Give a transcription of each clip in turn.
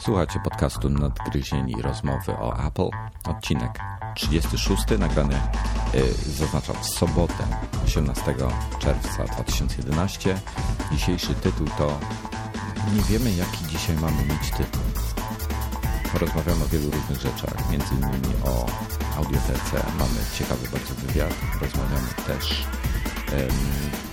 Słuchacie podcastu Nadgryzieni rozmowy o Apple. Odcinek 36, nagrany yy, zaznaczam w sobotę 18 czerwca 2011. Dzisiejszy tytuł to Nie wiemy jaki dzisiaj mamy mieć tytuł. Rozmawiamy o wielu różnych rzeczach, między innymi o audiotece. Mamy ciekawy bardzo wywiad. Rozmawiamy też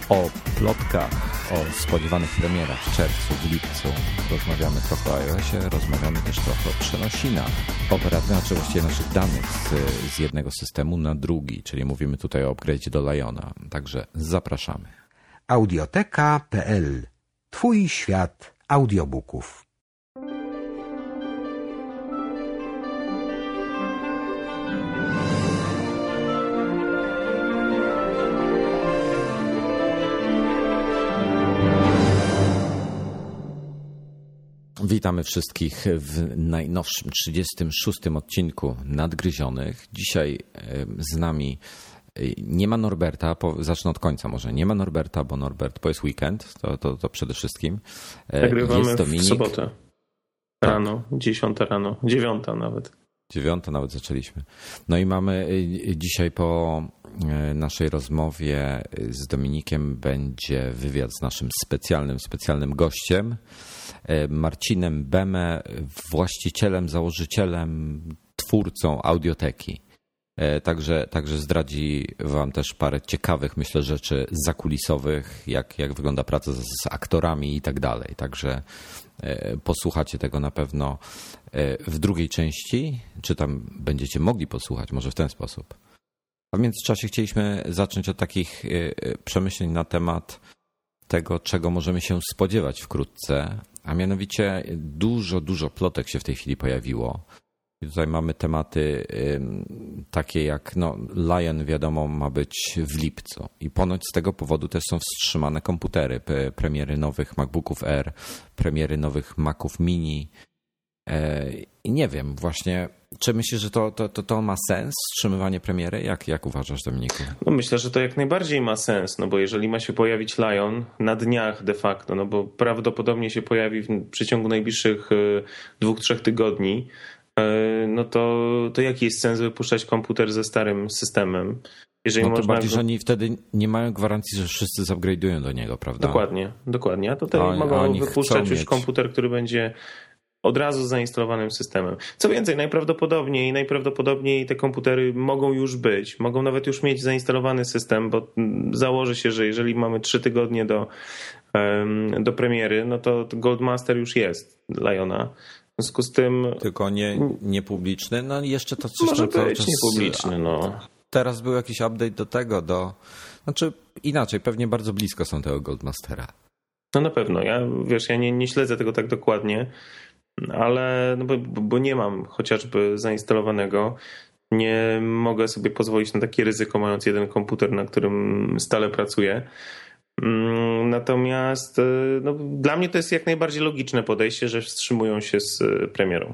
o plotkach, o spodziewanych premierach w czerwcu, w lipcu. Rozmawiamy trochę o iOSie, rozmawiamy też trochę o przenosinach operacyjnych, znaczy właściwie naszych danych z, z jednego systemu na drugi, czyli mówimy tutaj o upgrade do Liona. Także zapraszamy. Audioteka.pl Twój świat audiobooków. Witamy wszystkich w najnowszym 36 odcinku Nadgryzionych. Dzisiaj z nami e, nie ma Norberta, zacznę od końca może. Nie ma Norberta, bo Norbert, bo jest weekend, to, to, to przede wszystkim. E, Nagrywamy jest Dominik. w sobotę. Tak. Rano, tak. 10 rano, 9 nawet. Dziewiąta nawet zaczęliśmy. No i mamy e, dzisiaj po naszej rozmowie z Dominikiem będzie wywiad z naszym specjalnym, specjalnym gościem. E, Marcinem Beme, właścicielem, założycielem, twórcą audioteki. E, także, także zdradzi Wam też parę ciekawych, myślę, rzeczy zakulisowych, jak, jak wygląda praca z, z aktorami i tak dalej. Także e, posłuchacie tego na pewno w drugiej części, czy tam będziecie mogli posłuchać, może w ten sposób. A w międzyczasie chcieliśmy zacząć od takich przemyśleń na temat tego, czego możemy się spodziewać wkrótce, a mianowicie dużo, dużo plotek się w tej chwili pojawiło. I tutaj mamy tematy takie jak no, Lion, wiadomo, ma być w lipcu. I ponoć z tego powodu też są wstrzymane komputery, premiery nowych MacBooków Air, premiery nowych Maców Mini. E, I nie wiem, właśnie czy myślisz, że to, to, to, to, ma sens, wstrzymywanie premiery? Jak, jak uważasz, Dominiku? No myślę, że to jak najbardziej ma sens, no bo jeżeli ma się pojawić Lion na dniach de facto, no bo prawdopodobnie się pojawi w przeciągu najbliższych e, dwóch, trzech tygodni, e, no to, to jaki jest sens wypuszczać komputer ze starym systemem? Jeżeli no to można... bardziej, że oni wtedy nie mają gwarancji, że wszyscy zupgrade'ują do niego, prawda? Dokładnie, dokładnie. A tutaj a, mogą a wypuszczać już mieć... komputer, który będzie od razu z zainstalowanym systemem. Co więcej, najprawdopodobniej, najprawdopodobniej te komputery mogą już być, mogą nawet już mieć zainstalowany system, bo założy się, że jeżeli mamy trzy tygodnie do, do premiery, no to Goldmaster już jest Liona. W związku z tym. Tylko nie, nie publiczny. No jeszcze to coś Może być czas... niepubliczny, no. Teraz był jakiś update do tego, do. Znaczy inaczej, pewnie bardzo blisko są tego Goldmastera. No na pewno. Ja wiesz, ja nie, nie śledzę tego tak dokładnie ale no bo, bo nie mam chociażby zainstalowanego. Nie mogę sobie pozwolić na takie ryzyko, mając jeden komputer, na którym stale pracuję. Mm, natomiast y, no, dla mnie to jest jak najbardziej logiczne podejście, że wstrzymują się z y, premierą.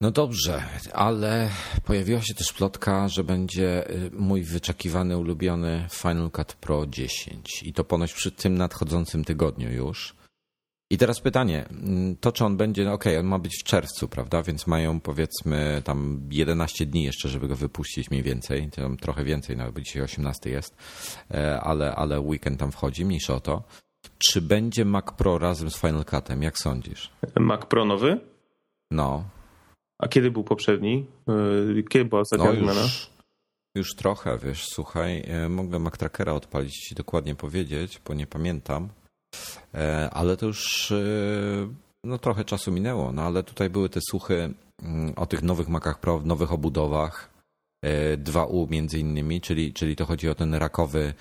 No dobrze, ale pojawiła się też plotka, że będzie y, mój wyczekiwany, ulubiony Final Cut Pro 10 i to ponoć przy tym nadchodzącym tygodniu już. I teraz pytanie, mm, to czy on będzie, no okej, okay, on ma być w czerwcu, prawda, więc mają powiedzmy tam 11 dni jeszcze, żeby go wypuścić mniej więcej, tam trochę więcej, nawet bo dzisiaj 18 jest, e, ale, ale weekend tam wchodzi, mniejsza o to. Czy będzie Mac Pro razem z Final Cutem, jak sądzisz? Mac Pro nowy? No. A kiedy był poprzedni? E, kiedy była ostatnia no, zmiana? Już, już trochę, wiesz, słuchaj, e, mogę Mac Trackera odpalić i dokładnie powiedzieć, bo nie pamiętam. E, ale to już e, no, trochę czasu minęło, no ale tutaj były te słuchy mm, o tych nowych Macach Pro, nowych obudowach, 2U e, między innymi, czyli, czyli to chodzi o ten rakowy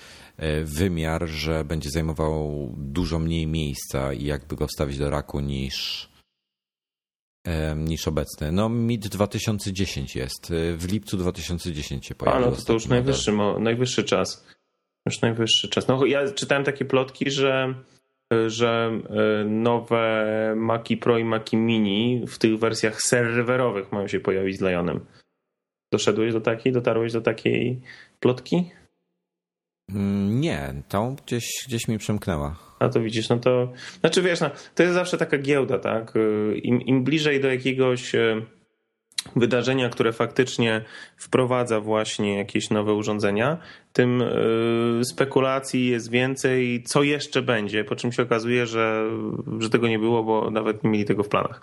wymiar, że będzie zajmował dużo mniej miejsca i jakby go wstawić do raku niż, niż obecny. No MID 2010 jest. W lipcu 2010 się pojawił. A no to, to już najwyższy, najwyższy czas. Już najwyższy czas. No ja czytałem takie plotki, że że e, nowe Maci Pro i Maci Mini w tych wersjach serwerowych mają się pojawić z Lionem. Doszedłeś do takiej, dotarłeś do takiej plotki? Mm, nie, tą gdzieś, gdzieś mi przemknęła. A to widzisz, no to. Znaczy wiesz, no, to jest zawsze taka giełda, tak? Im, im bliżej do jakiegoś e, wydarzenia, które faktycznie wprowadza właśnie jakieś nowe urządzenia, tym e, spekulacji jest więcej, co jeszcze będzie, po czym się okazuje, że, że tego nie było, bo nawet nie mieli tego w planach.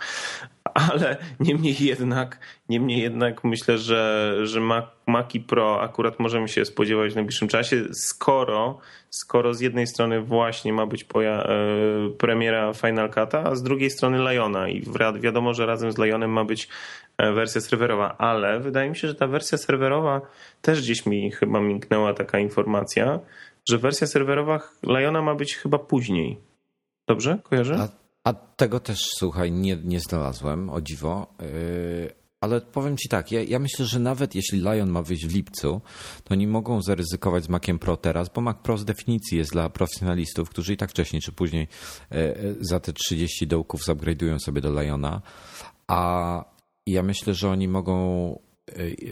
Ale niemniej jednak, niemniej jednak myślę, że, że Maki Pro akurat możemy się spodziewać w najbliższym czasie, skoro, skoro z jednej strony właśnie ma być poja- e, premiera Final Cut'a, a z drugiej strony Liona. I wiadomo, że razem z Lionem ma być e, wersja serwerowa, ale wydaje mi się, że ta wersja serwerowa też gdzieś mi chyba minknęła taka informacja, że wersja serwerowa Liona ma być chyba później. Dobrze? Kojarzę? A a tego też, słuchaj, nie, nie znalazłem, o dziwo. Yy, ale powiem ci tak, ja, ja, myślę, że nawet jeśli Lion ma wyjść w lipcu, to nie mogą zaryzykować z Maciem Pro teraz, bo Mac Pro z definicji jest dla profesjonalistów, którzy i tak wcześniej czy później yy, za te 30 dołków zupgrade'ują sobie do Liona. A ja myślę, że oni mogą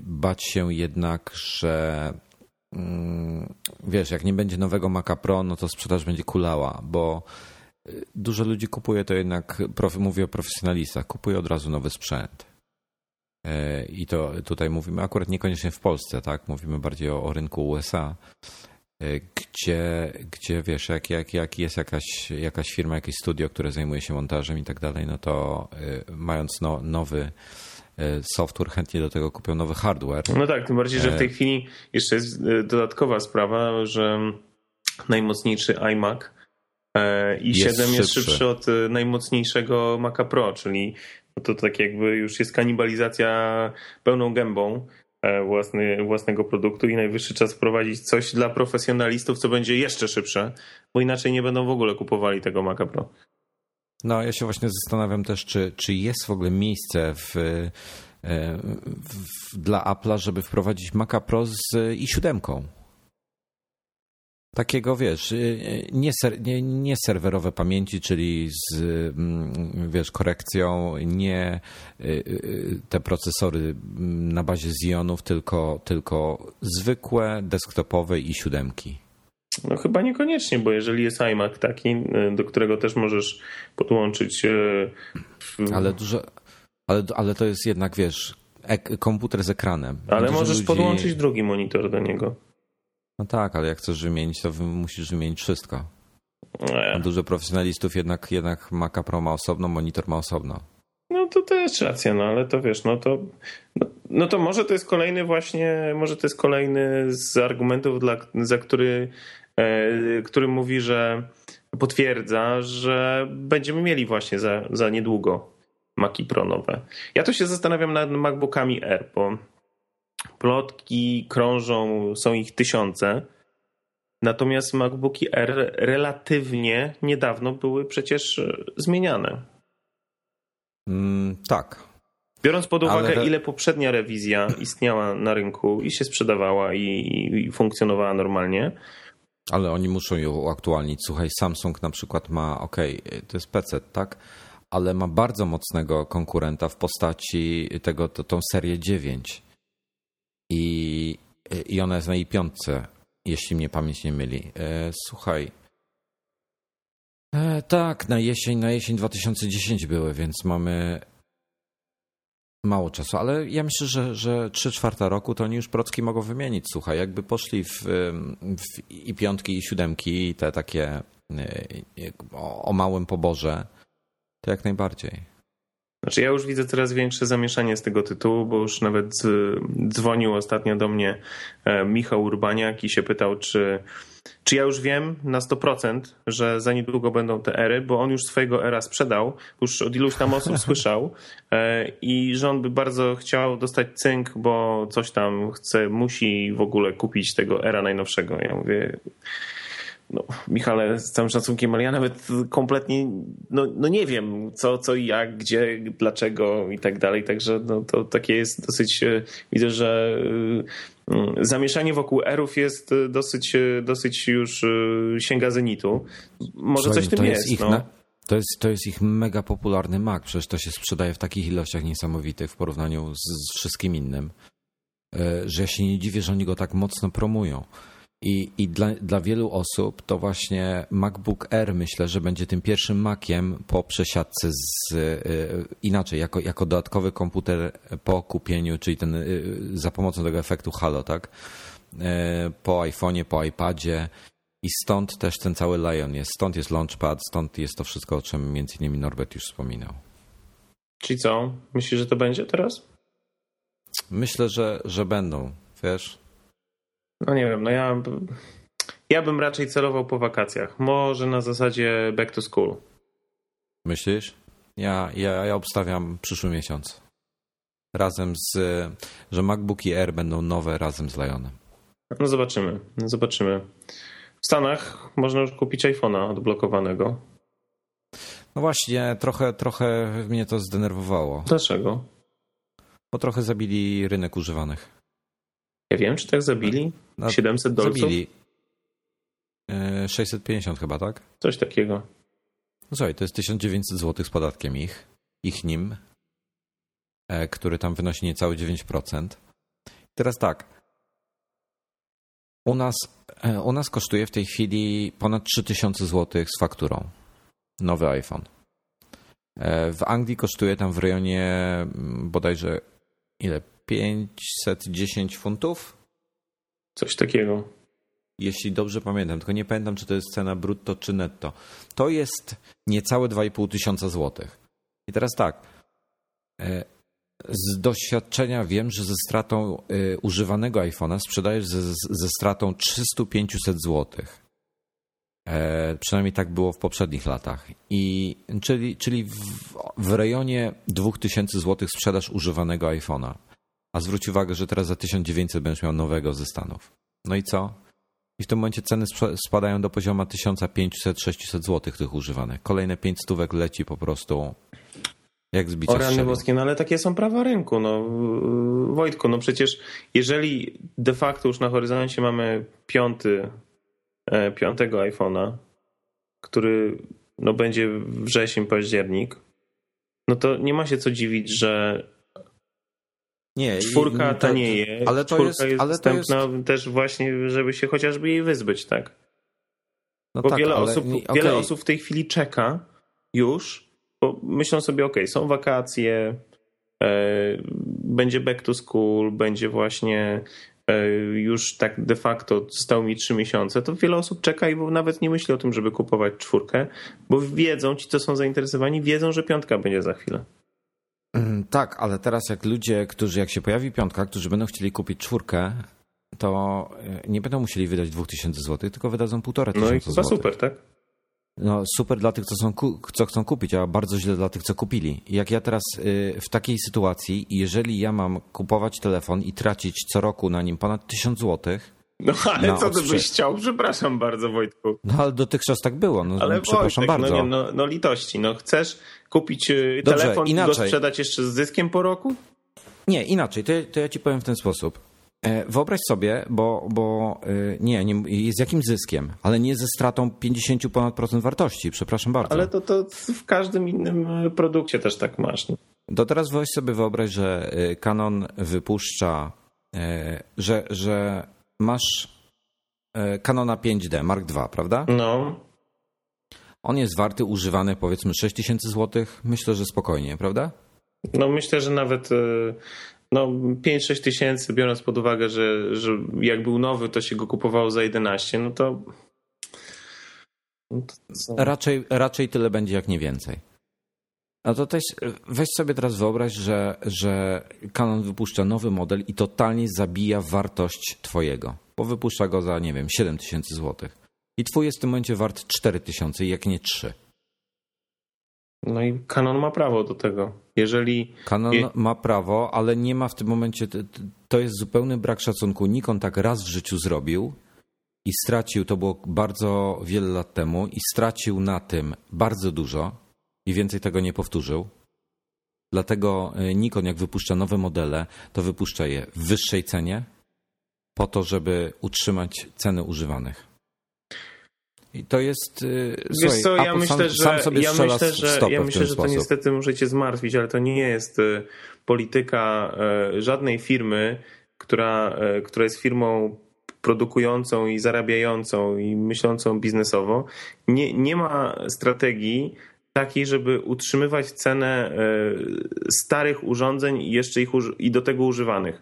bać się jednak, że mm, wiesz, jak nie będzie nowego Maca Pro, no to sprzedaż będzie kulała, bo dużo ludzi kupuje to jednak, mówię o profesjonalistach, kupuje od razu nowy sprzęt. E, I to tutaj mówimy akurat niekoniecznie w Polsce, tak? Mówimy bardziej o, o rynku USA, gdzie, gdzie wiesz, jak, jak, jak jest jakaś, jakaś firma, jakieś studio, które zajmuje się montażem i tak dalej, no to mając no, nowy software, chętnie do tego kupią nowy hardware. No tak, tym bardziej, że w tej chwili jeszcze jest dodatkowa sprawa, że najmocniejszy iMac E, i jest 7 jest szybszy od e, najmocniejszego Maca Pro, czyli to tak jakby już jest kanibalizacja pełną gębą e, własny, własnego produktu i najwyższy czas wprowadzić coś dla profesjonalistów, co będzie jeszcze szybsze, bo inaczej nie będą w ogóle kupowali tego Maca Pro. No, ja się właśnie zastanawiam też, czy, czy jest w ogóle miejsce w, w, dla Apple'a, żeby wprowadzić Maca Pro z i7 takiego, wiesz, y, nie, ser, nie, nie serwerowe pamięci, czyli z, mm, wiesz, korekcją, nie te procesory na bazie Xionów, tylko, tylko zwykłe, desktopowe i siódemki. No chyba niekoniecznie, bo jeżeli jest iMac taki, do którego też możesz podłączyć... Ale dużo... Ale, ale to jest jednak, wiesz, ek, komputer z ekranem. Ale możesz ludzi... podłączyć drugi monitor do niego. No tak, ale jak chcesz wymienić, to musisz wymienić wszystko. Dużo profesjonalistów jednak, jednak Maca Pro ma osobno, monitor ma osobno. No to też racja, no ale to wiesz, no to, no, no, to może to jest kolejny właśnie, może to jest kolejny z argumentów, dla, za który, który mówi, że potwierdza, że będziemy mieli właśnie za, za niedługo Maci Pro nowe. Ja to się zastanawiam nad MacBookami R, bo plotki krążą, są ich tysiące. Natomiast MacBooki R relatywnie niedawno były przecież e, zmieniane. Mm, tak. Biorąc pod uwagę, Ale... ile poprzednia rewizja istniała na rynku i się sprzedawała i, i funkcjonowała normalnie. Ale oni muszą ją uaktualnić. Słuchaj, Samsung na przykład ma, ok, to jest PC, tak? Ale ma bardzo mocnego konkurenta w postaci tego, to, tą serię 9 i, i ona jest na jej piątce, jeśli mnie pamięć nie myli. E, słuchaj. E, tak, na jesień, na jesień 2010 były, więc mamy mało czasu, ale ja myślę, że, że 3 czwarta roku to oni już procki mogą wymienić. Słuchaj, jakby poszli w, w i piątki, i siódemki, i te takie e, o, o małym poborze, to jak najbardziej. Znaczy ja już widzę coraz większe zamieszanie z tego tytułu, bo już nawet dzwonił ostatnio do mnie e, Michał Urbaniak i się pytał, czy, czy ja już wiem na 100%, że za niedługo będą te ery, bo on już swojego era sprzedał, już od iluś tam osób słyszał e, i że on by bardzo chciał dostać cynk, bo coś tam chce, musi w ogóle kupić tego era najnowszego. Ja mówię no, Michale, z całym szacunkiem, ale ja nawet kompletnie no, no nie wiem, co, co i jak, gdzie, dlaczego i tak dalej. Także no, to takie jest dosyć, e, widzę, że e, mm, zamieszanie wokół erów jest e, dosyć, dosyć już sięga zenitu. Może Słuchaj, coś w tym jest. jest no. na, to, jest, to jest ich mega popularny Mac, przecież to się sprzedaje w takich ilościach niesamowitych w porównaniu z, z wszystkim innym, że ja się nie dziwię, że oni go tak mocno promują. I, i dla, dla wielu osób to właśnie MacBook Air myślę, że będzie tym pierwszym Maciem po przesiadce z y, inaczej, jako, jako dodatkowy komputer po kupieniu, czyli ten y, za pomocą tego efektu Halo, tak? Y, po iPhone'ie, po iPadzie. I stąd też ten cały Lion jest. Stąd jest Launchpad, stąd jest to wszystko, o czym między innymi Norbert już wspominał. Czyli co? Myślisz, że to będzie teraz? Myślę, że, że będą, wiesz? No nie wiem, no ja, ja bym raczej celował po wakacjach. Może na zasadzie back to school. Myślisz? Ja, ja, ja obstawiam przyszły miesiąc. Razem z, że MacBooki Air będą nowe razem z Lionem. No zobaczymy, zobaczymy. W Stanach można już kupić iPhone'a odblokowanego. No właśnie, trochę, trochę mnie to zdenerwowało. Dlaczego? Bo trochę zabili rynek używanych. Ja wiem, czy tak zabili? No, 700 dolców? Zabili. 650 e, chyba, tak? Coś takiego. No słuchaj, to jest 1900 zł z podatkiem ich, ich nim, e, który tam wynosi niecałe 9%. Teraz tak. U nas, e, u nas kosztuje w tej chwili ponad 3000 zł z fakturą nowy iPhone. W Anglii kosztuje tam w rejonie mm, bodajże ile? 510 funtów? Coś takiego. Jeśli dobrze pamiętam, tylko nie pamiętam, czy to jest cena brutto czy netto. To jest niecałe 2,5 tysiąca złotych. I teraz tak. E, z doświadczenia wiem, że ze stratą e, używanego iPhone'a sprzedajesz ze, ze stratą 300-500 złotych. E, przynajmniej tak było w poprzednich latach. I, czyli czyli w, w rejonie 2000 złotych sprzedaż używanego iPhone'a. A zwróć uwagę, że teraz za 1900 będziesz miał nowego ze Stanów. No i co? I w tym momencie ceny spadają do poziomu 1500-600 zł tych używanych. Kolejne 5 stówek leci po prostu jak zbicia O rany boskie, no ale takie są prawa rynku. No, Wojtku, no przecież jeżeli de facto już na horyzoncie mamy piąty, e, piątego iPhone'a, który no, będzie wrzesień, październik, no to nie ma się co dziwić, że nie, czwórka to, tanieje, ale to czwórka jest, jest ale dostępna jest... też właśnie, żeby się chociażby jej wyzbyć, tak? No bo tak, wiele, ale... osób, okay. wiele osób w tej chwili czeka już, bo myślą sobie, ok, są wakacje, e, będzie back to school, będzie właśnie e, już tak de facto zostało mi trzy miesiące, to wiele osób czeka i nawet nie myśli o tym, żeby kupować czwórkę, bo wiedzą, ci co są zainteresowani, wiedzą, że piątka będzie za chwilę. Mm, tak, ale teraz jak ludzie, którzy jak się pojawi piątka, którzy będą chcieli kupić czwórkę, to e, nie będą musieli wydać 2000 zł, tylko wydadzą półtora tysiąca złotych. No i chyba super, tak? No super dla tych, co, są, co chcą kupić, a bardzo źle dla tych, co kupili. Jak ja teraz y, w takiej sytuacji, jeżeli ja mam kupować telefon i tracić co roku na nim ponad 1000 złotych, no ale co ty byś chciał? Przepraszam bardzo, Wojtku. No ale dotychczas tak było. No, ale przepraszam Wojtek, bardzo. No, nie, no, no litości. No chcesz kupić y, Dobrze, telefon inaczej. i go sprzedać jeszcze z zyskiem po roku? Nie, inaczej. To, to ja ci powiem w ten sposób. E, wyobraź sobie, bo, bo y, nie, nie, z jakim zyskiem, ale nie ze stratą 50 ponad procent wartości, przepraszam bardzo. Ale to, to w każdym innym y, produkcie też tak masz. To teraz weź sobie wyobraź, że Canon wypuszcza, że, że masz Canona 5D Mark II, prawda? No. On jest warty, używany powiedzmy 6000 zł. Myślę, że spokojnie, prawda? No myślę, że nawet e, no 5-6 tysięcy, biorąc pod uwagę, że, że jak był nowy, to się go kupowało za 11, no to... No to raczej, raczej tyle będzie, jak nie więcej. No to też weź sobie teraz wyobraź, że, że Canon wypuszcza nowy model i totalnie zabija wartość twojego, bo wypuszcza go za, nie wiem, 7 tysięcy złotych. I twój jest w tym momencie wart 4000, jak nie 3. No i Canon ma prawo do tego. Jeżeli. Canon je... ma prawo, ale nie ma w tym momencie. To jest zupełny brak szacunku. Nikon tak raz w życiu zrobił i stracił, to było bardzo wiele lat temu, i stracił na tym bardzo dużo i więcej tego nie powtórzył. Dlatego e, Nikon, jak wypuszcza nowe modele, to wypuszcza je w wyższej cenie, po to, żeby utrzymać ceny używanych. I to jest. Y, Wiesz słuchaj, co, ja myślę, że, sam sobie ja myślę, że, ja myślę, że to niestety możecie zmartwić, ale to nie jest y, polityka żadnej firmy, która, która jest firmą produkującą i zarabiającą i myślącą biznesowo, nie, nie ma strategii takiej, żeby utrzymywać cenę e, starych urządzeń i jeszcze ich i do tego używanych.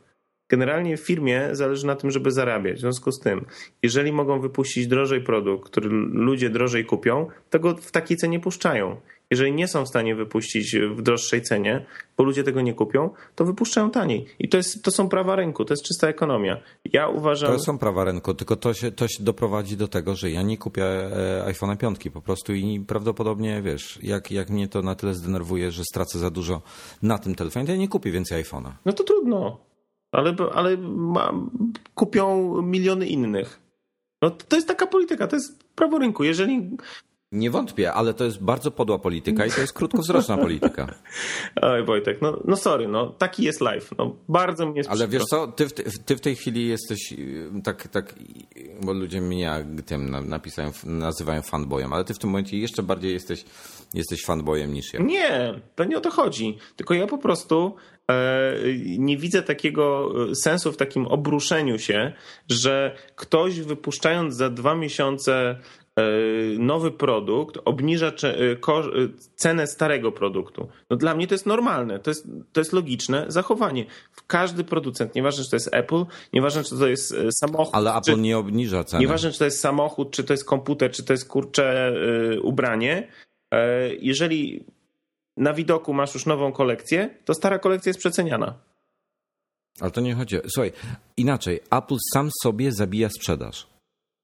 Generalnie w firmie zależy na tym, żeby zarabiać. W związku z tym, jeżeli mogą wypuścić drożej produkt, który ludzie drożej kupią, to go w takiej cenie puszczają. Jeżeli nie są w stanie wypuścić w droższej cenie, bo ludzie tego nie kupią, to wypuszczają taniej. I to, jest, to są prawa rynku, to jest czysta ekonomia. Ja uważam. To są prawa rynku, tylko to się, to się doprowadzi do tego, że ja nie kupię e, iPhone'a 5 po prostu i prawdopodobnie wiesz, jak, jak mnie to na tyle zdenerwuje, że stracę za dużo na tym telefonie, to ja nie kupię więcej iPhone'a. No to trudno. Ale, ale ma, kupią miliony innych. No to jest taka polityka, to jest prawo rynku. Jeżeli nie wątpię, ale to jest bardzo podła polityka i to jest krótkowzroczna polityka. Oj Wojtek, no, no sorry, no taki jest life. No, bardzo mnie Ale wiesz co, ty w, ty w tej chwili jesteś tak, tak, bo ludzie mnie tym napisają, nazywają fanboyem, ale ty w tym momencie jeszcze bardziej jesteś, jesteś fanboyem niż ja. Nie, to nie o to chodzi. Tylko ja po prostu e, nie widzę takiego sensu w takim obruszeniu się, że ktoś wypuszczając za dwa miesiące E, nowy produkt obniża e, e, cenę starego produktu. No dla mnie to jest normalne, to jest, to jest logiczne zachowanie. Każdy producent, nieważne czy to jest Apple, nieważne czy to jest samochód. Ale Apple nie obniża ceny. Nieważne czy to jest samochód, czy to jest komputer, czy to jest kurcze ubranie. Jeżeli na widoku masz już nową kolekcję, to stara kolekcja jest przeceniana. Ale to nie chodzi. Słuchaj, inaczej. Apple sam sobie zabija sprzedaż.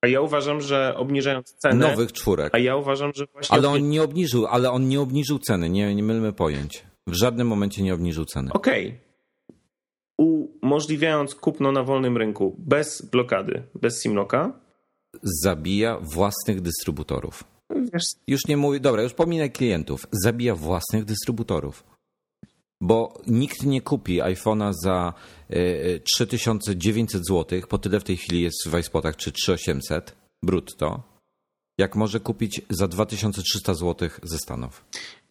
A ja uważam, że obniżając cenę. Nowych czwórek. A ja uważam, że właśnie. Ale on nie obniżył, ale on nie obniżył ceny, nie, nie mylmy pojęć. W żadnym momencie nie obniżył ceny. Okej. Okay. Umożliwiając kupno na wolnym rynku bez blokady, bez simloka. Zabija własnych dystrybutorów. Wiesz... Już nie mówię, dobra, już pominę klientów. Zabija własnych dystrybutorów bo nikt nie kupi iPhone'a za 3900 e, zł, po tyle w tej chwili jest w iSpotach, czy 3800 brutto, jak może kupić za 2300 zł ze Stanów.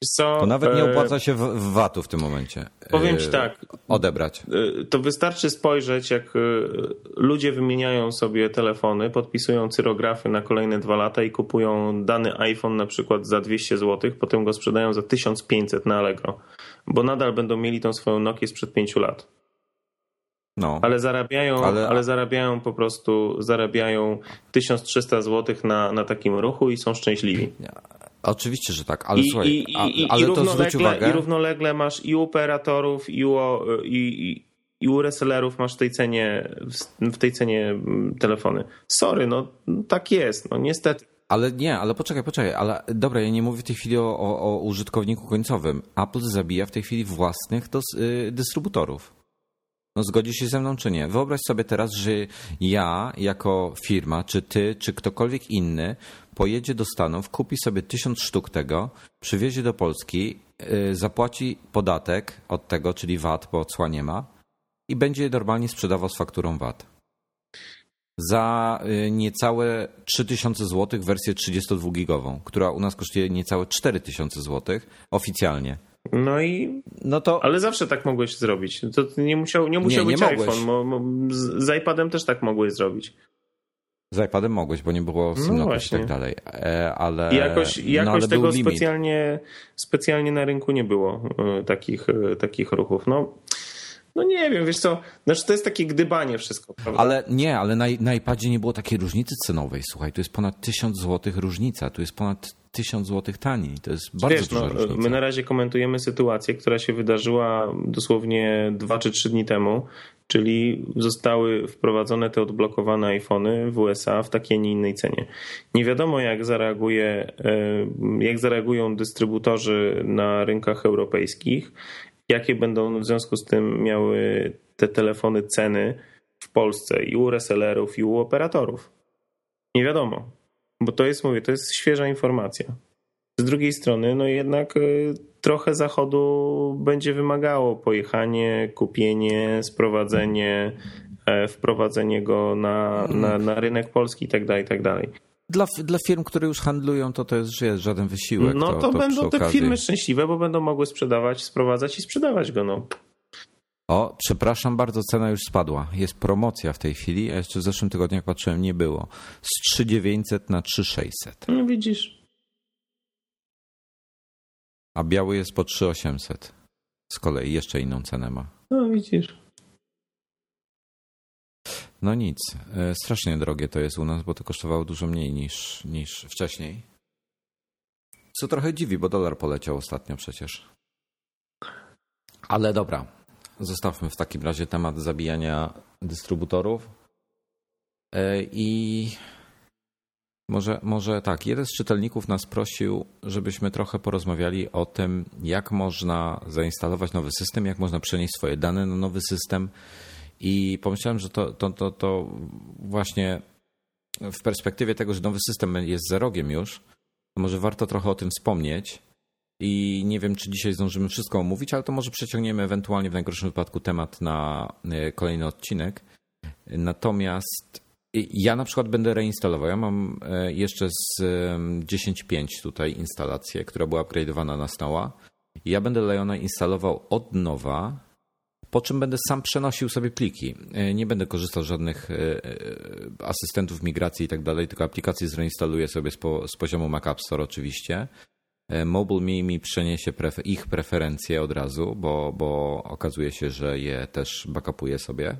Co, to nawet nie e, opłaca się w VAT-u w tym momencie. Powiem ci e, tak. Odebrać. To wystarczy spojrzeć, jak ludzie wymieniają sobie telefony, podpisują cyrografy na kolejne dwa lata i kupują dany iPhone na przykład za 200 zł, potem go sprzedają za 1500 na Allegro bo nadal będą mieli tą swoją Nokię sprzed pięciu lat. No. Ale zarabiają, ale... ale zarabiają po prostu zarabiają 1300 zł na, na takim ruchu i są szczęśliwi. Oczywiście, że tak, ale I, słuchaj, i, i, ale to zwróć uwagę. I równolegle masz i operatorów, i, u, i, i u resellerów masz w tej cenie w tej cenie mm, telefony. Sorry, no tak jest, no niestety. Ale nie, ale poczekaj, poczekaj, ale dobra, ja nie mówię w tej chwili o, o, o użytkowniku końcowym. Apple zabija w tej chwili własnych dos, y, dystrybutorów. No zgodzisz się ze mną czy nie? Wyobraź sobie teraz, że ja jako firma, czy ty, czy ktokolwiek inny pojedzie do Stanów, kupi sobie tysiąc sztuk tego, przywiezie do Polski, y, zapłaci podatek od tego, czyli VAT, bo cła nie ma i będzie normalnie sprzedawał z fakturą VAT za y, niecałe 3000 zł wersję 32-gigową, która u nas kosztuje niecałe 4000 zł oficjalnie. No i. No to... Ale zawsze tak mogłeś zrobić. To nie musiał, nie musiał nie, nie być mogłeś. iPhone. Mo, mo, z, z iPadem też tak mogłeś zrobić. Z iPadem mogłeś, bo nie było no i tak dalej. E, ale, I jakoś, jakoś no, ale tego specjalnie, specjalnie na rynku nie było e, takich, e, takich ruchów. No. No nie wiem, wiesz co, znaczy to jest takie gdybanie wszystko, prawda? Ale nie, ale na, na iPadzie nie było takiej różnicy cenowej, słuchaj, tu jest ponad 1000 zł różnica, tu jest ponad 1000 zł taniej, to jest bardzo wiesz, duża no, różnica. My na razie komentujemy sytuację, która się wydarzyła dosłownie 2 czy 3 dni temu, czyli zostały wprowadzone te odblokowane iPhony w USA w takiej, nie innej cenie. Nie wiadomo jak zareaguje, e, jak zareagują dystrybutorzy na rynkach europejskich jakie będą w związku z tym miały te telefony ceny w Polsce i u resellerów, i u operatorów. Nie wiadomo, bo to jest, mówię, to jest świeża informacja. Z drugiej strony, no jednak y, trochę zachodu będzie wymagało pojechanie, kupienie, sprowadzenie, e, wprowadzenie go na, na, na rynek polski itd., tak itd. Dla, dla firm, które już handlują, to to jest, jest żaden wysiłek. No to, to, to będą te firmy szczęśliwe, bo będą mogły sprzedawać, sprowadzać i sprzedawać go. No. O, przepraszam bardzo, cena już spadła. Jest promocja w tej chwili, a jeszcze w zeszłym tygodniu, jak patrzyłem, nie było. Z 3900 na 3600. No widzisz. A biały jest po 3800. Z kolei jeszcze inną cenę ma. No widzisz. No nic. E, strasznie drogie to jest u nas, bo to kosztowało dużo mniej niż, niż wcześniej. Co trochę dziwi, bo dolar poleciał ostatnio przecież. Ale dobra, zostawmy w takim razie temat zabijania dystrybutorów. E, I może, może tak, jeden z czytelników nas prosił, żebyśmy trochę porozmawiali o tym, jak można zainstalować nowy system, jak można przenieść swoje dane na nowy system. I pomyślałem, że to, to, to, to właśnie w perspektywie tego, że nowy system jest za rogiem już, może warto trochę o tym wspomnieć. I nie wiem, czy dzisiaj zdążymy wszystko omówić, ale to może przeciągniemy ewentualnie w najgorszym wypadku temat na e, kolejny odcinek. Natomiast ja na przykład będę reinstalował. Ja mam e, jeszcze z 10.5 tutaj instalację, która była upgrade'owana na stała. Ja będę Leona instalował od nowa, po czym będę sam przenosił sobie pliki. E, nie będę korzystał z żadnych asystentów migracji i tak dalej, tylko aplikacje zreinstaluję sobie z, po, z poziomu Mac App Store oczywiście E, MobileMe mi przeniesie prefer ich preferencje od razu, bo, bo okazuje się, że je też backupuje sobie.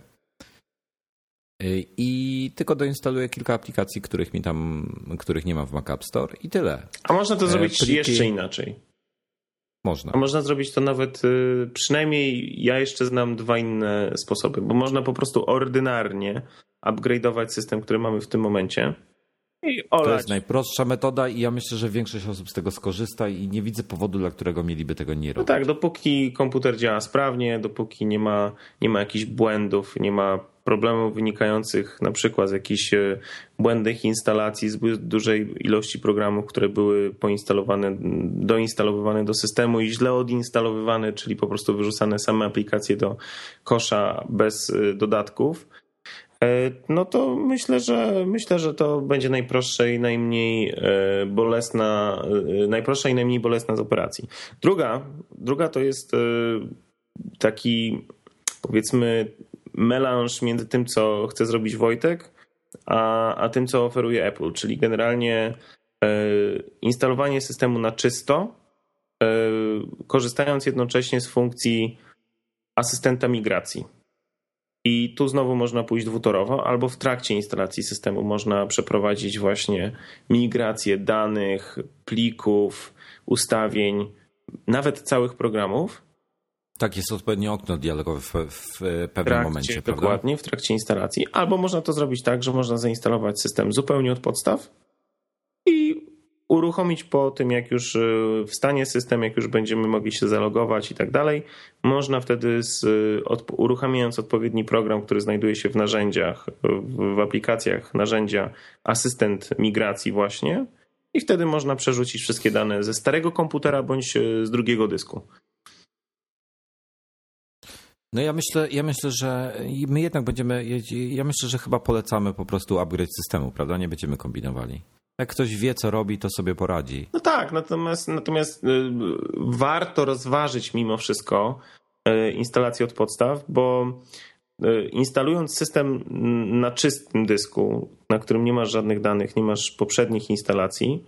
E, I tylko doinstaluję kilka aplikacji, których mi tam, których nie ma w Mac App Store i tyle. A można to e, zrobić Pliki... jeszcze inaczej. Można. A można zrobić to nawet, y, przynajmniej ja jeszcze znam dwa inne sposoby, bo można po prostu ordynarnie upgrade'ować system, który mamy w tym momencie. To jest najprostsza metoda i ja myślę, że większość osób z tego skorzysta i nie widzę powodu, dla którego mieliby tego nie no robić. No tak, dopóki komputer działa sprawnie, dopóki nie ma, nie ma jakichś błędów, nie ma problemów wynikających na przykład z jakichś e, błędnych instalacji, zbyt dużej ilości programów, które były poinstalowane, doinstalowywane do systemu i źle odinstalowywane, czyli po prostu wyrzucane same aplikacje do kosza bez e, dodatków E, no to myślę, że myślę, że to będzie najprostsze i najmniej bolesna, najprostsza i najmniej bolesna z operacji. Druga, druga to jest taki powiedzmy melanż między tym, co chce zrobić Wojtek, a, a tym, co oferuje Apple, czyli generalnie instalowanie systemu na czysto, korzystając jednocześnie z funkcji asystenta migracji. I tu znowu można pójść dwutorowo, albo w trakcie instalacji systemu można przeprowadzić właśnie migrację danych, plików, ustawień, nawet całych programów. Tak, jest odpowiednie okno dialogowe w, w pewnym trakcie, momencie. Prawda? Dokładnie, w trakcie instalacji. Albo można to zrobić tak, że można zainstalować system zupełnie od podstaw i uruchomić po tym, jak już y, wstanie system, jak już będziemy mogli się zalogować i tak dalej. Można wtedy z, od, uruchamiając odpowiedni program, który znajduje się w narzędziach, w, w aplikacjach narzędzia asystent migracji właśnie i wtedy można przerzucić wszystkie dane ze starego komputera bądź y, z drugiego dysku. No ja myślę, ja myślę, że my jednak będziemy, ja myślę, że chyba polecamy po prostu upgrade systemu, prawda? Nie będziemy kombinowali. Jak ktoś wie, co robi, to sobie poradzi. No tak, natomiast, natomiast y, warto rozważyć mimo wszystko y, instalację od podstaw, bo y, instalując system na czystym dysku, na którym nie masz żadnych danych, nie masz poprzednich instalacji,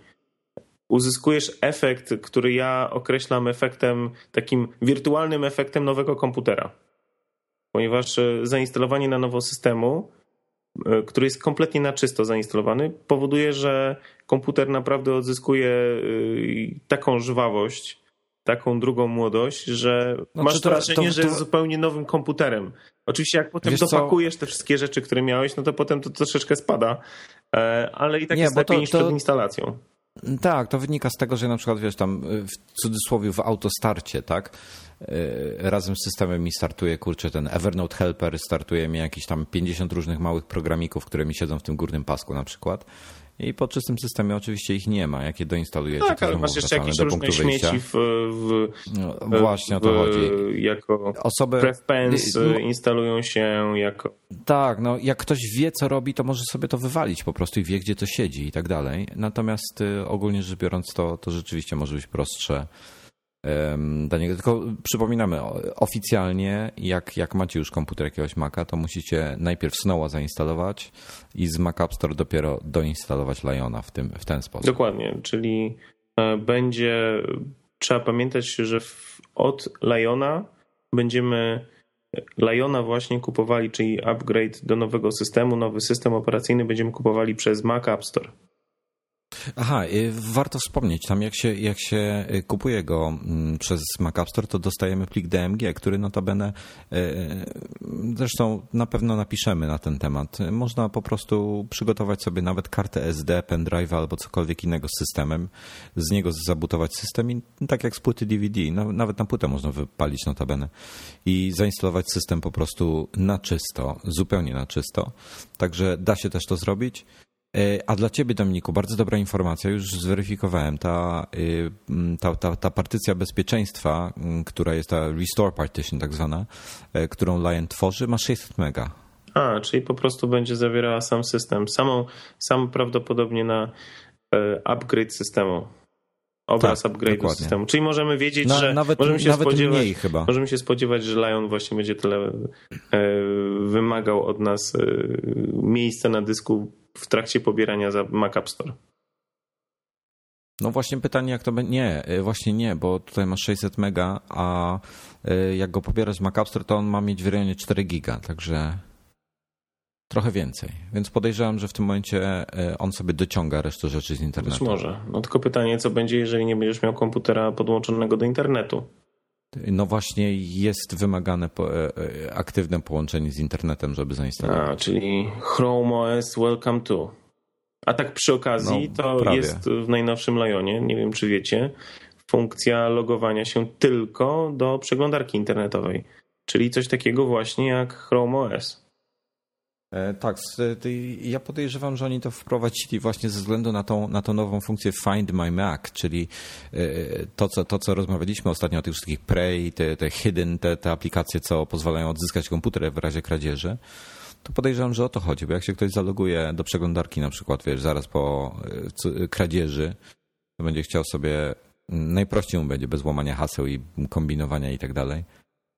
uzyskujesz efekt, który ja określam efektem, takim wirtualnym efektem nowego komputera. Ponieważ zainstalowanie na nowo systemu E, który jest kompletnie na czysto zainstalowany, powoduje, że komputer naprawdę odzyskuje e, taką żwawość, taką drugą młodość, że no, masz to, wrażenie, to, to, że jest zupełnie nowym komputerem. Oczywiście jak potem dopakujesz co? te wszystkie rzeczy, które miałeś, no to potem to troszeczkę spada, e, ale i tak Nie, jest lepiej niż przed instalacją. Tak, to wynika z tego, że na przykład wiesz tam w cudzysłowie w autostarcie, tak? E, razem z systemem mi startuje, kurczę, ten Evernote Helper, startuje mi jakieś tam 50 różnych małych programików, które mi siedzą w tym górnym pasku na przykład. I po czystym systemie oczywiście ich nie ma. Jakie doinstalujecie? Tak, ale masz jeszcze jakieś różne śmieci w, w, no, Właśnie o to chodzi. Jako Osoby... prefpens no, instalują się jako... Tak, no jak ktoś wie co robi, to może sobie to wywalić po prostu i wie gdzie to siedzi i tak dalej. Natomiast y, ogólnie rzecz biorąc to, to rzeczywiście może być prostsze do niego. Tylko przypominamy, oficjalnie jak, jak macie już komputer jakiegoś Maca, to musicie najpierw Snowa zainstalować i z Mac App Store dopiero doinstalować Liona w, tym, w ten sposób. Dokładnie, czyli e, będzie, trzeba pamiętać, że w, od Liona będziemy Liona właśnie kupowali, czyli upgrade do nowego systemu, nowy system operacyjny będziemy kupowali przez Mac App Store. Aha, y, warto wspomnieć, tam jak się, jak się y, kupuje go mm, przez Mac App Store, to dostajemy plik DMG, który notabene, y, zresztą na pewno napiszemy na ten temat. Można po prostu przygotować sobie nawet kartę SD, pendrive albo cokolwiek innego z systemem, z niego zabutować system i tak jak z płyty DVD, nawet na płytę można wypalić notabene i zainstalować system po prostu na czysto, zupełnie na czysto. Także da się też to zrobić. E, a dla ciebie, Dominiku, bardzo dobra informacja, już zweryfikowałem. Ta, y, ta, ta, ta partycja bezpieczeństwa, która jest ta Restore Partition tak zwana, e, którą Lion tworzy, ma 600 mega. A, czyli po prostu będzie zawierała sam system, samą, sam prawdopodobnie na e, upgrade systemu. Obraz tak, upgrade systemu. Czyli możemy wiedzieć, na, że nawet, możemy się nawet spodziewać, mniej chyba. możemy się spodziewać, że Lion właśnie będzie tyle wymagał od nas miejsca na dysku w trakcie pobierania za Mac App Store. No właśnie pytanie, jak to będzie. Nie, y, właśnie nie, bo tutaj masz 600 mega, a jak go pobierasz z Mac App Store, to on ma mieć w rejonie 4 giga, także trochę więcej. Więc podejrzewam, że w tym momencie y, on sobie dociąga resztę rzeczy z internetu. Być może. No tylko pytanie, co będzie, jeżeli nie będziesz miał komputera podłączonego do internetu? No właśnie jest wymagane aktywne połączenie z internetem, żeby zainstalować. A, czyli Chrome OS Welcome to. A tak przy okazji no, to prawie. jest w najnowszym Lionie, nie wiem czy wiecie, funkcja logowania się tylko do przeglądarki internetowej. Czyli coś takiego właśnie jak Chrome OS. E, tak, ja podejrzewam, że oni to wprowadzili właśnie ze względu na tą, na tą nową funkcję Find My Mac, czyli e, to co, to, co rozmawialiśmy ostatnio o tych wszystkich Prey, te, te Hidden, te, te aplikacje, co pozwalają odzyskać komputer w razie kradzieży. To podejrzewam, że o to chodzi, bo jak się ktoś zaloguje do przeglądarki na przykład, wiesz, zaraz po e, kradzieży, to będzie chciał sobie, najprościej mu będzie bez łamania haseł i kombinowania i tak dalej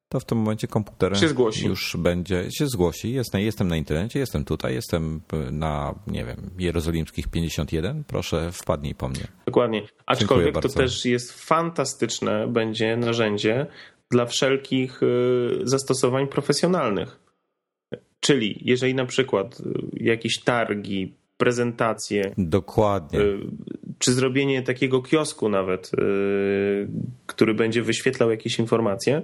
to w tym momencie komputer już będzie, się zgłosi. Jestem, jestem na internecie, jestem tutaj, jestem na, nie wiem, Jerozolimskich 51, proszę wpadnij po mnie. Dokładnie. Aczkolwiek to też jest fantastyczne będzie narzędzie dla wszelkich y, zastosowań profesjonalnych. Czyli jeżeli na przykład y, jakieś targi, prezentacje. Dokładnie. Czy zrobienie takiego kiosku nawet, który będzie wyświetlał jakieś informacje,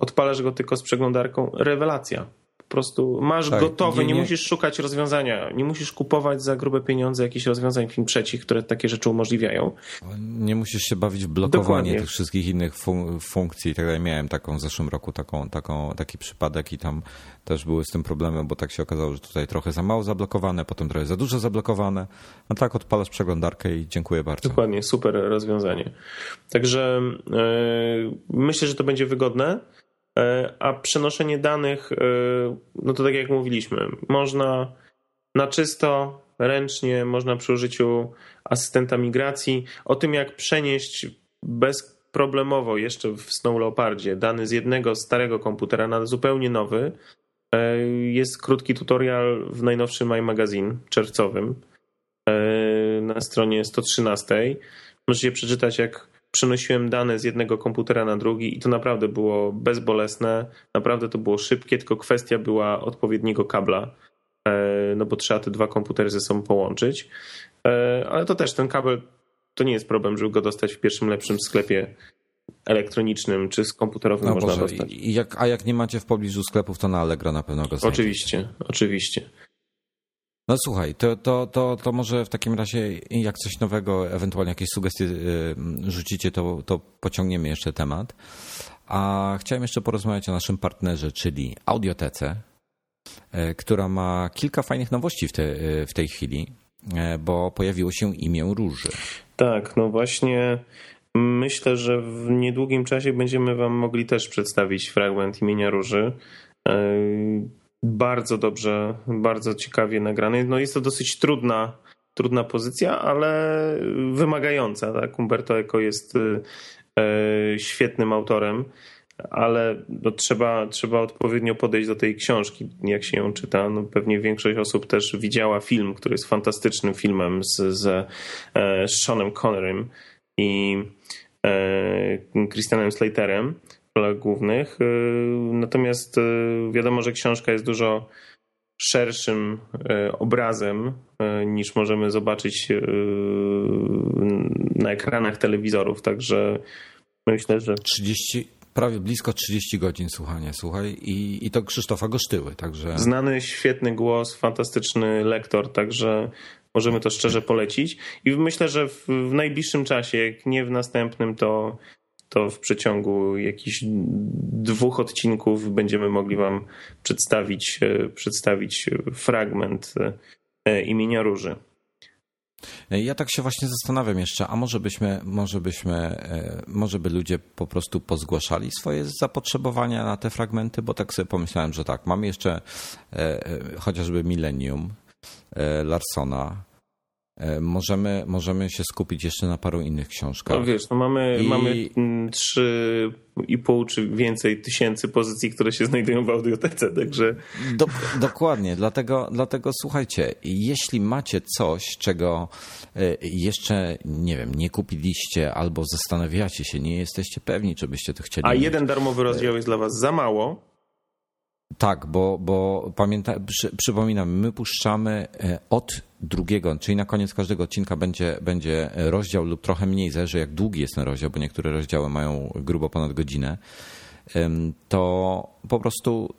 odpalasz go tylko z przeglądarką, rewelacja. Po prostu masz tak, gotowe, nie, nie, nie, musisz szukać rozwiązania, nie musisz kupować za grube pieniądze jakichś rozwiązań film trzecich, które takie rzeczy umożliwiają. Nie musisz się bawić w blokowanie Dokładnie. tych wszystkich innych fun funkcji i tak dalej. Miałem taką w zeszłym roku taką, taką, taki przypadek i tam też były z tym problemy, bo tak się okazało, że tutaj trochę za mało zablokowane, potem trochę za dużo zablokowane. No tak, odpalasz przeglądarkę i dziękuję bardzo. Dokładnie, super rozwiązanie. Także yy, myślę, że to będzie wygodne. E, a przenoszenie danych, e, no to tak jak mówiliśmy, można na czysto, ręcznie, można przy użyciu asystenta migracji. O tym, jak przenieść bezproblemowo jeszcze w Snow Leopardzie dane z jednego starego komputera na zupełnie nowy, e, jest krótki tutorial w najnowszym iMagazine czerwcowym na stronie 113. Możecie przeczytać, jak przenosiłem dane z jednego komputera na drugi i to naprawdę było bezbolesne, naprawdę to było szybkie, tylko kwestia była odpowiedniego kabla, e, no bo trzeba te dwa komputery ze sobą połączyć. E, ale to też ten kabel to nie jest problem, żeby go dostać w pierwszym lepszym sklepie elektronicznym czy z komputerowym no można Boże, dostać. Jak, a jak nie macie w pobliżu sklepów, to na Allegro na pewno go znajdziecie. Oczywiście, oczywiście. No słuchaj, to, to, to, to może w takim razie jak coś nowego, ewentualnie jakieś sugestie y, rzucicie, to, to pociągniemy jeszcze temat. A chciałem jeszcze porozmawiać o naszym partnerze, czyli Audiotece, y, która ma kilka fajnych nowości w, te, y, w tej chwili, bo pojawiło się imię Róży. Tak, no właśnie myślę, że w niedługim czasie będziemy Wam mogli też przedstawić fragment imienia Róży bardzo dobrze, bardzo ciekawie nagrany. No jest to dosyć trudna, trudna pozycja, ale wymagająca. Tak? Umberto Eco jest y, świetnym autorem, ale no, trzeba, trzeba odpowiednio podejść do tej książki, jak się ją czyta. No, pewnie większość osób też widziała film, który jest fantastycznym filmem z, z Seanem Connerym i Christianem Slaterem rolach głównych. Natomiast wiadomo, że książka jest dużo szerszym e, obrazem niż możemy zobaczyć na ekranach telewizorów. Także myślę, że. 30, prawie blisko 30 godzin słuchania, słuchaj, i, i to Krzysztofa Gosztyły, także. Znany, świetny głos, fantastyczny lektor, także możemy to szczerze polecić. I myślę, że w, w najbliższym czasie, jak nie w następnym, to to w przeciągu jakichś dwóch odcinków będziemy mogli Wam przedstawić, e, przedstawić fragment e, imienia Róży. Ja tak się właśnie zastanawiam jeszcze, a może byśmy, może byśmy, e, może by ludzie po prostu pozgłaszali swoje zapotrzebowania na te fragmenty, bo tak sobie pomyślałem, że tak, mamy jeszcze chociażby Millennium Larsona, możemy, możemy się skupić jeszcze na paru innych książkach. No wiesz, no mamy, I... mamy trzy i pół czy więcej tysięcy pozycji, które się znajdują w audiotece, także... Do, dokładnie, dlatego, dlatego słuchajcie, jeśli macie coś, czego e, jeszcze, nie wiem, nie kupiliście albo zastanawiacie się, nie jesteście pewni, czy byście to chcieli A mieć. jeden darmowy rozdział jest dla was za mało, tak, bo, bo pamięta, przy, przypominam, my puszczamy e, od drugiego, czyli na koniec każdego odcinka będzie, będzie rozdział lub trochę mniej, zależy jak długi jest ten rozdział, bo niektóre rozdziały mają grubo ponad godzinę, to po prostu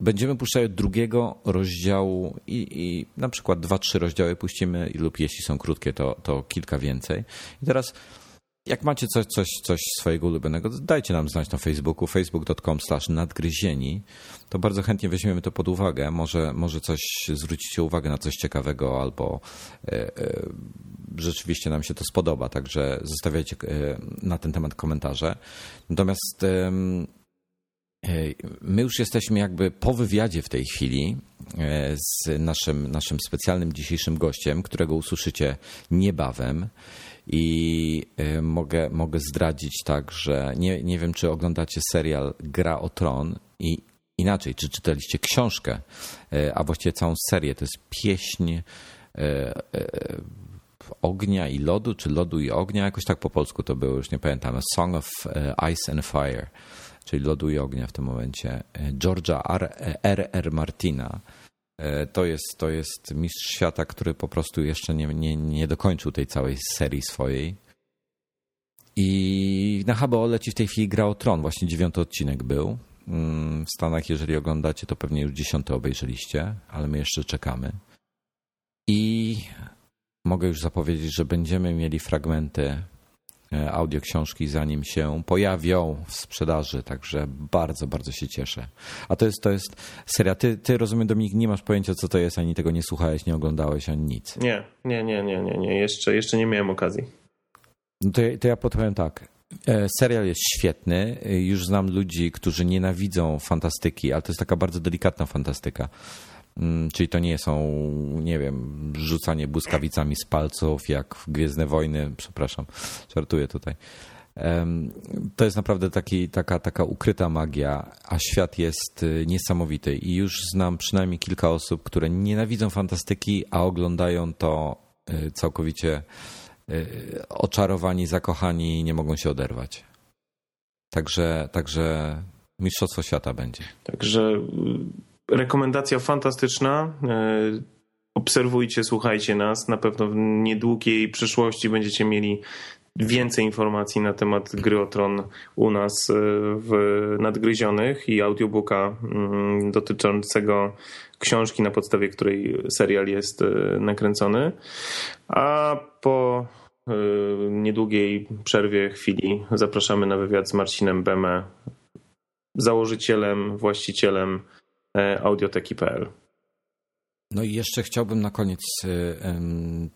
będziemy puszczać od drugiego rozdziału i, i na przykład dwa, trzy rozdziały puścimy lub jeśli są krótkie, to, to kilka więcej. I teraz jak macie coś, coś, coś swojego ulubionego, dajcie nam znać na Facebooku, facebook.com nadgryzieni. To bardzo chętnie weźmiemy to pod uwagę. Może, może coś zwrócicie uwagę na coś ciekawego albo e, e, rzeczywiście nam się to spodoba. Także zostawiajcie e, na ten temat komentarze. Natomiast My już jesteśmy jakby po wywiadzie w tej chwili z naszym, naszym specjalnym dzisiejszym gościem, którego usłyszycie niebawem. I y, mogę, mogę zdradzić tak, że nie, nie wiem, czy oglądacie serial Gra o Tron i inaczej, czy czytaliście książkę, y, a właściwie całą serię. To jest pieśń y, ognia i lodu, czy lodu i ognia, jakoś tak po polsku to było, już nie pamiętam. A Song of Ice and Fire, czyli lodu i ognia w tym momencie. George'a R. R. Martina E, to jest, to jest mistrz świata, który po prostu jeszcze nie, nie, nie dokończył tej całej serii swojej. I na HBO leci w tej chwili Gra o Tron. Właśnie dziewiąty odcinek był. Mm, w Stanach, jeżeli oglądacie, to pewnie już dziesiąty obejrzeliście, ale my jeszcze czekamy. I mogę już zapowiedzieć, że będziemy mieli fragmenty E, audio książki, zanim się pojawią w sprzedaży, także bardzo, bardzo się cieszę. A to jest, to jest seria. Ty, ty rozumiem, Dominik, nie masz pojęcia, co to jest, ani tego nie słuchałeś, nie oglądałeś, ani nic. Nie, nie, nie, nie, nie, nie. Jeszcze, jeszcze nie miałem okazji. No to, to ja podpowiem tak. E, serial jest świetny. E, już znam ludzi, którzy nienawidzą fantastyki, ale to jest taka bardzo delikatna fantastyka. Mm, czyli to nie są, nie wiem, rzucanie błyskawicami z palców, jak w Gwiezdne Wojny, przepraszam, żartuję tutaj. To jest naprawdę taki, taka, taka ukryta magia, a świat jest y, niesamowity. I już znam przynajmniej kilka osób, które nienawidzą fantastyki, a oglądają to y, całkowicie y, oczarowani, zakochani i nie mogą się oderwać. Także, także Mistrzostwo Świata będzie. Także rekomendacja fantastyczna. E, obserwujcie, słuchajcie nas. Na pewno w niedługiej przyszłości będziecie mieli więcej informacji na temat gry o Tron u nas e, w Nadgryzionych i audiobooka mm, dotyczącego książki, na podstawie której serial jest e, nakręcony. A po niedługiej przerwie chwili zapraszamy na wywiad z Marcinem Beme, założycielem, właścicielem audioteki.pl. No i jeszcze chciałbym na koniec e,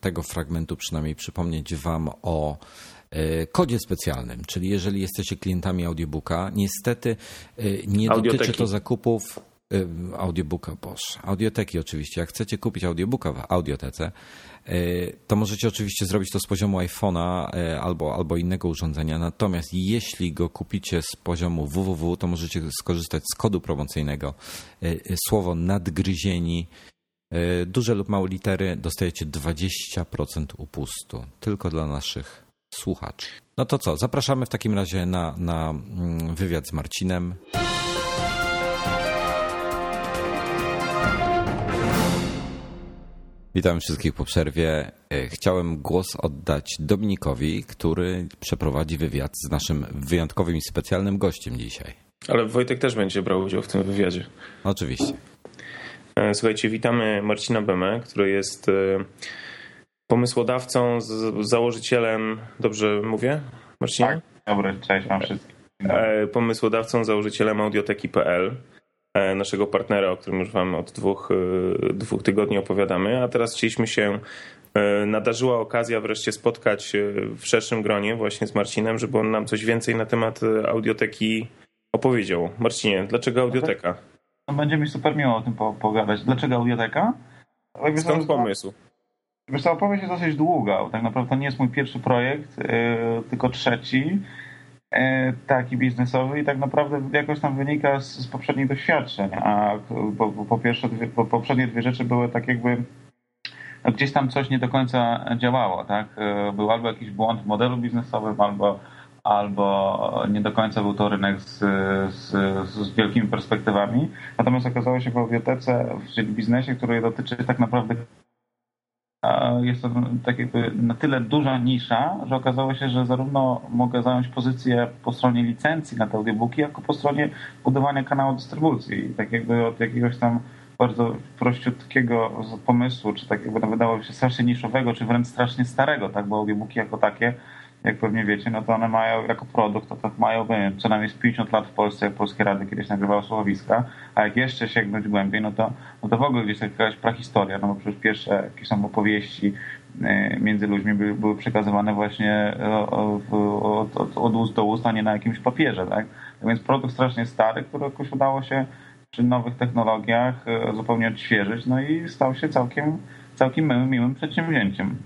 tego fragmentu przynajmniej przypomnieć Wam o e, kodzie specjalnym, czyli jeżeli jesteście klientami audiobooka, niestety nie Audioteki. dotyczy to zakupów audiobooka, boż, audioteki oczywiście. Jak chcecie kupić audiobooka w audiotece, to możecie oczywiście zrobić to z poziomu iPhone'a albo, albo innego urządzenia. Natomiast jeśli go kupicie z poziomu www, to możecie skorzystać z kodu promocyjnego słowo nadgryzieni duże lub małe litery dostajecie 20% upustu tylko dla naszych słuchaczy. No to co, zapraszamy w takim razie na, na mm, wywiad z Marcinem. Witam wszystkich po przerwie. E, chciałem głos oddać Dominikowi, który przeprowadzi wywiad z naszym wyjątkowym i specjalnym gościem dzisiaj. Ale Wojtek też będzie brał udział w tym wywiadzie. Oczywiście. E, słuchajcie, witamy Marcina Bemę, który jest e, pomysłodawcą, założycielem, dobrze mówię, Marcinie? Tak, dobry, cześć wam wszystkim. Pomysłodawcą, założycielem audioteki.pl, naszego partnera, o którym już wam od dwóch, e, dwóch tygodni opowiadamy, a teraz chcieliśmy się nadarzyła okazja wreszcie spotkać w szerszym gronie właśnie z Marcinem, żeby on nam coś więcej na temat audioteki opowiedział. Marcinie, dlaczego audioteka? No, będzie mi super miło o tym pogadać. Dlaczego audioteka? Skąd pomysł? Wiesz co, opowieść jest dosyć długa. Tak naprawdę to nie jest mój pierwszy projekt, yy, tylko trzeci. Yy, taki biznesowy i tak naprawdę jakoś tam wynika z, z poprzednich doświadczeń. A po, po pierwsze, dwie, po, poprzednie dwie rzeczy były tak jakby no gdzieś tam coś nie do końca działało, tak? Yy, był albo jakiś błąd w modelu biznesowym, albo, albo nie do końca był to rynek z, z, z wielkimi perspektywami. Natomiast okazało się w audiotece, czyli biznesie, który dotyczy tak naprawdę jest to tak jakby na tyle duża nisza, że okazało się, że zarówno mogę zająć pozycję po stronie licencji na te audiobooki, jako po stronie budowania kanału dystrybucji. I tak jakby od jakiegoś tam bardzo prościutkiego pomysłu, czy tak jakby wydawało się strasznie niszowego, czy wręcz strasznie starego, tak, bo audiobooki jako takie jak pewnie wiecie, no to one mają jako produkt, to tak mają wiem, co najmniej z 50 lat w Polsce, jak Polskie Rady kiedyś nagrywały słuchowiska, a jak jeszcze sięgnąć głębiej, no to, no to w ogóle gdzieś jakaś prahistoria, no bo przecież pierwsze jakieś są opowieści e, między ludźmi były, były przekazywane właśnie od, od, od ust do ust, a nie na jakimś papierze, tak? tak? Więc produkt strasznie stary, który jakoś udało się przy nowych technologiach e, zupełnie odświeżyć, no i stał się całkiem, całkiem miłym, miłym przedsięwzięciem.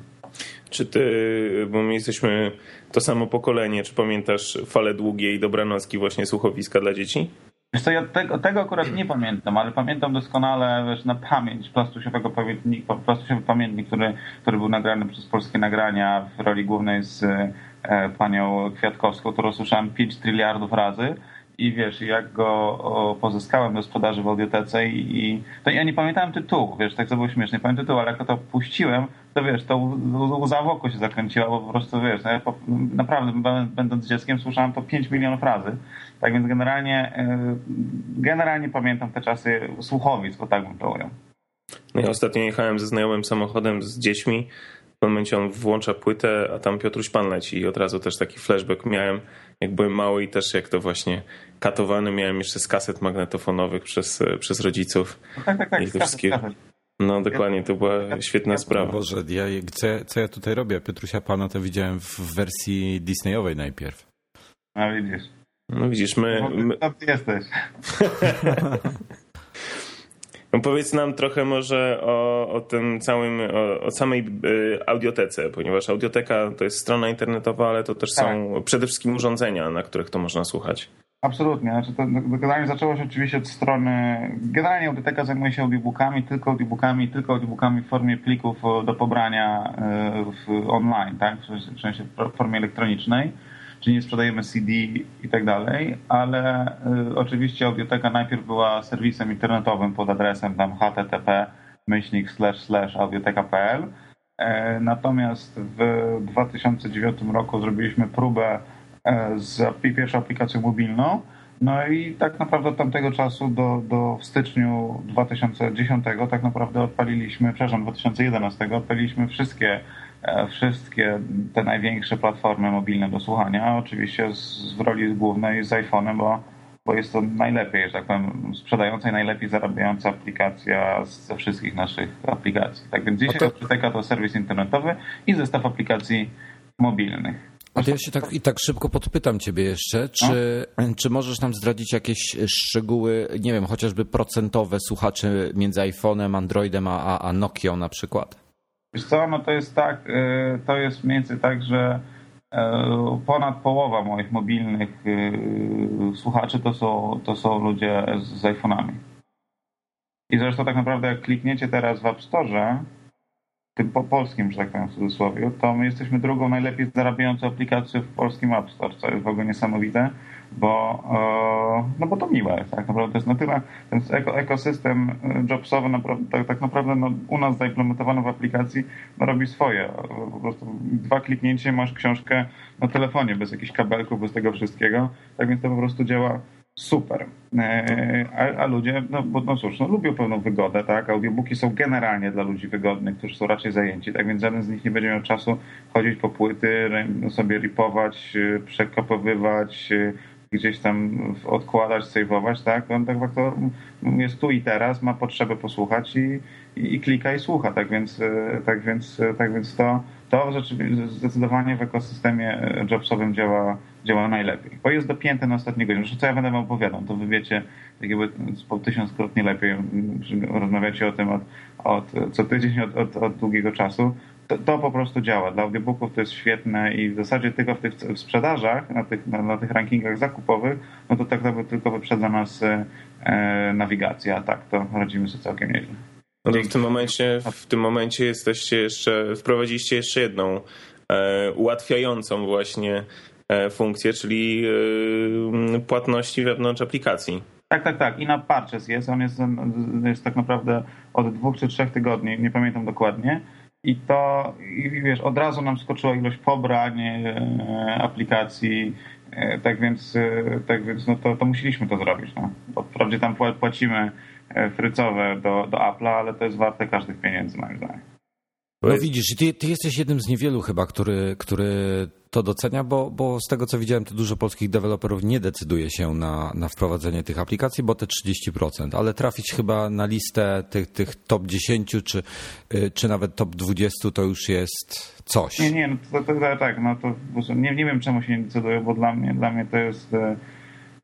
Czy ty, bo my jesteśmy to samo pokolenie, czy pamiętasz fale długiej dobranocki właśnie słuchowiska dla dzieci? Wiesz co, ja tego, tego akurat nie pamiętam, ale pamiętam doskonale wiesz, na pamięć plastusiowego pamiętnika, plastusiowy pamiętnik, który, który był nagrany przez polskie nagrania w roli głównej z e, panią Kwiatkowską, którą słyszałem 5 tryliardów razy i wiesz, jak go pozyskałem do sprzedaży w audiotece i, i to ja nie pamiętałem tytułu, wiesz, tak to było śmieszne, nie pamiętam tytułu, ale jak to puściłem, to wiesz, to łza w oko się zakręciła, bo po prostu wiesz, no ja po, naprawdę będąc dzieckiem słyszałem to 5 milionów razy, tak więc generalnie e, generalnie pamiętam te czasy słuchowic, bo tak bym to ujął. No ja ostatnio jechałem ze znajomym samochodem z dziećmi momencie on włącza płytę, a tam Piotruś Pan leci i od razu też taki flashback miałem, jak byłem mały i też jak to właśnie katowany miałem jeszcze z kaset magnetofonowych przez, przez rodziców. No tak, tak, tak, I wszystkie... No dokładnie, to była świetna sprawa. Boże, ja, co, co ja tutaj robię? Piotrusia Pana to widziałem w wersji Disneyowej najpierw. A widzisz. No widzisz, my... No, my... ty jesteś. No powiedz nam trochę może o, o tym całym, o, o, samej y, audiotece, ponieważ audioteka to jest strona internetowa, ale to też tak. są przede wszystkim urządzenia, na których to można słuchać. Absolutnie. Znaczy to generalnie zaczęło się oczywiście od strony. Generalnie audioteka zajmuje się audiobookami, tylko audiobookami, tylko audiobookami w formie plików do pobrania y, w online, tak? W sensie w formie elektronicznej czyli nie sprzedajemy CD i tak dalej, ale y, oczywiście audioteka najpierw była serwisem internetowym pod adresem tam http myślnik slash slash audioteka.pl e, Natomiast w 2009 roku zrobiliśmy próbę e, z pierwszą aplikacją mobilną. No i tak naprawdę od tamtego czasu do, do w styczniu 2010 tak naprawdę odpaliliśmy, przepraszam, 2011 odpaliliśmy wszystkie wszystkie te największe platformy mobilne do słuchania, oczywiście z, w roli głównej z iPhone'em, bo, bo jest to najlepiej, że tak powiem, sprzedająca i najlepiej zarabiająca aplikacja ze wszystkich naszych aplikacji. Tak więc dzisiaj to... to serwis internetowy i zestaw aplikacji mobilnych. A to ja się tak, i tak szybko podpytam ciebie jeszcze, czy, no? czy możesz nam zdradzić jakieś szczegóły, nie wiem, chociażby procentowe słuchaczy między iPhone'em, Androidem a, a Nokią na przykład? Wiesz co, no to jest tak, y, to jest mniej więcej tak, że y, ponad połowa moich mobilnych y, słuchaczy to są, to są ludzie z, z iPhone'ami. I zresztą tak naprawdę jak klikniecie teraz w App Store, tym po polskim, że tak powiem w cudzysłowie, to my jesteśmy drugą najlepiej zarabiającą aplikacją w polskim App Store, co jest w ogóle niesamowite, bo, e, no bo to miłe, tak naprawdę to jest na tyle, ten ekosystem e, jobsowy naprawdę, tak, tak naprawdę no, u nas zaimplementowany w aplikacji no, robi swoje. Po prostu dwa kliknięcie masz książkę na telefonie, bez jakichś kabelków, bez tego wszystkiego, tak więc to po prostu działa super. E, a, a, ludzie, no, bo, no cóż, no, lubią pewną wygodę, tak? Audiobooki są generalnie dla ludzi wygodnych, którzy są raczej zajęci, tak więc żaden z nich nie będzie miał czasu chodzić po płyty, sobie ripować, przekopowywać, e, gdzieś tam odkładać, sejwować, tak? On tak faktor jest tu i teraz, ma potrzebę posłuchać i, i, klika i słucha, tak więc, tak więc, tak więc to, to rzeczywiście zdecydowanie w ekosystemie jobsowym działa działa najlepiej. Bo jest dopięte na ostatniego dnia. Zresztą co ja będę wam opowiadał, to wy wiecie tak jakby po tysiąckrotnie lepiej rozmawiacie o tym od, od co tydzień od, od, od długiego czasu. To, to, po prostu działa. Dla audiobooków to jest świetne i w zasadzie tylko w tych w sprzedażach, na tych, na, na tych rankingach zakupowych, no to tak naprawdę tylko wyprzedza nas e, nawigacja, a tak to radzimy sobie całkiem nieźle. No to w tym momencie, w tym momencie jesteście jeszcze, wprowadziliście jeszcze jedną e, ułatwiającą właśnie E, funkcję, czyli e, płatności wewnątrz aplikacji. Tak, tak, tak. I na Parches jest. On jest, jest tak naprawdę od dwóch czy trzech tygodni, nie pamiętam dokładnie. I to, i wiesz, od razu nam skoczyła ilość pobrań e, aplikacji, tak więc, tak więc no to, to musieliśmy to zrobić. No. Bo wprawdzie tam płacimy frycowe do, do Apple'a, ale to jest warte każdych pieniędzy, moim zdaniem. No widzisz, ty, ty jesteś jednym z niewielu chyba, który, który to docenia, bo, bo z tego co widziałem, to dużo polskich deweloperów nie decyduje się na, na wprowadzenie tych aplikacji, bo te 30%, ale trafić chyba na listę tych, tych top 10 czy, y, czy nawet top 20 to już jest coś. Nie, nie, no to, to, to tak, no to nie, nie wiem czemu się nie decyduje, bo dla mnie, dla mnie to jest e,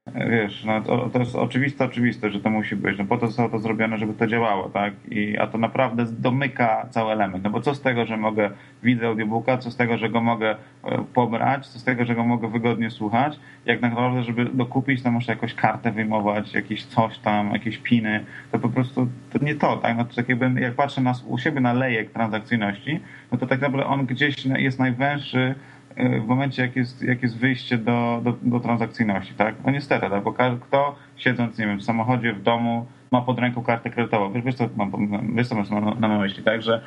Wiesz, no to, to jest oczywiste, oczywiste, że to musi być. No po to zostało to zrobione, żeby to działało, tak? I, a to naprawdę domyka cały element. No bo co z tego, że mogę widzę audiobooka, co z tego, że go mogę e, pobrać, co z tego, że go mogę wygodnie słuchać, jak naprawdę, żeby dokupić, to muszę jakąś kartę wyjmować, jakieś coś tam, jakieś piny. To po prostu to nie to, tak? No to tak jakby, jak patrzę na, u siebie na lejek transakcyjności, no to tak naprawdę on gdzieś jest najwęższy w momencie, jak jest, jak jest wyjście do, do, do transakcyjności, tak? No niestety, tak? bo kto siedząc, nie wiem, w samochodzie, w domu, ma pod ręką kartę kredytową. Wiesz, wiesz, co, mam, wiesz, co masz na, na myśli, tak? Że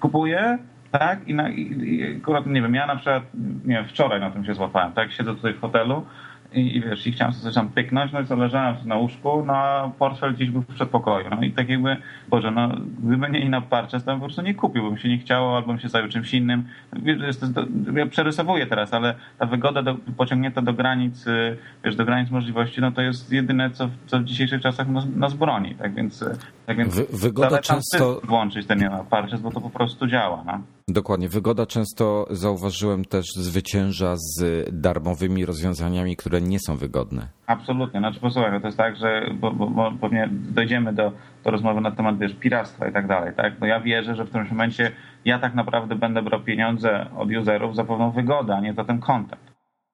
kupuje, tak? I, na, i, i akurat, nie wiem, ja na przykład, nie wiem, wczoraj na tym się złapałem, tak? Siedzę tutaj w hotelu i, i wiesz, i chciałem sobie coś tam pyknąć, no i co, leżałem na łóżku, no a portfel gdzieś był w przedpokoju, no i tak jakby, Boże, no gdyby nie inna parcia, to bym po prostu nie kupił, bo mi się nie chciało, albo bym się zajął czymś innym. Wiesz, to, ja przerysowuję teraz, ale ta wygoda do, pociągnięta do granic, y, wiesz, do granic możliwości, no to jest jedyne, co, co w dzisiejszych czasach nas, nas broni, tak więc, tak więc Wy, wygoda często... włączyć ten parcie, bo to po prostu działa, no. Dokładnie. Wygoda często, zauważyłem, też zwycięża z darmowymi rozwiązaniami, które nie są wygodne. Absolutnie. Znaczy posłuchaj, no to jest tak, że bo, bo, bo pewnie dojdziemy do, do rozmowy na temat wiesz, piractwa i tak dalej. Tak? No ja wierzę, że w którymś momencie ja tak naprawdę będę brał pieniądze od userów za pewną wygodę, a nie za ten content.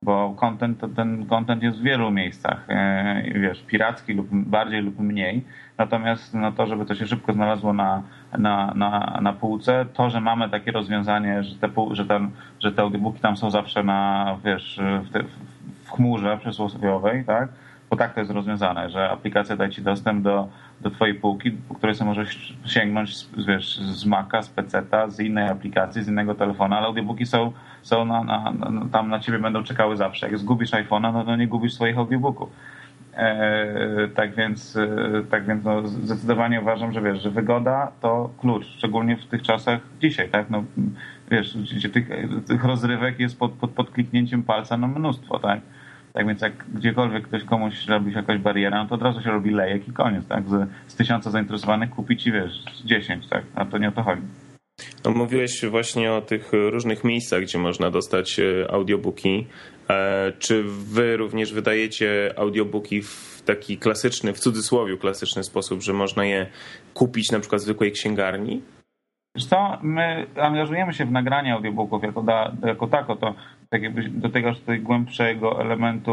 Bo content, ten content jest w wielu miejscach, e, wiesz, piracki lub bardziej lub mniej Natomiast no to, żeby to się szybko znalazło na, na, na, na półce, to, że mamy takie rozwiązanie, że te, że, ten, że te audiobooki tam są zawsze na, wiesz, w, te, w chmurze przysłowiowej, tak? Bo tak to jest rozwiązane, że aplikacja daje ci dostęp do, do twojej półki, po której sobie możesz sięgnąć z, wiesz, z Maca, z PC-ta, z innej aplikacji, z innego telefona, ale audiobooki są, są na, na, na, tam na ciebie będą czekały zawsze. Jak zgubisz iPhone'a, no to nie gubisz swoich audiobooków. E, tak więc, e, tak więc no, zdecydowanie uważam, że wiesz, że wygoda to klucz, szczególnie w tych czasach dzisiaj, tak? No, wiesz, tych, tych rozrywek jest pod, pod, pod kliknięciem palca no mnóstwo, tak? Tak więc jak gdziekolwiek ktoś komuś robi jakaś bariera, no to od razu się robi lejek i koniec, tak? Z, z tysiąca zainteresowanych kupić i wiesz, dziesięć, tak? A to nie o to chodzi. No, mówiłeś właśnie o tych różnych miejscach, gdzie można dostać audiobooki. Czy wy również wydajecie audiobooki w taki klasyczny, w cudzysłowie klasyczny sposób, że można je kupić na przykład w zwykłej księgarni? Wiesz co, my angażujemy się w nagranie audiobooków jako, da, jako tako, to tak jakby do tego głębszego elementu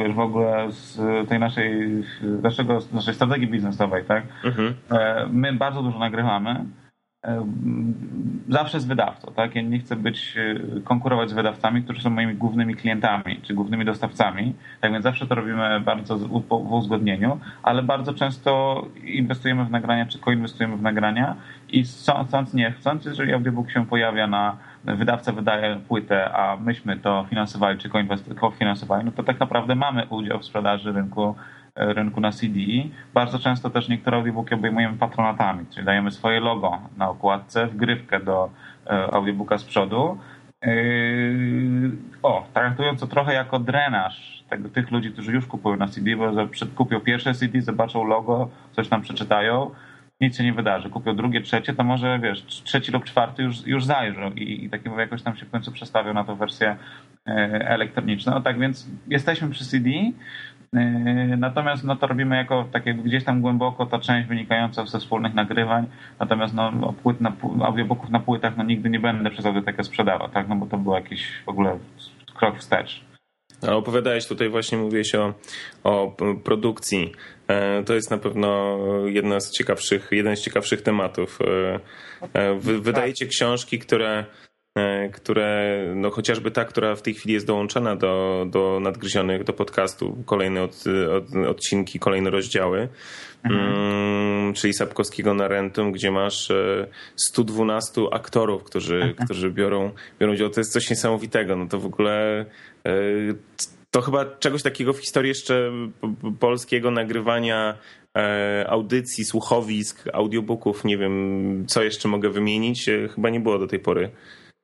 y, wiesz, w ogóle z tej naszej, naszego, naszej strategii biznesowej, tak? Mhm. E, my bardzo dużo nagrywamy zawsze z wydawcą, tak? Ja nie chcę być, e, konkurować z wydawcami, którzy są moimi głównymi klientami, czy głównymi dostawcami. Tak więc zawsze to robimy bardzo w uzgodnieniu, ale bardzo często inwestujemy w nagrania, czy koinwestujemy w nagrania i chcąc, nie chcąc, jeżeli audiobook się pojawia na wydawca wydaje płytę, a myśmy to finansowali, czy kofinansowali, no to tak naprawdę mamy udział w sprzedaży rynku rynku na CD. Bardzo często też niektóre audiobooki obejmujemy patronatami, czyli dajemy swoje logo na okładce, wgrywkę do e, audiobooka z przodu. E, o, traktując to trochę jako drenaż tego, tych ludzi, którzy już kupują na CD, bo kupią pierwsze CD, zobaczą logo, coś tam przeczytają, nic się nie wydarzy. Kupią drugie, trzecie, to może wiesz, trzeci lub czwarty już, już zajrzą i, i takiego jakoś tam się w końcu przestawią na tą wersję e, elektroniczną. No tak więc jesteśmy przy CD. Yy, natomiast no, to robimy jako takie gdzieś tam głęboko ta część wynikająca ze wspólnych nagrywań. Natomiast no, płyt na, audiobooków na płytach no, nigdy nie będę przez audiotekę sprzedawał, tak? No bo to był jakiś w ogóle krok wstecz. Ale opowiadałeś tutaj właśnie, mówiłeś o, o produkcji. E, to jest na pewno jedna z ciekawszych, jeden z ciekawszych tematów. E, e, wy, wydajecie książki, które które, no chociażby ta, która w tej chwili jest dołączona do, do nadgryzionych, do podcastu, kolejne od, od, odcinki, kolejne rozdziały, mhm. mm, czyli Sapkowskiego na Rentum, gdzie masz 112 e, aktorów, którzy, mhm. którzy biorą, biorą udział. To jest coś niesamowitego. No to w ogóle to chyba czegoś takiego w historii jeszcze polskiego nagrywania audycji, słuchowisk, audiobooków, nie wiem, co jeszcze mogę wymienić, chyba nie było do tej pory.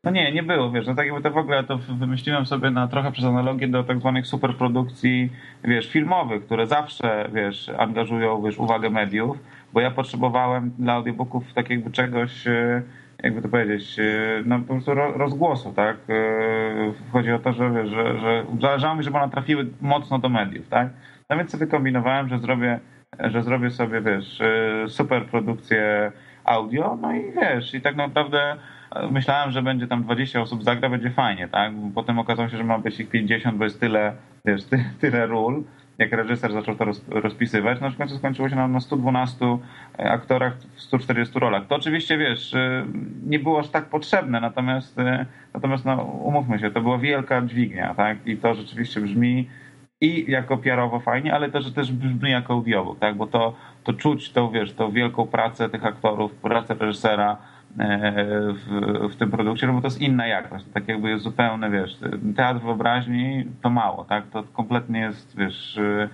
No nie, nie było, wiesz, no tak jakby to w ogóle to wymyśliłem sobie na trochę przez analogię do tak zwanych superprodukcji, wiesz, filmowych, które zawsze, wiesz, angażują, wiesz, uwagę mediów, bo ja potrzebowałem dla audiobooków tak jakby czegoś, e, jakby to powiedzieć, e, no po prostu rozgłosu, tak? E, chodzi o to, że, że, że zależało mi, żeby one trafiły mocno do mediów, tak? No więc sobie kombinowałem, że zrobię, że zrobię sobie, wiesz, super produkcję audio, no i wiesz, i tak naprawdę myślałem, że będzie tam 20 osób zagra, będzie fajnie, tak? Potem okazało się, że ma być ich 50, bo jest tyle, wiesz, ty, tyle ról. Jak reżyser zaczął to rozpisywać, no w końcu skończyło się na, na 112 aktorach w 140 rolach. To oczywiście, wiesz, y, nie było aż tak potrzebne, natomiast, y, natomiast no, umówmy się, to była wielka dźwignia, tak? I to rzeczywiście brzmi i jako PR-owo fajnie, ale też, też brzmi jako audiobook, tak? Bo to, to czuć tą, wiesz, tą wielką pracę tych aktorów, pracę reżysera, E, w, w tym produkcie, no bo to jest inna jakość. Tak jakby jest zupełnie, wiesz, teatr wyobraźni to mało, tak? To kompletnie jest, wiesz, e,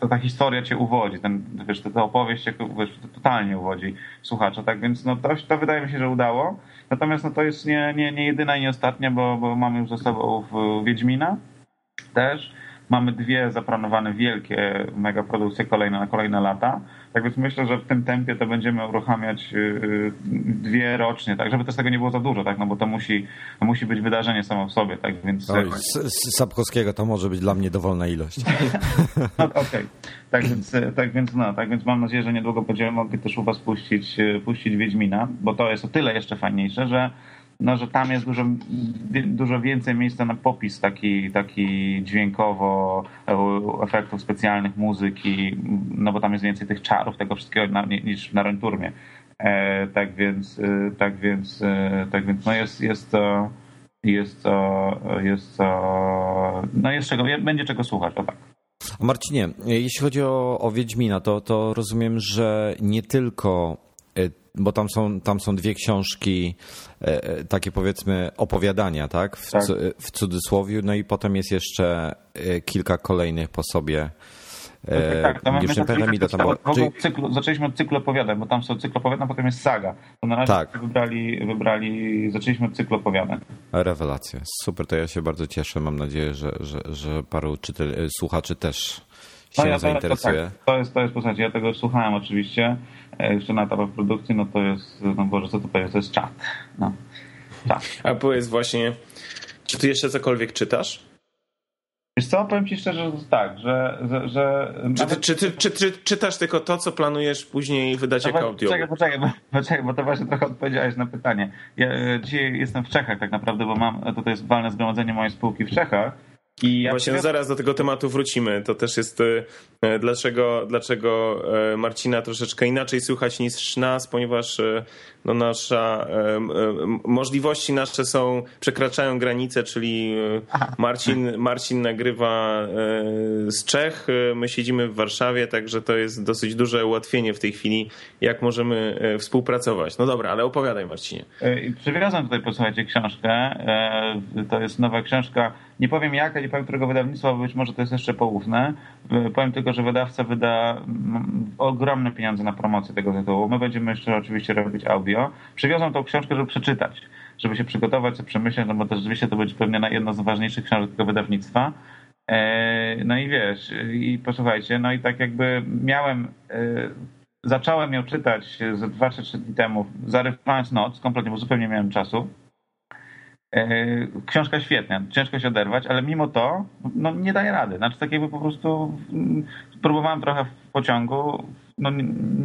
to ta historia cię uwodzi, ten, wiesz, ta opowieść cię wiesz, totalnie uwodzi słuchacza, tak więc no, to, to wydaje mi się, że udało. Natomiast no, to jest nie, nie, nie jedyna i nie ostatnia, bo, bo mamy już ze sobą Wiedźmina też. Mamy dwie zaplanowane wielkie megaprodukcje kolejne na kolejne lata. Tak więc myślę, że w tym tempie to będziemy uruchamiać y, y, dwie rocznie, tak, żeby też tego nie było za dużo, tak, no bo to musi, to musi być wydarzenie samo w sobie, tak, więc... Oj, z Sapkowskiego to może być dla mnie dowolna ilość. no, Okej, okay. tak więc, tak więc no, tak więc mam nadzieję, że niedługo będziemy mogli też u was puścić, puścić Wiedźmina, bo to jest o tyle jeszcze fajniejsze, że no, że tam jest dużo, dużo więcej miejsca na popis taki, taki dźwiękowo, e, efektów specjalnych, muzyki, no bo tam jest więcej tych czarów, tego wszystkiego na, niż na Renturmie. E, tak więc, e, tak więc, e, tak więc, no jest, jest to, jest to, jest to, no jest czego, będzie czego słuchać, o tak. Marcinie, jeśli chodzi o, o Wiedźmina, to, to rozumiem, że nie tylko bo tam są, tam są dwie książki, e, e, takie powiedzmy opowiadania, tak? W, tak. w cudzysłowie, no i potem jest jeszcze e, kilka kolejnych po sobie. No tak, tak, już nie pamiętam ile tam było. Cyklu, zaczęliśmy od cyklu opowiadań, bo tam są cykl opowiadań, potem jest saga. To na razie tak. wybrali, wybrali, zaczęliśmy od cyklu opowiadań. Rewelacja. Super, to ja się bardzo cieszę. Mam nadzieję, że, że, że paru czytel, słuchaczy też się no ja zainteresuje. To, tak, to, jest, to jest, posłuchajcie, ja tego słuchałem oczywiście, e, jeszcze na etapach produkcji, no to jest, no Boże, co tu powiedzieć, to jest czat. No. czat. A powiedz właśnie, czy ty jeszcze cokolwiek czytasz? Wiesz co, powiem ci szczerze, że tak, że... że, że czy, nawet... czy, czy, czy, czy, czytasz tylko to, co planujesz później wydać no, jako audio? Poczekaj, poczekaj, bo, poczekaj, bo to właśnie trochę odpowiedziałeś na pytanie. Ja e, dzisiaj jestem w Czechach tak naprawdę, bo mam, to jest walne zgromadzenie mojej spółki w Czechach i ja Właśnie zaraz do tego tematu wrócimy. To też jest e, dlaczego, dlaczego e, Marcina troszeczkę inaczej słychać niż nas, ponieważ e, no nasza, możliwości nasze są, przekraczają granice, czyli Marcin, Marcin nagrywa z Czech, my siedzimy w Warszawie, także to jest dosyć duże ułatwienie w tej chwili, jak możemy współpracować. No dobra, ale opowiadaj Marcinie. Przywiozłem tutaj, posłuchajcie, książkę. To jest nowa książka nie powiem jaka, nie powiem którego wydawnictwa, bo być może to jest jeszcze poufne. Powiem tylko, że wydawca wyda mm, ogromne pieniądze na promocję tego tytułu. My będziemy jeszcze oczywiście robić audio. Przywiozłem tą książkę, żeby przeczytać, żeby się przygotować, sobie przemyśleć, no bo to rzeczywiście to będzie pewnie jedna z ważniejszych książek tego wydawnictwa. E, no i wiesz, i posłuchajcie, no i tak jakby miałem e, zacząłem ją czytać ze dwa czy trzy dni temu, zarywając noc, kompletnie, bo zupełnie nie miałem czasu. E, książka świetna, ciężko się oderwać, ale mimo to no, nie daje rady. Znaczy tak jakby po prostu mm, próbowałem trochę w pociągu, no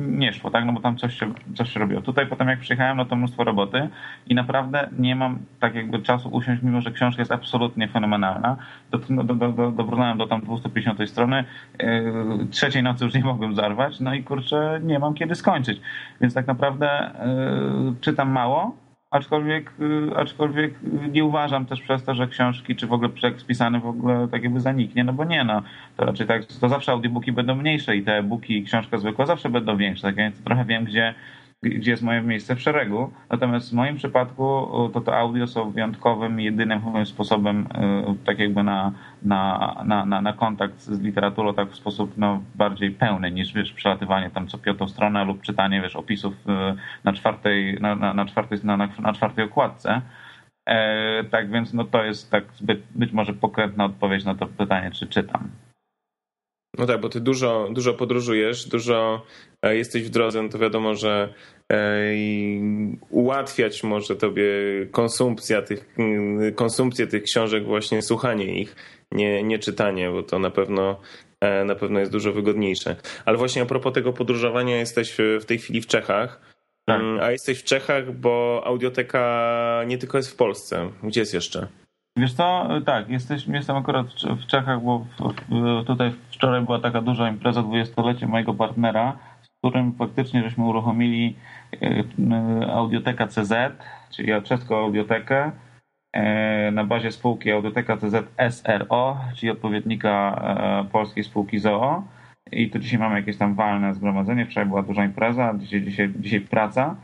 nie szło, tak, no bo tam coś się, coś się robiło. Tutaj potem jak przyjechałem, no to mnóstwo roboty i naprawdę nie mam tak jakby czasu usiąść, mimo że książka jest absolutnie fenomenalna. Do, do, do, do, dobrnąłem do tam 250 strony, yy, trzeciej nocy już nie mogłem zarwać, no i kurczę, nie mam kiedy skończyć. Więc tak naprawdę yy, czytam mało, aczkolwiek, y, aczkolwiek nie uważam też przez to, że książki, czy w ogóle tekst w ogóle tak jakby zaniknie, no bo nie, no. To raczej tak, to zawsze audiobooki będą mniejsze i te e-booki i książka zwykła zawsze będą większe, tak więc trochę wiem, gdzie gdzie jest moje miejsce w szeregu. Natomiast w moim przypadku to to audio są wyjątkowym, jedynym sposobem tak jakby na, na, na, na, na kontakt z literaturą tak w sposób no, bardziej pełny niż wiesz, przelatywanie tam co piątą stronę lub czytanie wiesz, opisów na czwartej, na, na, na czwartej, na, na czwartej okładce. E, tak więc no, to jest tak zbyt, być może pokrętna odpowiedź na to pytanie, czy czytam. No tak, bo ty dużo, dużo podróżujesz, dużo e, jesteś w drodze, no to wiadomo, że e, ułatwiać może tobie konsumpcja tych, konsumpcję tych książek, właśnie słuchanie ich, nie, nie czytanie, bo to na pewno e, na pewno jest dużo wygodniejsze. Ale właśnie a propos tego podróżowania, jesteś w tej chwili w Czechach. Tak. Mm, a jesteś w Czechach, bo audioteka nie tylko jest w Polsce. Gdzie jest jeszcze? Wiesz co, tak, jesteś, jestem akurat w Czechach, bo w, w, tutaj wczoraj była taka duża impreza 20-lecia mojego partnera, z którym faktycznie żeśmy uruchomili e, e, Audioteka CZ, czyli czeską audiotekę e, na bazie spółki Audioteka CZ SRO, czyli odpowiednika polskiej spółki ZOO. I tu dzisiaj mamy jakieś tam walne zgromadzenie, wczoraj była duża impreza, dzisiaj, dzisiaj, dzisiaj praca.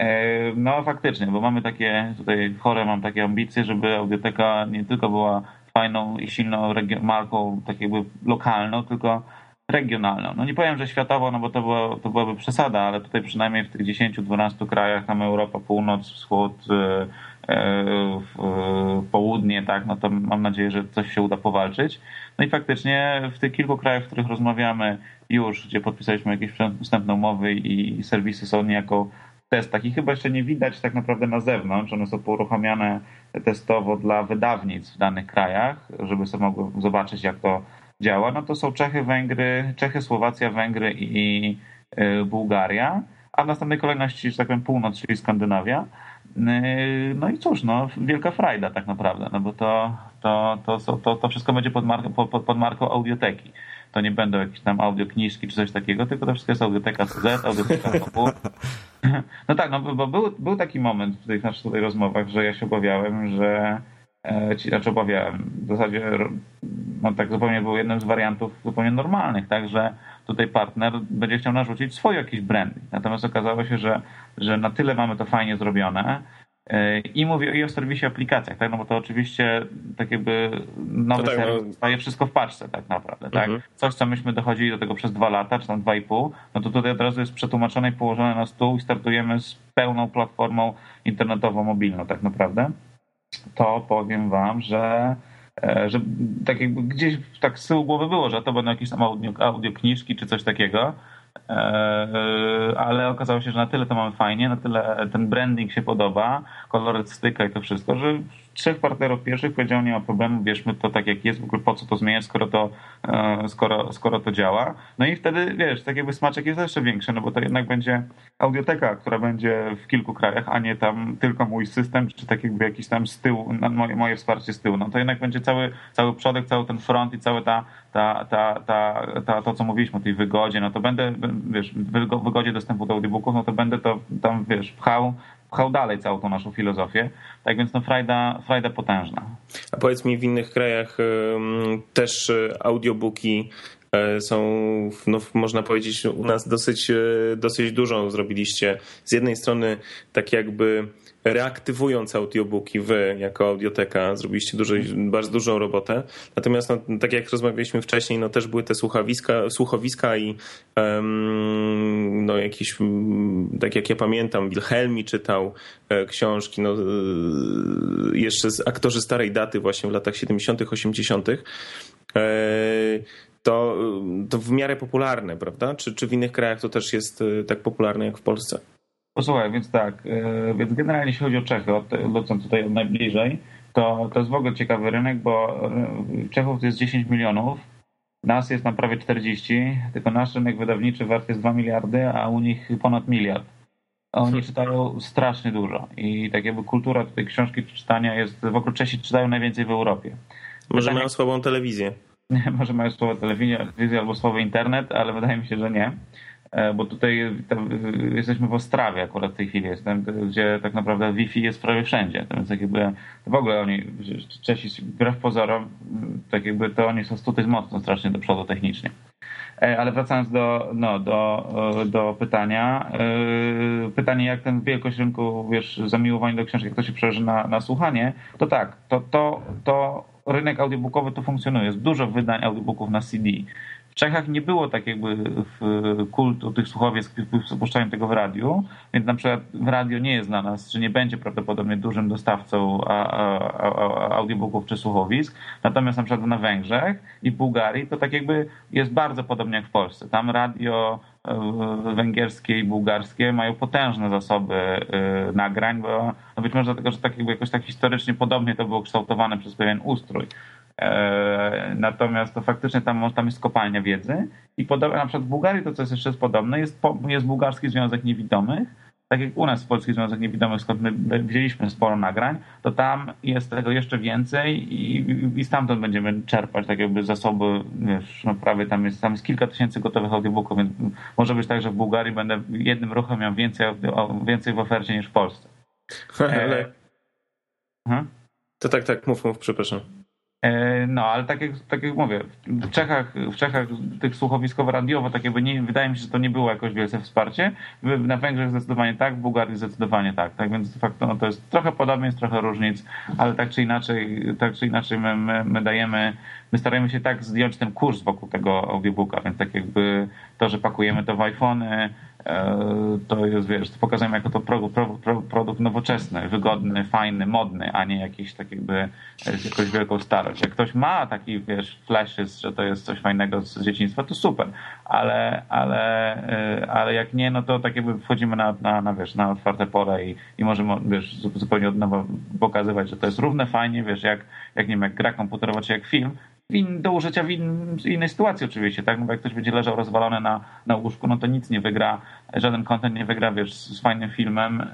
E, no faktycznie, bo mamy takie, tutaj chore mam takie ambicje, żeby audioteka nie tylko była fajną i silną marką, tak jakby lokalną, tylko regionalną. No nie powiem, że światowo, no bo to, było, to byłaby przesada, ale tutaj przynajmniej w tych 10-12 krajach, tam Europa, Północ, Wschód, e, e, południe, tak, no to mam nadzieję, że coś się uda powalczyć. No i faktycznie w tych kilku krajach, w których rozmawiamy już, gdzie podpisaliśmy jakieś wstępne umowy i serwisy są niejako testach i chyba jeszcze nie widać tak naprawdę na zewnątrz. One są uruchamiane testowo dla wydawnic w danych krajach, żeby sobie mogły zobaczyć, jak to działa. No to są Czechy, Węgry, Czechy, Słowacja, Węgry i y, Bułgaria, a w następnej kolejności, że tak powiem, północ, czyli Skandynawia. Y, no i cóż, no, wielka frajda tak naprawdę, no bo to, to, to, to, to wszystko będzie pod marką, pod, pod marką audioteki to nie będą jakieś tam audiokniżki czy coś takiego, tylko to wszystko jest audioteka CZ, audioteka WP. No tak, no bo był, był taki moment w tych naszych tutaj rozmowach, że ja się obawiałem, że e, ci, znaczy obawiałem, w zasadzie no tak zupełnie był jednym z wariantów zupełnie normalnych, tak, że tutaj partner będzie chciał narzucić swoje jakieś brandy. Natomiast okazało się, że, że na tyle mamy to fajnie zrobione, i mówię i o serwisie aplikacjach, tak? No bo to oczywiście tak jakby nowy tak, serwis no... wszystko w paczce tak naprawdę, tak? Mhm. Coś, co myśmy dochodzili do tego przez dwa lata, czy tam dwa i pół, no to tutaj od razu jest przetłumaczone i położone na stół i startujemy z pełną platformą internetową, mobilną tak naprawdę. To powiem wam, że że tak jakby gdzieś tak z tyłu głowy było, że to będą jakieś tam audio, audio kniżki czy coś takiego, ale okazało się, że na tyle to mamy fajnie, na tyle ten branding się podoba, koloryt styka i to wszystko, że trzech partnerów pierwszych powiedział, nie ma problemu, bierzmy to tak jak jest, w ogóle po co to zmieniać, skoro to, e, skoro, skoro to działa. No i wtedy, wiesz, tak jakby smaczek jest jeszcze większy, no bo to jednak będzie audioteka, która będzie w kilku krajach, a nie tam tylko mój system, czy tak jakby jakiś tam z tyłu, moje, moje wsparcie z tyłu. No to jednak będzie cały, cały przodek, cały ten front i cała ta, ta, ta, ta, ta, to, co mówiliśmy o tej wygodzie, no to będę, wiesz, wygodzie dostępu do audiobooków, no to będę to tam, wiesz, pchał pchał dalej całą tą naszą filozofię. Tak więc no frajda, frajda potężna. A powiedz mi, w innych krajach też e, audiobooki e, są, no, można powiedzieć, u nas dosyć, e, dosyć dużą zrobiliście. Z jednej strony tak jakby reaktywując audiobooki, wy jako audioteka zrobiliście bardzo dużą robotę. Natomiast no, tak jak rozmawialiśmy wcześniej, no też były te słuchowiska, słuchowiska i um, no jakieś, tak jak ja pamiętam, Wilhelmi czytał e, książki, no, e, jeszcze z aktorzy starej daty właśnie w latach 70., 80. E, to, to w miarę popularne, prawda? Czy, czy w innych krajach to też jest e, tak popularne jak w Polsce? Posłuchaj, więc tak, e, więc generalnie jeśli chodzi o Czechy, lecąc tutaj najbliżej, to, to jest w ogóle ciekawy rynek, bo e, Czechów to jest 10 milionów, nas jest na prawie 40, tylko nasz rynek wydawniczy wart jest 2 miliardy, a u nich ponad miliard. Oni czytają strasznie dużo i tak jakby kultura tej książki czytania jest, w ogóle Czesi czytają najwięcej w Europie. Może Pytanie, mają słabą telewizję. Może mają słabą telewizję albo słaby internet, ale wydaje mi się, że nie. E, bo tutaj jesteśmy w Ostrawie akurat w tej chwili jestem, gdzie tak naprawdę Wi-Fi jest prawie wszędzie, więc tak jakby w ogóle oni, Czesi wbrew pozorom, tak jakby to oni są tutaj mocno strasznie do przodu technicznie. E, ale wracając do, no, do, e, do pytania. Pytanie, jak ten wielkość rynku, wiesz, zamiłowanie do książki, jak to się przełoży na, na słuchanie, to tak, to, to, to rynek audiobookowy tu funkcjonuje. Jest dużo wydań audiobooków na CD. Czechach nie było tak jakby kultu tych słuchowiec, puszczają tego w radiu, więc na przykład w radio nie jest dla nas, że nie będzie prawdopodobnie dużym dostawcą audiobooków czy słuchowisk. Natomiast na przykład na Węgrzech i w Bułgarii to tak jakby jest bardzo podobnie jak w Polsce. Tam radio e, węgierskie i bułgarskie mają potężne zasoby e, nagrań, bo no być może dlatego, że tak jakby jakoś tak historycznie podobnie to było kształtowane przez pewien ustrój. E, natomiast to faktycznie tam, tam jest kopalnia wiedzy i podobnie, na przykład w Bułgarii to, co jest jeszcze podobne, jest, jest Bułgarski Związek Niewidomych, tak jak u nas w Polski Związek Niewidomych, skąd my wzięliśmy sporo nagrań, to tam jest tego jeszcze więcej i, i stamtąd będziemy czerpać tak jakby zasoby, wiesz, no prawie tam jest, tam jest kilka tysięcy gotowych audiobooków, więc może być tak, że w Bułgarii będę jednym ruchem miał więcej, więcej w ofercie niż w Polsce. Ale... E... To tak, tak, mów, mów, przepraszam. E, no, ale tak jak, tak jak mówię, w Czechach, w Czechach tych słuchowiskowo-radiowo, tak jakby nie, wydaje mi się, że to nie było jakoś wielce wsparcie. Na Węgrzech zdecydowanie tak, w Bułgarii zdecydowanie tak. Tak więc de facto no, to jest trochę podobnie, trochę różnic, ale tak czy inaczej, tak czy inaczej my, my, my dajemy, my staramy się tak zdjąć ten kurs wokół tego audiobooka, więc tak jakby to, że pakujemy to w iPhony, to jest, wiesz, to pokazujemy jako to produkt, produkt nowoczesny, wygodny, fajny, modny, a nie jakiś tak jakby jakąś wielką starość. Jak ktoś ma taki, wiesz, flashes, że to jest coś fajnego z dzieciństwa, to super, ale, ale, e, ale jak nie, no to tak jakby wchodzimy na, na, na wiesz, na otwarte pole i, i możemy, wiesz, zupełnie od nowa pokazywać, że to jest równe fajnie, wiesz, jak, jak nie wiem, jak gra komputerowa, czy jak film, do użycia w in, innej sytuacji oczywiście, tak? No bo jak ktoś będzie leżał rozwalony na, na łóżku, no to nic nie wygra, żaden content nie wygra, wiesz, z fajnym filmem,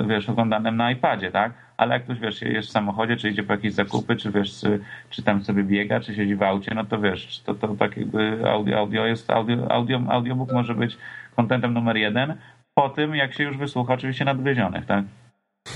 yy, wiesz, oglądanym na iPadzie, tak? Ale jak ktoś, wiesz, jest w samochodzie, czy idzie po jakieś zakupy, czy wiesz, czy, tam sobie biega, czy siedzi w aucie, no to wiesz, to, to tak jakby audio, audio jest, audio, audio, audiobook może być contentem numer jeden, po tym, jak się już wysłucha oczywiście nadwyzionych, tak?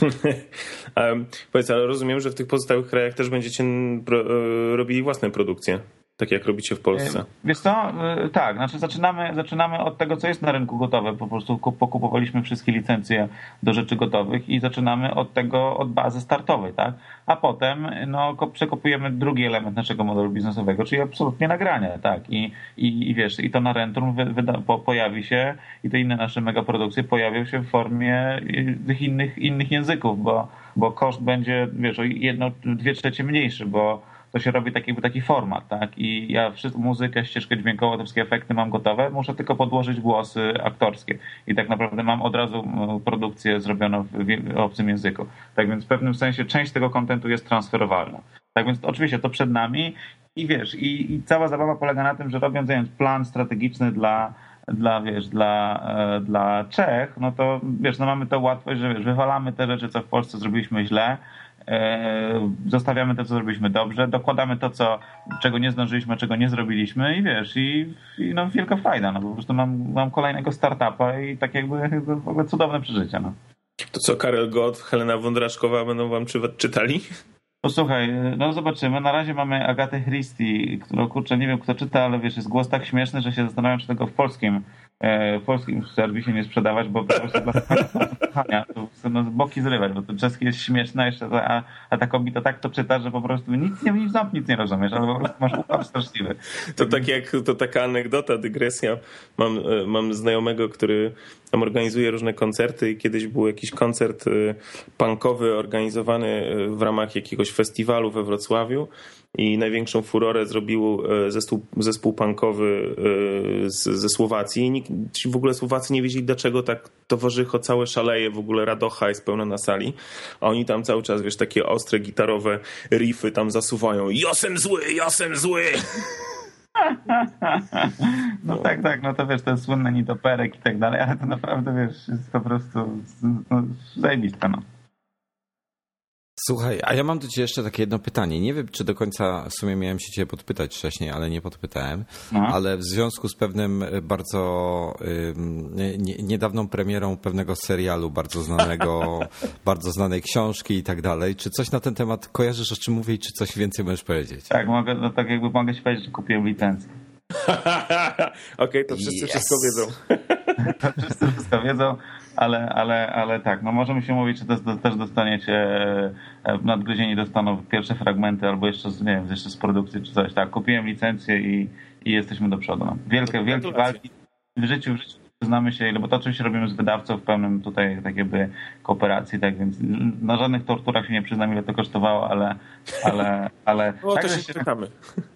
um, powiedz, ale rozumiem, że w tych pozostałych krajach też będziecie e, robili własne produkcje tak jak robicie w Polsce? E, wiesz co, e, tak, znaczy zaczynamy, zaczynamy od tego, co jest na rynku gotowe, po prostu pokupowaliśmy wszystkie licencje do rzeczy gotowych i zaczynamy od tego, od bazy startowej, tak, a potem no, przekopujemy drugi element naszego modelu biznesowego, czyli absolutnie nagranie, tak, i, i, i wiesz, i to na Rentrum wyda, po, pojawi się i te inne nasze megaprodukcje pojawią się w formie tych innych, innych języków, bo, bo koszt będzie, wiesz, o jedno, dwie trzecie mniejszy, bo to się robi taki, taki format, tak? I ja wszystko, muzykę, ścieżkę dźwiękową, te wszystkie efekty mam gotowe, muszę tylko podłożyć głosy aktorskie. I tak naprawdę mam od razu produkcję zrobioną w obcym języku. Tak więc w pewnym sensie część tego kontentu jest transferowalna. Tak więc oczywiście to przed nami i wiesz, i, i cała zabawa polega na tym, że robiąc plan strategiczny dla dla, wiesz, dla, e, dla Czech, no to wiesz, no mamy to łatwość, że wiesz, wywalamy te rzeczy, co w Polsce zrobiliśmy źle, zostawiamy to, co zrobiliśmy dobrze, dokładamy to, co, czego nie zdążyliśmy, czego nie zrobiliśmy i wiesz, i, i no wielka fajda, no po prostu mam, mam kolejnego startupa i tak jakby w ogóle cudowne przeżycie, no. To co, Karel Gott, Helena Wądraszkowa będą wam czytali? Posłuchaj, no zobaczymy. Na razie mamy Agatę Christie, którą kurczę, nie wiem kto czyta, ale wiesz, jest głos tak śmieszny, że się zastanawiam, czy tego w polskim E, w polskim serwisie nie sprzedawać, bo po prostu dla kochania to no, boki zrywać, bo to czeski jest śmieszne jeszcze, a, a ta kobieta tak to czyta, że po prostu nic nie, nic, nic nie rozumiesz, ale po prostu masz układ straszliwy. To tak jak, to taka anegdota, dygresja. Mam, e, mam znajomego, który tam organizuje różne koncerty i kiedyś był jakiś koncert e, punkowy organizowany w ramach jakiegoś festiwalu we Wrocławiu i największą furorę zrobił e, zespół, zespół punkowy e, z, ze Słowacji. Nikt, w ogóle Słowacy nie wiedzieli, dlaczego tak towarzycho całe szaleje, w ogóle radocha jest pełna na sali, a oni tam cały czas, wiesz, takie ostre gitarowe riffy tam zasuwają. Josem zły, josem zły! No tak, tak, no to wiesz, to jest słynne nitoperek i tak dalej, ale to naprawdę, wiesz, jest po prostu no, zajebiste, no. Słuchaj, a ja mam do Ciebie jeszcze takie jedno pytanie. Nie wiem, czy do końca w sumie miałem się Ciebie podpytać wcześniej, ale nie podpytałem. No. Ale w związku z pewnym e, bardzo nie, niedawną premierą pewnego serialu bardzo znanego, bardzo znanej książki i tak dalej, czy coś na ten temat kojarzysz, o czym mówię i czy coś więcej możesz powiedzieć? Tak, mogę, no, tak jakby mogę się powiedzieć, że kupiłem licencję. Okej, okay, to wszyscy yes. wszystko wiedzą. to wszyscy wszystko wiedzą ale, ale, ale tak, no możemy się mówić, czy też, też dostaniecie e, nadgryzieni dostaną pierwsze fragmenty albo jeszcze, z, nie wiem, jeszcze z produkcji czy coś. Tak, kupiłem licencję i, i jesteśmy do przodu. No. Wielkie, wielkie walki w życiu, w życiu znamy się, bo to oczywiście robimy z wydawcą w pełnym tutaj tak jakby kooperacji, tak więc na żadnych torturach się nie przyznam, ile to kosztowało, ale ale, ale no, tak, to się czekamy.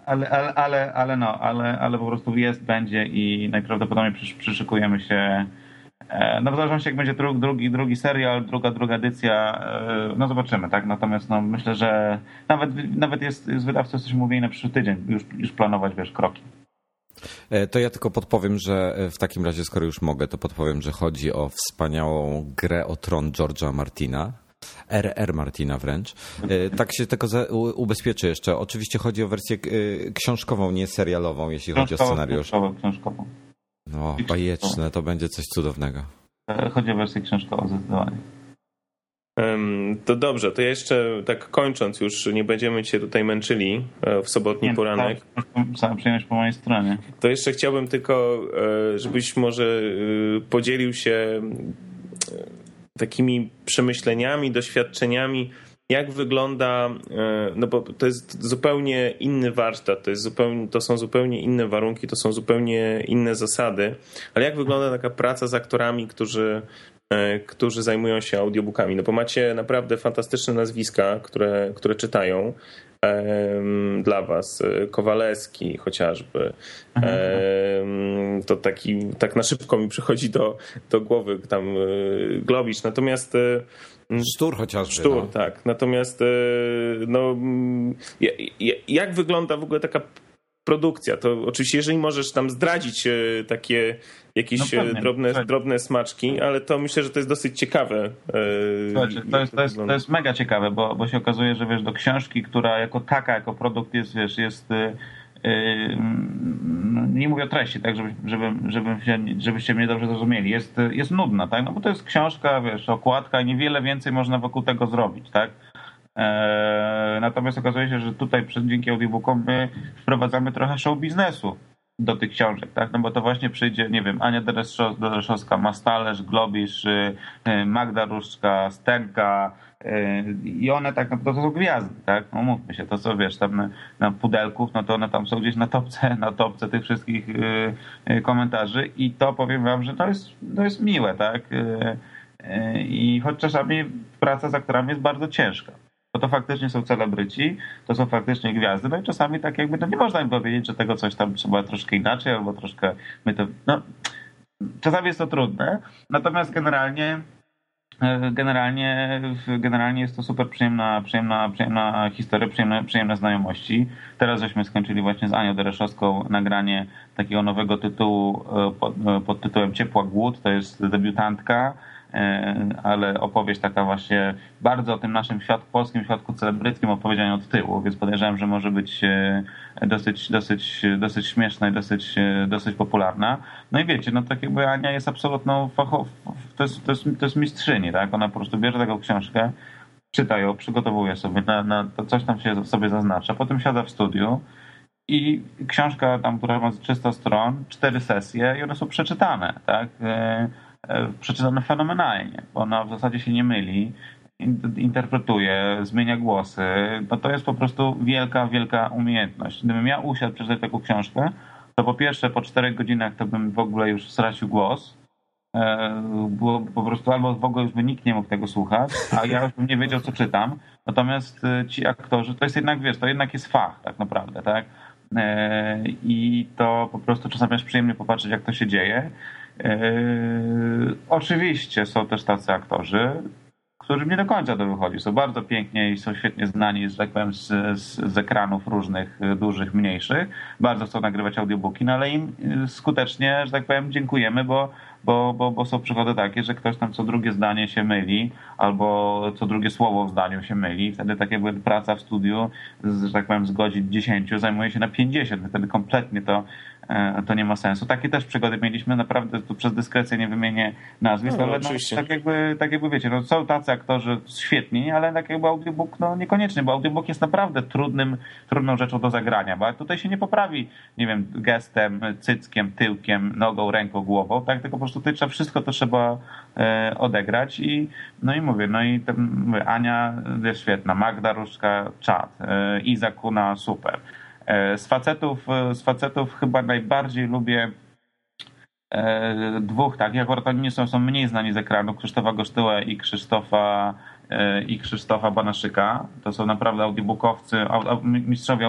Ale, ale, ale, ale no, ale, ale po prostu jest, będzie i najprawdopodobniej przyszykujemy się no w zależności jak będzie drugi, drugi, drugi serial, druga, druga edycja, e, no zobaczymy, tak? Natomiast no myślę, że nawet, nawet jest z wydawcą jesteśmy mówili na przyszły tydzień, już, już planować, wiesz, kroki. E, to ja tylko podpowiem, że w takim razie, skoro już mogę, to podpowiem, że chodzi o wspaniałą grę o tron George'a Martina. RR Martina wręcz. Tak się tylko ubezpieczy jeszcze. Oczywiście chodzi o wersję książkową, nie serialową, jeśli chodzi o scenariusz. Książkową, książkową. No, bajeczne, to będzie coś cudownego. Chodzi o wersję książkową zdecydowanie. To dobrze, to jeszcze tak kończąc już, nie będziemy cię tutaj męczyli e, w sobotni nie, poranek. Sam przyjemność po mojej stronie. To jeszcze chciałbym tylko, e, żebyś może e, podzielił się takimi przemyśleniami, doświadczeniami jak wygląda, e, no bo to jest zupełnie inny warsztat, to, jest zupełnie, to są zupełnie inne warunki, to są zupełnie inne zasady, ale jak wygląda taka praca z aktorami, którzy, e, którzy zajmują się audiobookami? No bo macie naprawdę fantastyczne nazwiska, które, które czytają dla was. E, Kowaleski chociażby. To taki, tak na szybko mi przychodzi do, do głowy tam Globicz. Natomiast. Sztur chociażby. Sztur, no. tak. Natomiast e, no, mm, jak wygląda w ogóle taka produkcja? To oczywiście, jeżeli możesz tam zdradzić e, takie jakieś no pewnie, drobne, drobne smaczki, ale to myślę, że to jest dosyć ciekawe. E, Słuchajcie, to, jest, to, jest, to jest mega ciekawe, bo, bo się okazuje, że wiesz, do książki, która jako taka, jako produkt jest, wiesz, jest nie mówię o treści, tak, żeby, żeby, żeby się, żebyście mnie dobrze zrozumieli, jest, jest nudna, tak, no bo to jest książka, wiesz, okładka niewiele więcej można wokół tego zrobić, tak. Eee, natomiast okazuje się, że tutaj dzięki audiobookom my wprowadzamy trochę show biznesu do tych książek, tak? No bo to właśnie przyjdzie, nie wiem, Ania Dereszowska, Mastalerz, Globisz, y, y, Magda Różczka, Stenka, i one tak naprawdę to są gwiazdy, tak? No mówmy się, to co wiesz, tam na, na pudelków, no to one tam są gdzieś na topce, na topce tych wszystkich y, y, komentarzy i to powiem wam, że to jest, to jest miłe, tak? Y, I choć czasami praca z aktorami jest bardzo ciężka. bo to faktycznie są celebryci, to są faktycznie gwiazdy, no i czasami tak jakby, no nie można im powiedzieć, że tego coś tam trzeba troszkę inaczej, albo troszkę my to, no czasami jest to trudne, natomiast generalnie generalnie, generalnie jest to super przyjemna, przyjemna, przyjemna historia, przyjemne, przyjemne znajomości. Teraz żeśmy skończyli właśnie z Anią Dereszowską nagranie takiego nowego tytułu e, pod, e, pod tytułem Ciepła Głód. To jest debiutantka E, ale opowieść taka właśnie bardzo o tym naszym świadku, polskim świadku celebryckim opowiedziana od tyłu, więc podejrzewam, że może być e, dosyć, dosyć, dosyć śmieszna i dosyć, e, dosyć popularna. No i wiecie, no tak jakby Ania jest absolutną fachową, to jest, to jest, to jest mistrzyni, tak? Ona po prostu bierze taką książkę, czyta ją, przygotowuje sobie, na, na coś tam się sobie zaznacza, potem siada w studiu i książka tam, która ma 300 stron, cztery sesje i one są przeczytane, tak? E, przeczytane fenomenalnie, ona w zasadzie się nie myli, interpretuje, zmienia głosy. No to jest po prostu wielka, wielka umiejętność. Gdybym ja usiadł przeczytać taką książkę, to po pierwsze po czterech godzinach to bym w ogóle już stracił głos, e, bo po prostu albo w ogóle już by nikt nie mógł tego słuchać, a ja już bym nie wiedział, co czytam. Natomiast e, ci aktorzy, to jest jednak, wiesz, to jednak jest fach tak naprawdę, tak? I to po prostu czasami jest przyjemnie popatrzeć, jak to się dzieje. Oczywiście są też tacy aktorzy, którym nie do końca to wychodzi. Są bardzo pięknie i są świetnie znani, że tak powiem, z, z, z, ekranów różnych, dużych, mniejszych. Bardzo chcą nagrywać audiobooki, no ale im skutecznie, że tak powiem, dziękujemy, bo bo, bo, bo są przykłady takie, że ktoś tam co drugie zdanie się myli, albo co drugie słowo w zdaniu się myli. Wtedy tak jakby praca w studiu, że tak powiem, z godzin 10 zajmuje się na 50. Wtedy kompletnie to, e, to nie ma sensu. Takie też przygody mieliśmy, naprawdę tu przez dyskrecję nie wymienię nazwisk, no, ale no, tak, jakby, tak jakby wiecie, no, są tacy aktorzy świetni, ale tak jakby audiobook no niekoniecznie, bo audiobook jest naprawdę trudnym, trudną rzeczą do zagrania, bo tutaj się nie poprawi, nie wiem, gestem, cyckiem, tyłkiem, nogą, ręką, głową, tak, tylko po prostu tutaj trzeba wszystko to trzeba e, odegrać i no i mówię, no i ten, mówię, Ania jest świetna, Magda Różka czad, e, Iza Kuna super. E, z facetów, z facetów chyba najbardziej lubię dwóch, tak, jak oni nie są, są mniej znani z ekranu, Krzysztofa Gosztyłę i Krzysztofa i Krzysztofa Banaszyka. To są naprawdę audiobookowcy, mistrzowie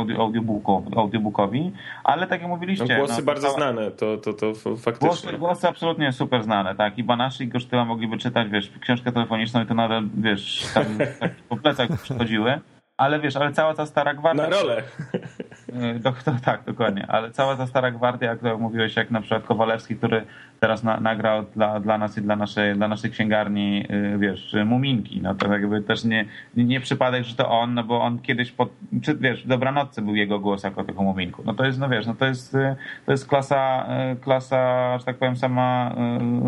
audiobookowi, ale tak jak mówiliście... No, głosy no, bardzo znane, to, to, to faktycznie. Głosy, głosy absolutnie super znane, tak. I Banaszyk i Gosztyła mogliby czytać, wiesz, książkę telefoniczną i to nadal, wiesz, tam tak po plecach przychodziły. Ale wiesz, ale cała ta stara gwardia... Na rolę. To, tak, dokładnie. Ale cała ta stara gwardia, jak to mówiłeś, jak na przykład Kowalewski, który teraz na, nagrał dla, dla nas i dla naszej, dla naszej księgarni, y, wiesz, Muminki. No to jakby też nie, nie przypadek, że to on, no bo on kiedyś, pod, czy, wiesz, w Dobranocce był jego głos jako tego Muminku. No to jest, no wiesz, no to jest, y, to jest klasa, y, klasa, że tak powiem, sama,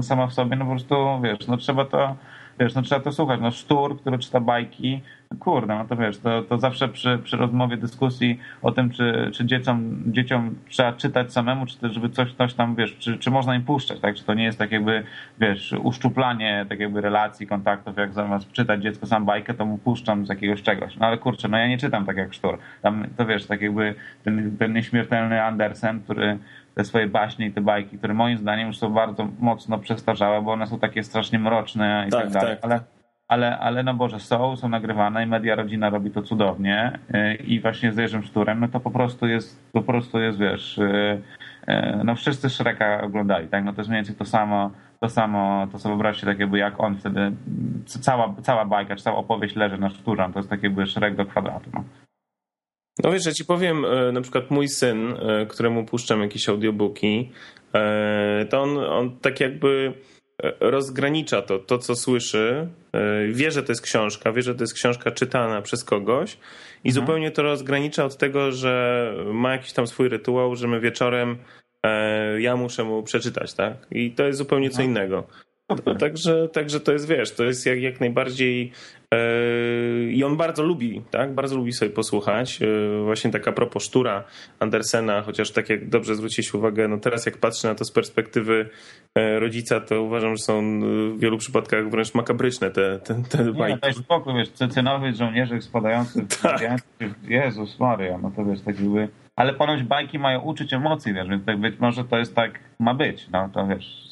sama w sobie, no po prostu, wiesz, no trzeba to wiesz, no trzeba to słuchać. No sztur, który czyta bajki, kurde, no to wiesz, to, to zawsze przy, przy rozmowie, dyskusji o tym, czy, czy dzieciom, dzieciom trzeba czytać samemu, czy też, żeby coś, coś tam, wiesz, czy, czy można im puszczać, tak? Czy to nie jest tak jakby, wiesz, uszczuplanie tak jakby relacji, kontaktów, jak zamiast czytać dziecko sam bajkę, to mu puszczam z jakiegoś czegoś. No ale kurczę, no ja nie czytam tak jak sztur. Tam, to wiesz, tak jakby ten, ten nieśmiertelny Andersen, który te swoje baśnie i te bajki, które moim zdaniem już są bardzo mocno przestarzałe, bo one są takie strasznie mroczne i tak, tak dalej. Tak. Ale, ale, ale no Boże, są, są nagrywane i media rodzina robi to cudownie y, i właśnie z Jerzym Szturem, no to po prostu jest, po prostu jest, wiesz, y, y, no wszyscy Shreka oglądali, tak, no to jest mniej więcej to samo, to samo, to sobie wyobraźcie tak jakby jak on wtedy, cała, cała bajka, czy cała opowieść leży na Szturze, to jest tak jakby Shrek do kwadratu, no. No wiesz, ja ci powiem, e, na przykład mój syn, e, któremu puszczam jakieś audiobooki, e, to on, on tak jakby rozgranicza to, to co słyszy, wie, że to jest książka, wie, że to jest książka czytana przez kogoś i mhm. zupełnie to rozgranicza od tego, że ma jakiś tam swój rytuał, że my wieczorem ja muszę mu przeczytać, tak? I to jest zupełnie co mhm. innego. Także, także to jest, wiesz, to jest jak, jak najbardziej I on bardzo lubi, tak? Bardzo lubi sobie posłuchać. Yy, właśnie taka propos sztura Andersena, chociaż tak jak dobrze zwróciłeś uwagę, no teraz jak patrzę na to z perspektywy e, rodzica, to uważam, że są w wielu przypadkach wręcz makabryczne te, te, te Nie, bajki. No, spokój, wiesz, cecynowy żołnierzyk spadający tak. Jezus Maria, no to wiesz, tak jakby... Ale ponoć bajki mają uczyć emocji, wiesz, więc tak być może to jest tak, ma być, no to wiesz,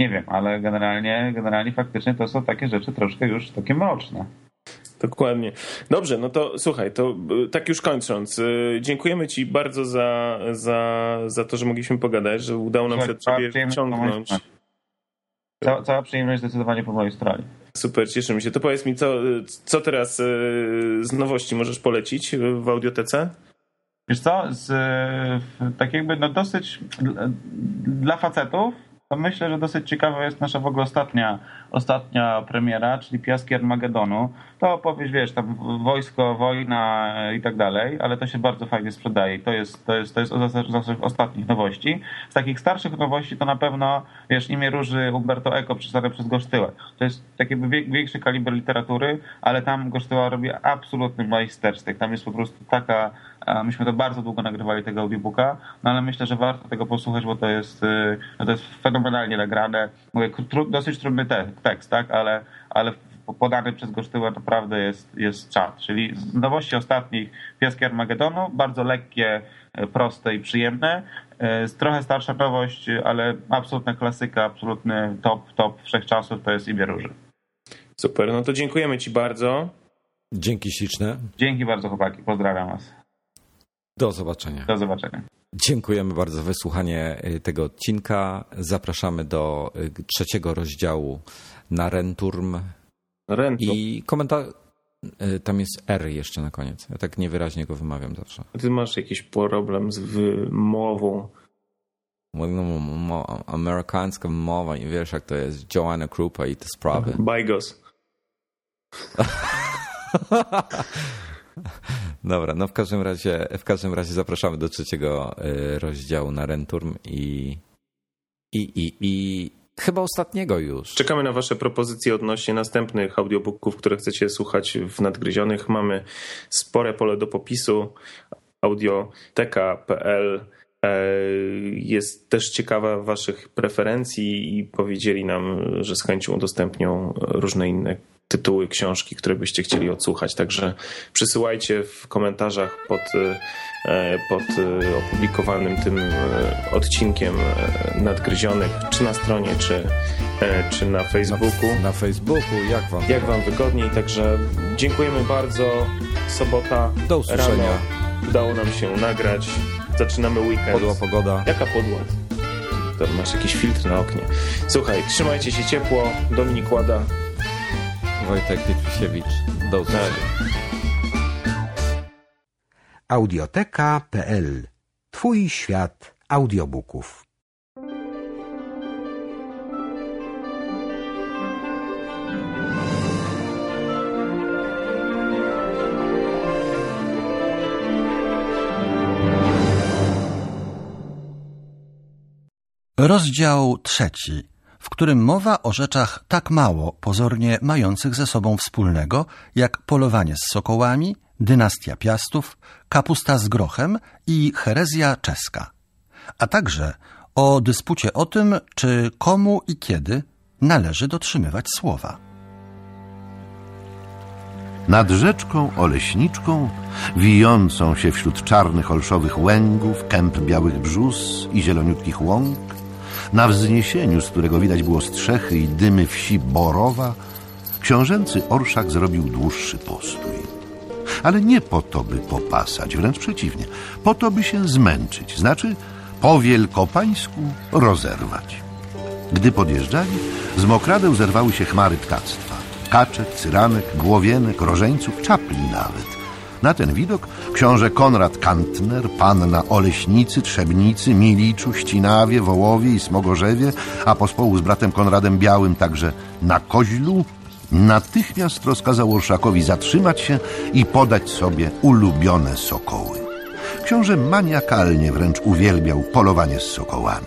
nie wiem, ale generalnie, generalnie faktycznie to są takie rzeczy troszkę już takie mroczne. Dokładnie. Dobrze, no to słuchaj, to y, tak już kończąc, y, dziękujemy Ci bardzo za, za, za to, że mogliśmy pogadać, że udało nam się od Ciebie wciągnąć. Cała, cała przyjemność zdecydowanie po mojej stronie. Super, cieszymy się. To powiedz mi, co, co teraz y, z nowości możesz polecić w audiotece? Wiesz co, z, tak jakby no dosyć dla facetów to myślę, że dosyć ciekawa jest nasza w ogóle ostatnia, ostatnia premiera, czyli Piaski Armagedonu. To opowieść, wiesz, tam wojsko, wojna i tak dalej, ale to się bardzo fajnie sprzedaje. To jest, to jest, to jest z ostatnich nowości. Z takich starszych nowości to na pewno, wiesz, imię róży Umberto Eco przeczytane przez Gosztyłę. To jest taki większy kaliber literatury, ale tam Gosztyła robi absolutny majstersztyk. Tam jest po prostu taka Myśmy to bardzo długo nagrywali tego audiobooka, no ale myślę, że warto tego posłuchać, bo to jest, y, no to jest fenomenalnie nagrane. Mówię, tru, dosyć trudny te, tekst, tak, ale, ale podany przez Gosztyłę naprawdę jest, jest czat. Czyli z nowości ostatnich Piaski Armagedonu, bardzo lekkie, y, proste i przyjemne. Y, trochę starsza nowość, ale absolutna klasyka, absolutny top, top wszechczasów to jest Imię Róży. Super, no to dziękujemy Ci bardzo. Dzięki śliczne. Dzięki bardzo chłopaki, pozdrawiam Was. Do zobaczenia. Do zobaczenia. Dziękujemy bardzo za wysłuchanie y, tego odcinka. Zapraszamy do y, trzeciego rozdziału na Renturm. Renturm. I komentarz. Y, tam jest R jeszcze na koniec. Ja tak niewyraźnie go wymawiam zawsze. Ty masz jakiś problem z wymową. No, amerykańska mowa, nie wiesz jak to jest. Joanna Krupa i te sprawy. Bajgos. Dobra, no w każdym razie, w każdym razie zapraszamy do trzeciego y, rozdziału na Renturm i, i, i, i chyba ostatniego już. Czekamy na Wasze propozycje odnośnie następnych audiobooków, które chcecie słuchać w nadgryzionych. Mamy spore pole do popisu. Audioteka.pl e, jest też ciekawa Waszych preferencji i powiedzieli nam, że z chęcią udostępnią różne inne tytuły książki, które byście chcieli odsłuchać. Także przysyłajcie w komentarzach pod, e, pod e, opublikowanym tym e, odcinkiem nadgryzionych, czy na stronie, czy, czy na Facebooku. Na, na Facebooku, jak wam? Jak wam wygodniej. Także dziękujemy bardzo. Sobota. Do usłyszenia. Rano. Udało nam się nagrać. Zaczynamy weekend. Podła pogoda. Jaka podła? To masz jakiś filtr na oknie. Słuchaj, trzymajcie się ciepło. Dominik Łada. Wojtek Pietrusiewicz. Do usłyszenia. Audioteka.pl Twój świat audiobooków. Rozdział trzeci w którym mowa o rzeczach tak mało pozornie mających ze sobą wspólnego, jak polowanie z sokołami, dynastia Piastów, kapusta z grochem i herezja czeska, a także o dyspucie o tym, czy komu i kiedy należy dotrzymywać słowa. Nad rzeczką Oleśniczką, wijącą się wśród czarnych olszowych łęgów, kęp białych brzus i zieloniutkich łąk, na wzniesieniu, z którego widać było strzechy i dymy wsi Borowa, książęcy orszak zrobił dłuższy postój. Ale nie po to, by popasać, wręcz przeciwnie, po to, by się zmęczyć, znaczy po wielkopańsku rozerwać. Gdy podjeżdżali, z mokradeł zerwały się chmary ptactwa. Kaczek, cyranek, głowienek, rożeńców, czapli nawet. Na ten widok książę Konrad Kantner, panna Oleśnicy, Trzebnicy, Miliczu, Ścinawie, Wołowie i Smogorzewie, a pospołu z bratem Konradem Białym także na Koźlu, natychmiast rozkazał Orszakowi zatrzymać się i podać sobie ulubione sokoły. Książę maniakalnie wręcz uwielbiał polowanie z sokołami.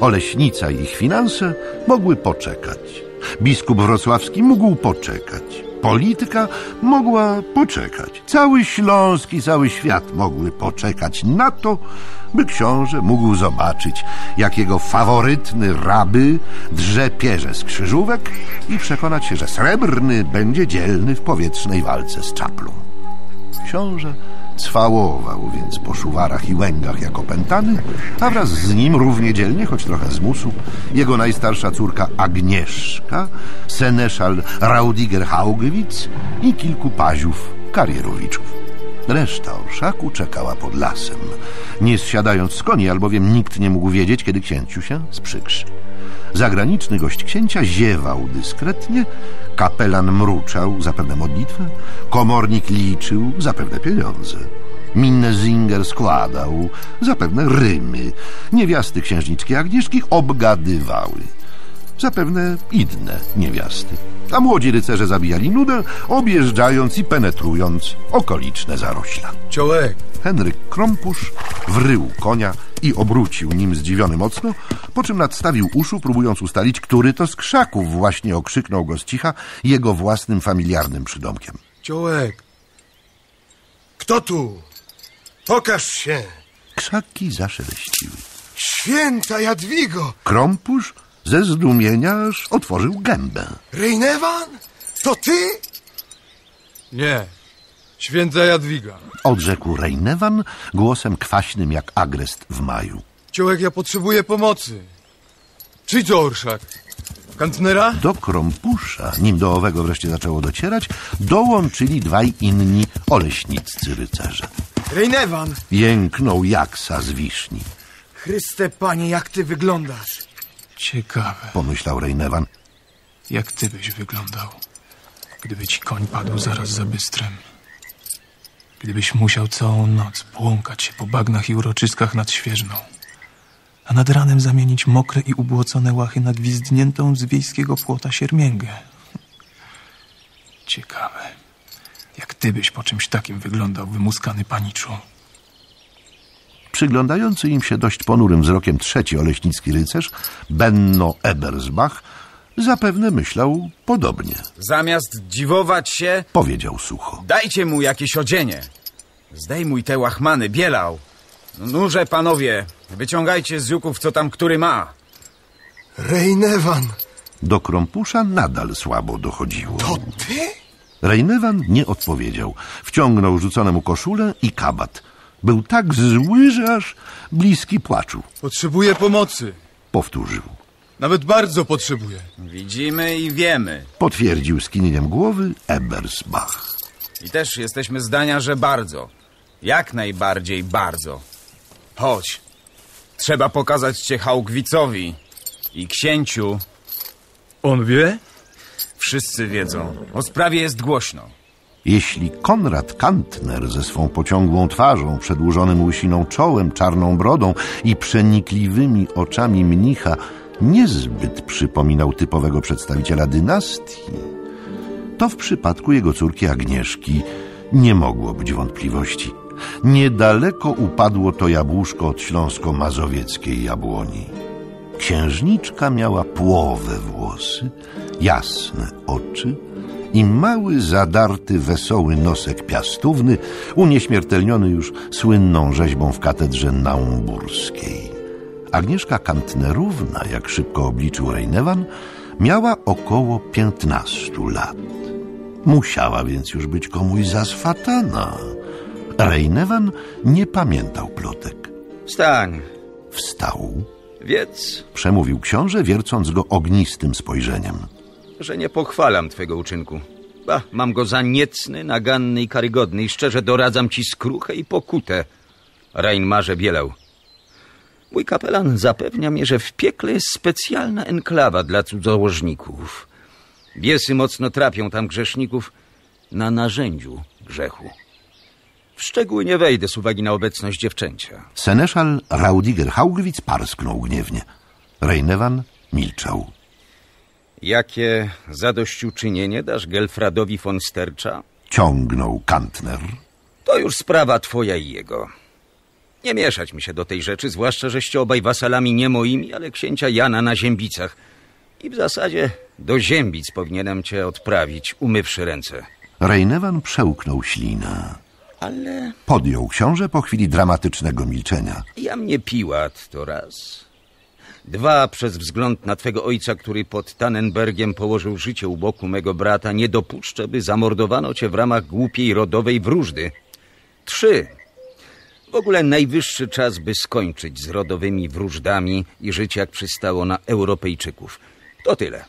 Oleśnica i ich finanse mogły poczekać. Biskup wrocławski mógł poczekać. Polityka mogła poczekać. Cały Śląsk i cały świat mogły poczekać na to, by książę mógł zobaczyć, jak jego faworytny raby drze pierze z krzyżówek i przekonać się, że srebrny będzie dzielny w powietrznej walce z czaplą. Książę Cwałował więc po szuwarach i łęgach jak opętany, a wraz z nim równie dzielnie, choć trochę z musu, jego najstarsza córka Agnieszka, seneszal Raudiger Haugewitz i kilku paziów karierowiczów. Reszta orszaku czekała pod lasem, nie zsiadając z koni, albowiem nikt nie mógł wiedzieć, kiedy księciu się sprzykrzy. Zagraniczny gość księcia ziewał dyskretnie, kapelan mruczał, zapewne modlitwę, komornik liczył, zapewne pieniądze. Minnezinger składał, zapewne rymy. Niewiasty księżniczki Agnieszki obgadywały. Zapewne inne niewiasty. A młodzi rycerze zabijali nudę, objeżdżając i penetrując okoliczne zarośla. Ciołek! Henryk Krompusz wrył konia i obrócił nim zdziwiony mocno, po czym nadstawił uszu, próbując ustalić, który to z krzaków właśnie okrzyknął go z cicha jego własnym familiarnym przydomkiem. Ciołek! Kto tu? Pokaż się! Krzaki zaszeleściły. Święta Jadwigo! Krompusz ze zdumienia aż otworzył gębę. Rejnewan? To ty? Nie. Święta Jadwiga. Odrzekł Rejnewan głosem kwaśnym jak agrest w maju. Ciołek, ja potrzebuję pomocy. Czyj to orszak? Kantnera? Do Krompusza, nim do owego wreszcie zaczęło docierać, dołączyli dwaj inni oleśniccy rycerze. Rejnewan! Jęknął jaksa z wiszni. Chryste, panie, jak ty wyglądasz? Ciekawe, Pomyślał Rejnewan. jak ty byś wyglądał, gdyby ci koń padł zaraz za bystrem. Gdybyś musiał całą noc błąkać się po bagnach i uroczyskach nad Świeżną, a nad ranem zamienić mokre i ubłocone łachy na gwizdniętą z wiejskiego płota siermięgę. Ciekawe, jak ty byś po czymś takim wyglądał, wymuskany paniczu. Przyglądający im się dość ponurym wzrokiem trzeci oleśnicki rycerz, Benno Ebersbach, zapewne myślał podobnie. Zamiast dziwować się, Powiedział sucho. dajcie mu jakieś odzienie. Zdejmuj te łachmany, bielał. Nurze, panowie, wyciągajcie z juków, co tam który ma. Rejnewan! Do Krompusza nadal słabo dochodziło. To ty? Rejnewan nie odpowiedział. Wciągnął rzucone mu koszulę i kabat. Był tak zły, że aż bliski płaczu. Potrzebuję pomocy. Powtórzył. Nawet bardzo potrzebuję. Widzimy i wiemy. Potwierdził skinieniem głowy Ebersbach. I też jesteśmy zdania, że bardzo. Jak najbardziej bardzo. Chodź. Trzeba pokazać cię Haugwicowi i księciu. On wie? Wszyscy wiedzą. O sprawie jest głośno. Jeśli Konrad Kantner ze swą pociągłą twarzą, przedłużonym łysiną czołem, czarną brodą i przenikliwymi oczami mnicha niezbyt przypominał typowego przedstawiciela dynastii, to w przypadku jego córki Agnieszki nie mogło być wątpliwości. Niedaleko upadło to jabłuszko od śląsko-mazowieckiej jabłoni. Księżniczka miała płowe włosy, jasne oczy i mały, zadarty, wesoły nosek piastówny, unieśmiertelniony już słynną rzeźbą w katedrze naumburskiej. Agnieszka Kantnerówna, jak szybko obliczył Rejnewan, miała około piętnastu lat. Musiała więc już być komuś zaswatana. Rejnewan nie pamiętał plotek. Wstań, Wstał, wiedz, przemówił książę, wiercąc go ognistym spojrzeniem. Że nie pochwalam twego uczynku. Ba, mam go za niecny, naganny i karygodny i szczerze doradzam ci skruchę i pokutę. Reinmarze Bielał. Mój kapelan zapewnia mnie, że w piekle jest specjalna enklawa dla cudzołożników. Biesy mocno trapią tam grzeszników na narzędziu grzechu. W szczegóły nie wejdę z uwagi na obecność dziewczęcia. Seneszal Raudiger Haugwitz parsknął gniewnie. Rejnewan milczał. Jakie zadośćuczynienie dasz Gelfradowi von Stercza? Ciągnął Kantner. To już sprawa twoja i jego. Nie mieszać mi się do tej rzeczy, zwłaszcza, żeście obaj wasalami nie moimi, ale księcia Jana na Ziębicach. I w zasadzie do Ziębic powinienem cię odprawić, umywszy ręce. Rejnewan przełknął ślinę. Ale Podjął książę po chwili dramatycznego milczenia. ja mnie piłat to raz. Dwa, przez wzgląd na twego ojca, który pod Tannenbergiem położył życie u boku mego brata, nie dopuszczę, by zamordowano cię w ramach głupiej rodowej wróżdy. trzy. W ogóle najwyższy czas, by skończyć z rodowymi wróżdami i żyć jak przystało na Europejczyków. To tyle.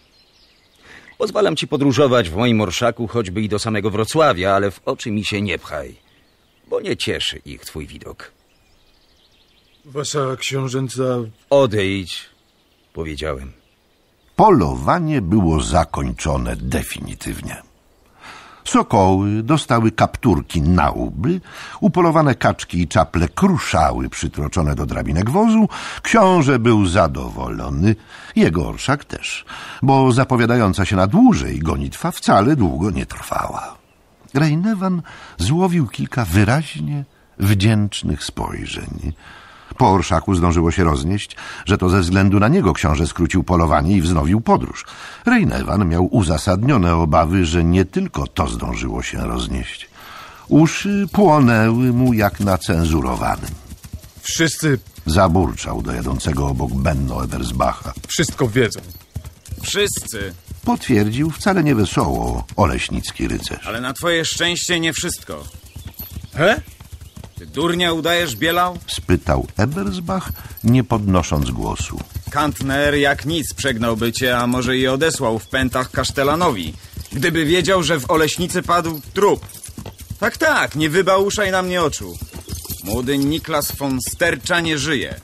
Pozwalam ci podróżować w moim orszaku, choćby i do samego Wrocławia, ale w oczy mi się nie pchaj, bo nie cieszy ich twój widok. Wasza książęca... Odejdź, powiedziałem. Polowanie było zakończone definitywnie. Sokoły dostały kapturki na łby, upolowane kaczki i czaple kruszały przytroczone do drabinek wozu. Książę był zadowolony, jego orszak też, bo zapowiadająca się na dłużej gonitwa wcale długo nie trwała. Rejnewan złowił kilka wyraźnie wdzięcznych spojrzeń. Po orszaku zdążyło się roznieść, że to ze względu na niego książę skrócił polowanie i wznowił podróż. Rejnewan miał uzasadnione obawy, że nie tylko to zdążyło się roznieść. Uszy płonęły mu jak na cenzurowanym. Wszyscy... Zaburczał do jadącego obok Benno Ebersbacha. Wszystko wiedzą. Wszyscy. Potwierdził wcale niewesoło oleśnicki rycerz. Ale na twoje szczęście nie wszystko. He? Ty durnia udajesz, Bielał? Spytał Ebersbach, nie podnosząc głosu. Kantner jak nic przegnałby cię, a może i odesłał w pętach kasztelanowi, gdyby wiedział, że w Oleśnicy padł trup. Tak, tak, nie wybałuszaj na mnie oczu. Młody Niklas von Stercza nie żyje.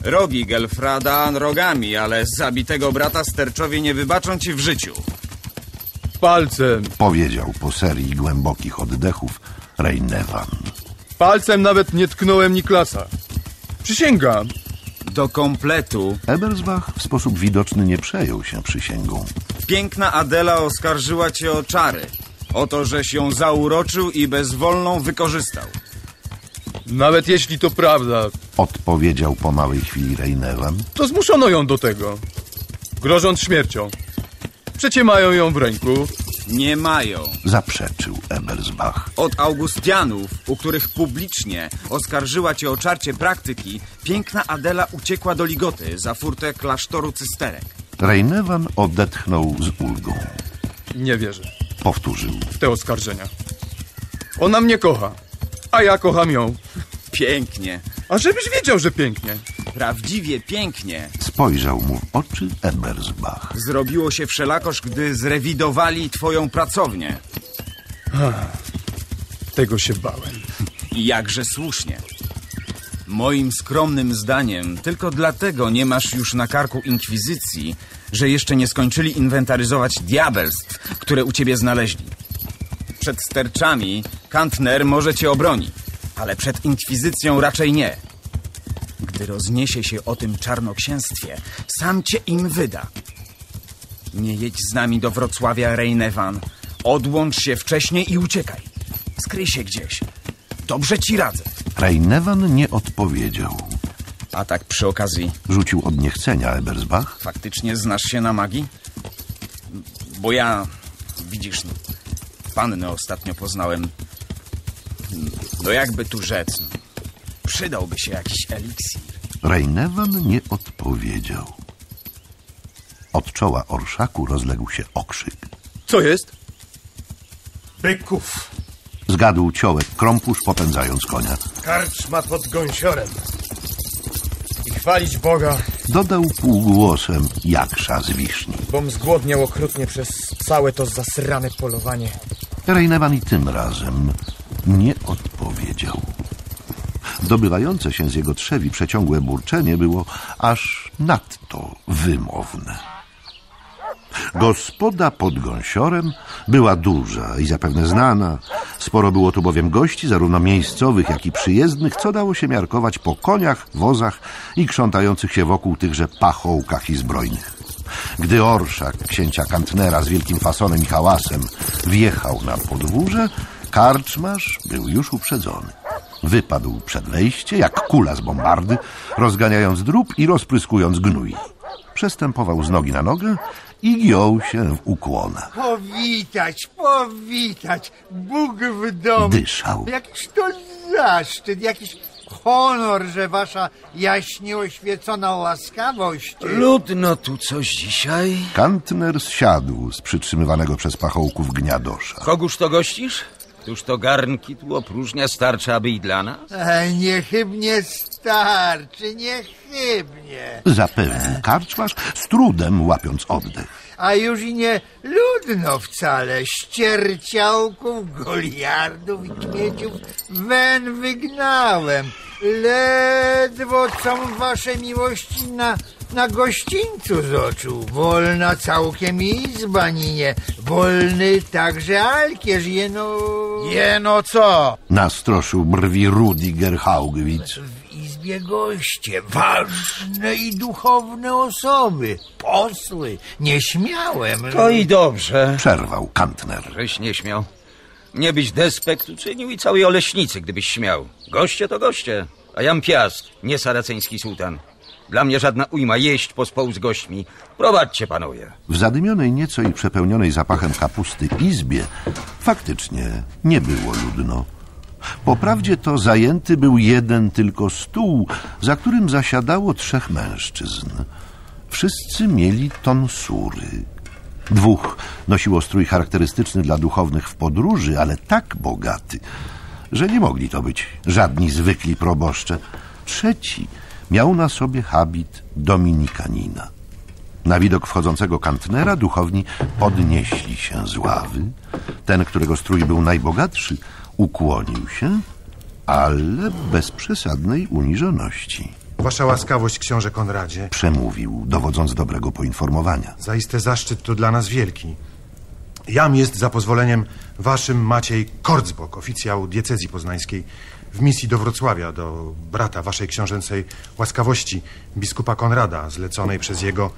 Rogi Gelfrada rogami, ale zabitego brata Sterczowi nie wybaczą ci w życiu. Palcem. Powiedział po serii głębokich oddechów Rejnewan. Palcem nawet nie tknąłem Niklasa. Przysięgam. Do kompletu. Ebersbach w sposób widoczny nie przejął się przysięgą. Piękna Adela oskarżyła cię o czary. O to, żeś ją zauroczył i bezwolną wykorzystał. Nawet jeśli to prawda, Odpowiedział po małej chwili Rejnewan. to zmuszono ją do tego. Grożąc śmiercią. Przecie mają ją w ręku. Nie mają. Zaprzeczył Ebersbach. Od Augustianów, u których publicznie oskarżyła cię o czarcie praktyki, piękna Adela uciekła do Ligoty za furtę klasztoru cysterek. Rejnewan odetchnął z ulgą. Nie wierzę Powtórzył. w te oskarżenia. Ona mnie kocha, a ja kocham ją. Pięknie. A żebyś wiedział, że pięknie. Prawdziwie pięknie. Spojrzał mu w oczy Ebersbach. Zrobiło się wszelakoż, gdy zrewidowali twoją pracownię. Tego się bałem. I jakże słusznie. Moim skromnym zdaniem, tylko dlatego nie masz już na karku inkwizycji, że jeszcze nie skończyli inwentaryzować diabelstw, które u ciebie znaleźli. Przed sterczami Kantner może cię obroni, ale przed inkwizycją raczej nie. Gdy rozniesie się o tym czarnoksięstwie, sam cię im wyda. Nie jedź z nami do Wrocławia, Rejnewan. Odłącz się wcześniej i uciekaj. Skryj się gdzieś. Dobrze ci radzę. Rejnewan nie odpowiedział. A tak przy okazji, Rzucił od niechcenia Ebersbach. faktycznie znasz się na magii? Bo ja, widzisz, pannę ostatnio poznałem. No jakby tu rzec, przydałby się jakiś eliksir. Rejnewan nie odpowiedział. Od czoła orszaku rozległ się okrzyk. Co jest? Byków. Zgadł ciołek krąpusz, popędzając konia. Karczma pod gąsiorem. I chwalić Boga, Dodał półgłosem jaksza z wiszni. bom zgłodniał okrutnie przez całe to zasrane polowanie. Rejnewan i tym razem nie odpowiedział. Dobywające się z jego trzewi przeciągłe burczenie było aż nadto wymowne. Gospoda pod gąsiorem była duża i zapewne znana. Sporo było tu bowiem gości, zarówno miejscowych, jak i przyjezdnych, co dało się miarkować po koniach, wozach i krzątających się wokół tychże pachołkach i zbrojnych. Gdy orszak księcia Kantnera z wielkim fasonem i hałasem wjechał na podwórze, karczmarz był już uprzedzony. Wypadł przed wejście, jak kula z bombardy, rozganiając drób i rozpryskując gnój. Przestępował z nogi na nogę i giął się w ukłonach. Powitać, powitać. Bóg w domu. Dyszał. Jakiś to zaszczyt, jakiś honor, że wasza jaśnie oświecona łaskawość. Ludno tu coś dzisiaj. Kantner zsiadł z przytrzymywanego przez pachołków gniadosza. Kogóż to gościsz? Któż to garnki tu opróżnia starcza, aby i dla nas? E, niechybnie starczy, niechybnie. Zapewnił karczmarz, z trudem łapiąc oddech. A już i nie ludno wcale. Ścierciałków, goliardów i kmieciów wen wygnałem. Ledwo co wasze miłości na, na gościńcu z oczu. Wolna całkiem izba, ninie. Wolny także alkierz, jeno... Jeno co? Nastroszył brwi Rudiger Haugwitz. W izbie goście, ważne i duchowne osoby, posły. Nie śmiałem. To i dobrze. Przerwał Kantner. Żeś nie śmiał. Nie byś despekt uczynił i całej oleśnicy, gdybyś śmiał. Goście to goście, a jam piast, nie saraceński sułtan. Dla mnie żadna ujma jeść pospołu z gośćmi. Prowadźcie, panowie. W zadymionej nieco i przepełnionej zapachem kapusty izbie faktycznie nie było ludno. Poprawdzie to zajęty był jeden tylko stół, za którym zasiadało trzech mężczyzn. Wszyscy mieli tonsury. Dwóch nosiło strój charakterystyczny dla duchownych w podróży, ale tak bogaty, że nie mogli to być żadni zwykli proboszcze. Trzeci miał na sobie habit dominikanina. Na widok wchodzącego kantnera duchowni podnieśli się z ławy. Ten, którego strój był najbogatszy, ukłonił się, ale bez przesadnej uniżoności. Wasza łaskawość, książę Konradzie. Przemówił, dowodząc dobrego poinformowania. Zaiste zaszczyt to dla nas wielki. Jam jest za pozwoleniem waszym Maciej Korcbok, oficjał diecezji poznańskiej, w misji do Wrocławia, do brata waszej książęcej łaskawości, biskupa Konrada, zleconej przez jego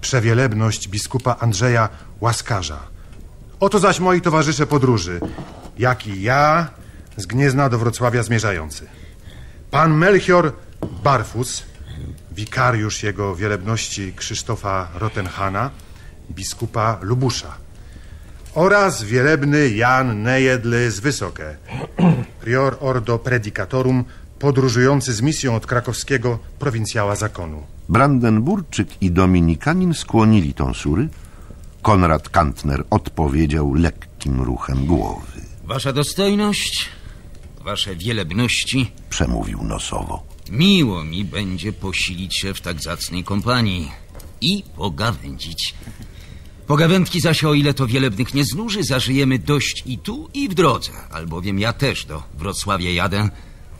przewielebność biskupa Andrzeja Łaskarza. Oto zaś moi towarzysze podróży, jak i ja z Gniezna do Wrocławia zmierzający. Pan Melchior Barfus, wikariusz jego wielebności Krzysztofa Rotenhana, biskupa Lubusza oraz wielebny Jan Nejedly z Wysokie, prior ordo predicatorum, podróżujący z misją od krakowskiego prowincjała zakonu. Brandenburczyk i Dominikanin skłonili tonsury. Konrad Kantner odpowiedział lekkim ruchem głowy. Wasza dostojność, wasze wielebności, przemówił nosowo. Miło mi będzie posilić się w tak zacnej kompanii i pogawędzić. Pogawędki zaś, o ile to wielebnych nie znuży, zażyjemy dość i tu, i w drodze, albowiem ja też do Wrocławia jadę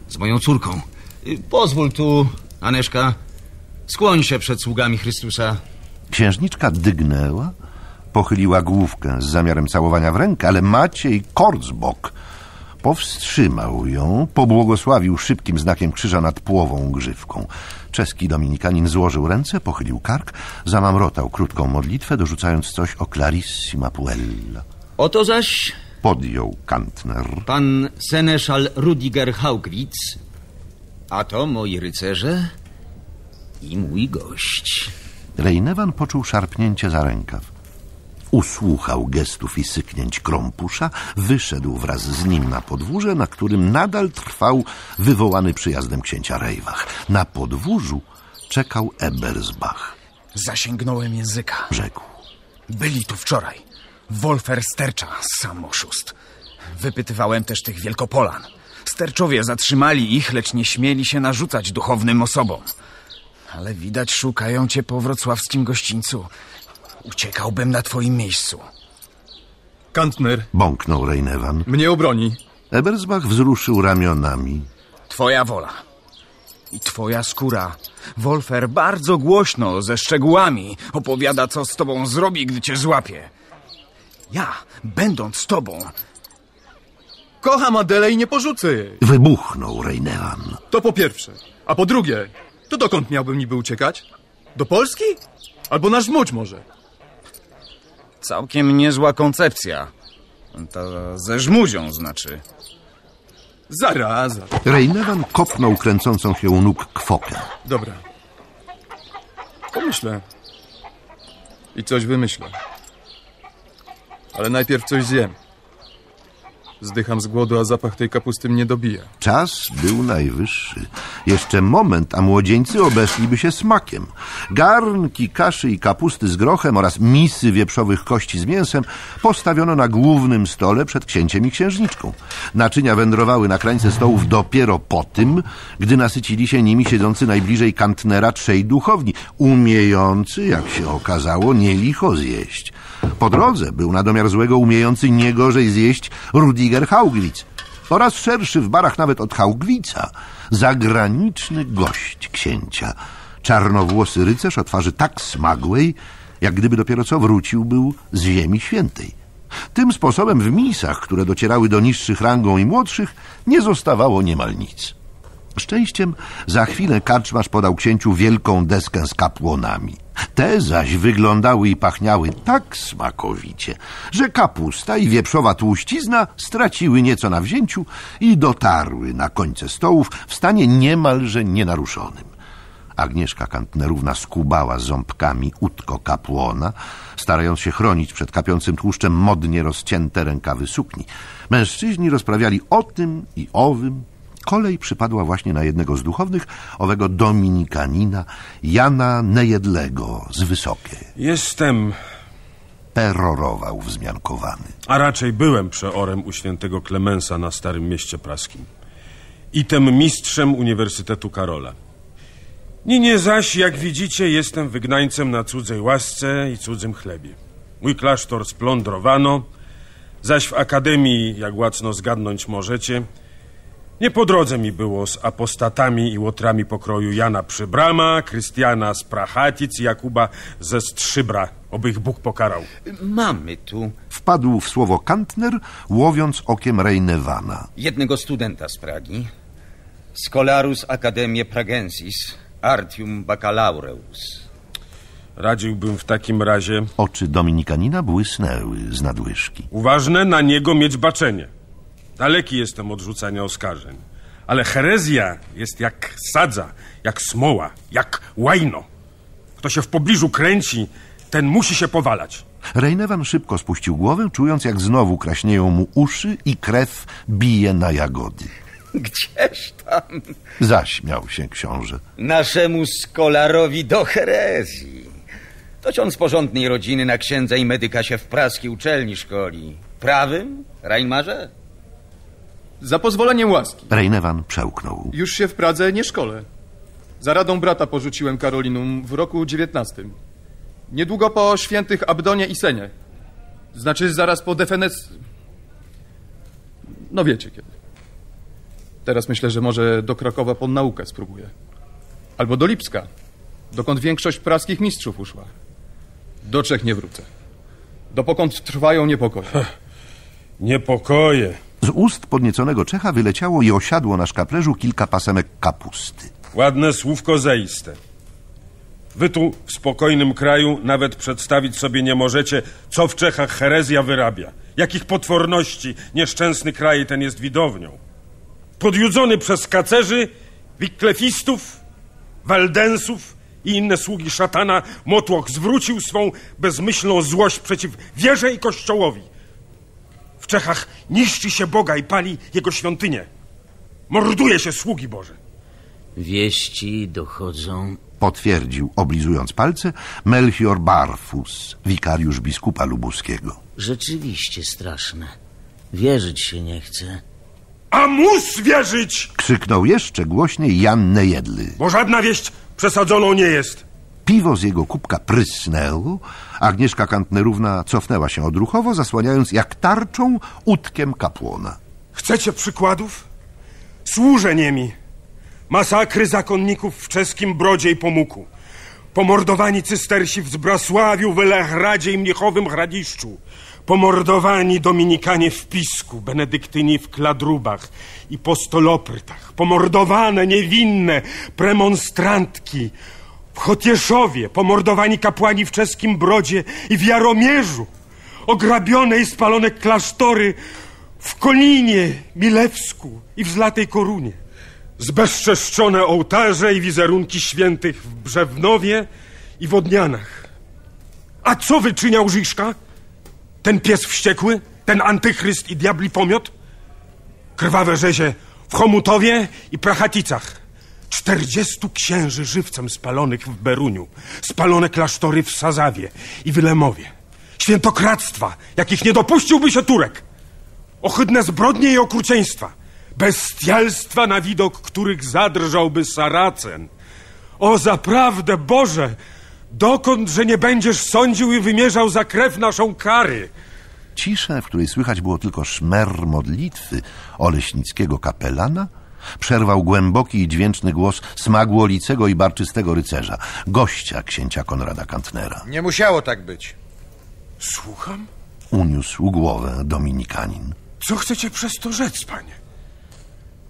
z moją córką. Y, Pozwól tu, Aneszka, skłoń się przed sługami Chrystusa. Księżniczka dygnęła, pochyliła główkę z zamiarem całowania w rękę, ale Maciej Korcbok powstrzymał ją, pobłogosławił szybkim znakiem krzyża nad płową grzywką. Czeski dominikanin złożył ręce, pochylił kark, zamamrotał krótką modlitwę, dorzucając coś o Clarissima Puella. Oto zaś... Podjął Kantner. Pan seneszal Rudiger Haugwitz, a to moi rycerze i mój gość. Rejnewan poczuł szarpnięcie za rękaw. Usłuchał gestów i syknięć krąpusza, wyszedł wraz z nim na podwórze, na którym nadal trwał wywołany przyjazdem księcia Rejwach. Na podwórzu czekał Ebersbach. Zasięgnąłem języka. Rzekł. Byli tu wczoraj. Wolfer Stercza, sam oszust. Wypytywałem też tych wielkopolan. Sterczowie zatrzymali ich, lecz nie śmieli się narzucać duchownym osobom. Ale widać szukają cię po wrocławskim gościńcu. Uciekałbym na twoim miejscu. Kantner. Bąknął Rejnewan. Mnie obroni. Ebersbach wzruszył ramionami. Twoja wola. I twoja skóra. Wolfer bardzo głośno, ze szczegółami, opowiada, co z tobą zrobi, gdy cię złapie. Ja, będąc z tobą... Kocham Adelę i nie porzucę jej. Wybuchnął Rejnewan. To po pierwsze. A po drugie, to dokąd miałbym niby uciekać? Do Polski? Albo na Żmudź może? Całkiem niezła koncepcja. To ze żmudzią znaczy. Zaraza. Rejnewan kopnął kręcącą się u nóg kwokę. Dobra. Pomyślę. I coś wymyślę. Ale najpierw coś zjem. Zdycham z głodu, a zapach tej kapusty mnie dobija. Czas był najwyższy. Jeszcze moment, a młodzieńcy obeszliby się smakiem. Garnki kaszy i kapusty z grochem oraz misy wieprzowych kości z mięsem postawiono na głównym stole przed księciem i księżniczką. Naczynia wędrowały na krańce stołów dopiero po tym, gdy nasycili się nimi siedzący najbliżej kantnera trzej duchowni, umiejący, jak się okazało, nie licho zjeść. Po drodze był na domiar złego umiejący nie gorzej zjeść Rudiger Haugwitz oraz szerszy w barach nawet od Haugwitza, zagraniczny gość księcia. Czarnowłosy rycerz o twarzy tak smagłej, jak gdyby dopiero co wrócił był z ziemi świętej. Tym sposobem w misach, które docierały do niższych rangą i młodszych, nie zostawało niemal nic. Szczęściem za chwilę karczmarz podał księciu wielką deskę z kapłonami. Te zaś wyglądały i pachniały tak smakowicie, że kapusta i wieprzowa tłuścizna straciły nieco na wzięciu i dotarły na końce stołów w stanie niemalże nienaruszonym. Agnieszka Kantnerówna skubała ząbkami utko kapłona, starając się chronić przed kapiącym tłuszczem modnie rozcięte rękawy sukni. Mężczyźni rozprawiali o tym i owym, Kolej przypadła właśnie na jednego z duchownych, owego dominikanina, Jana Nejedlego z Wysokiej. Jestem... Perorował wzmiankowany. A raczej byłem przeorem u świętego Klemensa na Starym Mieście Praskim. I tem mistrzem Uniwersytetu Karola. Ninie zaś, jak widzicie, jestem wygnańcem na cudzej łasce i cudzym chlebie. Mój klasztor splądrowano, zaś w akademii, jak łacno zgadnąć możecie, nie po drodze mi było z apostatami i łotrami pokroju Jana Przybrama, Krystiana z Prachatic i Jakuba ze Strzybra, oby ich Bóg pokarał. Mamy tu... Wpadł w słowo Kantner, łowiąc okiem Reinewana. Jednego studenta z Pragi. Scholarus Academie Pragensis, Artium Baccalaureus. Radziłbym w takim razie... Oczy Dominikanina błysnęły z nadłyżki. Uważne na niego mieć baczenie. Daleki jestem od rzucania oskarżeń. Ale herezja jest jak sadza, jak smoła, jak łajno. Kto się w pobliżu kręci, ten musi się powalać. Rejnewan szybko spuścił głowę, czując jak znowu kraśnieją mu uszy i krew bije na jagody. Gdzież tam? Zaśmiał się książę. Naszemu skolarowi do herezji. Toć on z porządnej rodziny na księdza i medyka się w praskiej uczelni szkoli. Prawym, Reinmarze? Za pozwoleniem łaski. Rejnewan przełknął. Już się w Pradze nie szkole. Za radą brata porzuciłem Karolinum w roku dziewiętnastym. Niedługo po świętych Abdonie i Senie. Znaczy zaraz po Defenec... No wiecie kiedy. Teraz myślę, że może do Krakowa po naukę spróbuję. Albo do Lipska, dokąd większość praskich mistrzów uszła. Do Czech nie wrócę. Dopokąd trwają niepokoje. Niepokoje. Z ust podnieconego Czecha wyleciało i osiadło na szkaplerzu kilka pasemek kapusty. Ładne słówko zaiste. Wy tu w spokojnym kraju nawet przedstawić sobie nie możecie, co w Czechach herezja wyrabia. Jakich potworności nieszczęsny kraj ten jest widownią. Podjudzony przez kacerzy, wiklefistów, waldensów i inne sługi szatana, Motłoch zwrócił swą bezmyślną złość przeciw wierze i kościołowi – w Czechach niszczy się Boga i pali jego świątynię. Morduje się sługi Boże. Wieści dochodzą. Potwierdził, oblizując palce, Melchior Barfus, wikariusz biskupa lubuskiego. Rzeczywiście straszne. Wierzyć się nie chce. A mus wierzyć! Krzyknął jeszcze głośniej Jan Nejedly. Bo żadna wieść przesadzoną nie jest. Piwo z jego kubka prysnęło, Agnieszka Kantnerówna cofnęła się odruchowo, zasłaniając jak tarczą utkiem kapłona. Chcecie przykładów? Służę niemi. Masakry zakonników w czeskim Brodzie i Pomuku. Pomordowani cystersi w Zbrasławiu, Welehradzie i Mniechowym Hradiszczu. Pomordowani Dominikanie w Pisku, Benedyktyni w Kladrubach i Postoloprytach. Pomordowane, niewinne premonstrantki, w Chotieszowie pomordowani kapłani w czeskim Brodzie i w Jaromierzu, ograbione i spalone klasztory w Koninie, Milewsku i w Zlatej Korunie, zbezczeszczone ołtarze i wizerunki świętych w Brzewnowie i w Odnianach. A co wyczyniał Rzyszka? Ten pies wściekły? Ten antychryst i diabli pomiot? krwawe rzezie w Chomutowie i Prachaticach. Czterdziestu księży żywcem spalonych w Beruniu, spalone klasztory w Sazawie i Wylemowie. Świętokradztwa, jakich nie dopuściłby się Turek. Ohydne zbrodnie i okrucieństwa. Bestialstwa, na widok których zadrżałby Saracen. O zaprawdę, Boże, dokąd, że nie będziesz sądził i wymierzał za krew naszą kary? Ciszę, w której słychać było tylko szmer modlitwy oleśnickiego kapelana, przerwał głęboki i dźwięczny głos smagłolicego i barczystego rycerza, gościa księcia Konrada Kantnera. Nie musiało tak być. Słucham? Uniósł głowę dominikanin. Co chcecie przez to rzec, panie?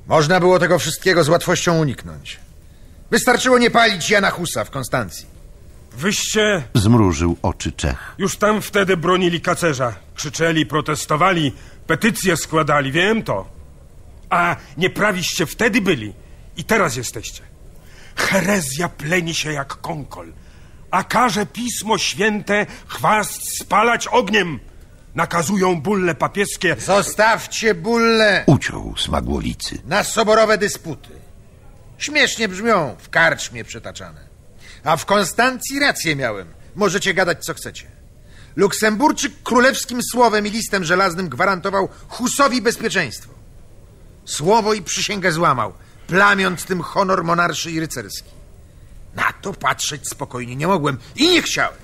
Można było tego wszystkiego z łatwością uniknąć. Wystarczyło nie palić Jana Husa w Konstancji. Wyście... Zmrużył oczy Czech. Już tam wtedy bronili kacerza. Krzyczeli, protestowali, petycje składali, wiem to. A nieprawiście wtedy byli i teraz jesteście. Herezja pleni się jak konkol, a każe Pismo Święte chwast spalać ogniem. Nakazują bulle papieskie. Zostawcie bulle! Uciął smagłolicy. Na soborowe dysputy. Śmiesznie brzmią, w karczmie przetaczane. A w Konstancji rację miałem. Możecie gadać co chcecie. Luksemburczyk królewskim słowem i listem żelaznym gwarantował Husowi bezpieczeństwo. Słowo i przysięgę złamał, plamiąc tym honor monarszy i rycerski. Na to patrzeć spokojnie nie mogłem i nie chciałem.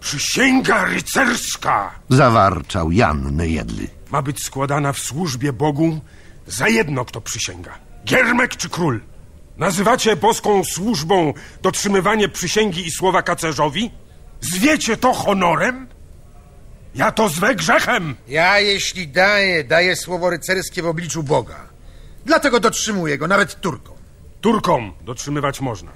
Przysięga rycerska! Zawarczał Jan Nejedly. Ma być składana w służbie Bogu za jedno, kto przysięga. Giermek czy król? Nazywacie boską służbą dotrzymywanie przysięgi i słowa kacerzowi? Zwiecie to honorem? Ja to zwę grzechem! Ja, jeśli daję, daję słowo rycerskie w obliczu Boga. Dlatego dotrzymuję go, nawet Turkom. Turkom dotrzymywać można.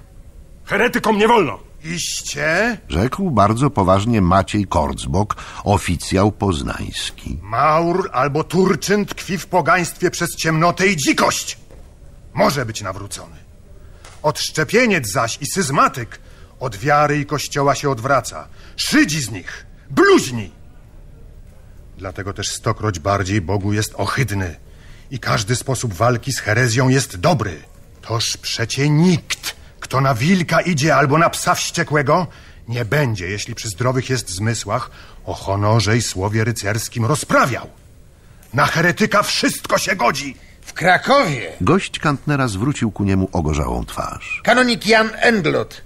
Heretykom nie wolno. Iście? Rzekł bardzo poważnie Maciej Korcbok, oficjał poznański. Maur albo Turczyn tkwi w pogaństwie przez ciemnotę i dzikość. Może być nawrócony. Odszczepieniec zaś i syzmatyk od wiary i kościoła się odwraca. Szydzi z nich, bluźni. Dlatego też stokroć bardziej Bogu jest ohydny i każdy sposób walki z herezją jest dobry. Toż przecie nikt, kto na wilka idzie albo na psa wściekłego, nie będzie, jeśli przy zdrowych jest zmysłach, o honorze i słowie rycerskim rozprawiał. Na heretyka wszystko się godzi. W Krakowie Gość Kantnera zwrócił ku niemu ogorzałą twarz. kanonik Jan Englot,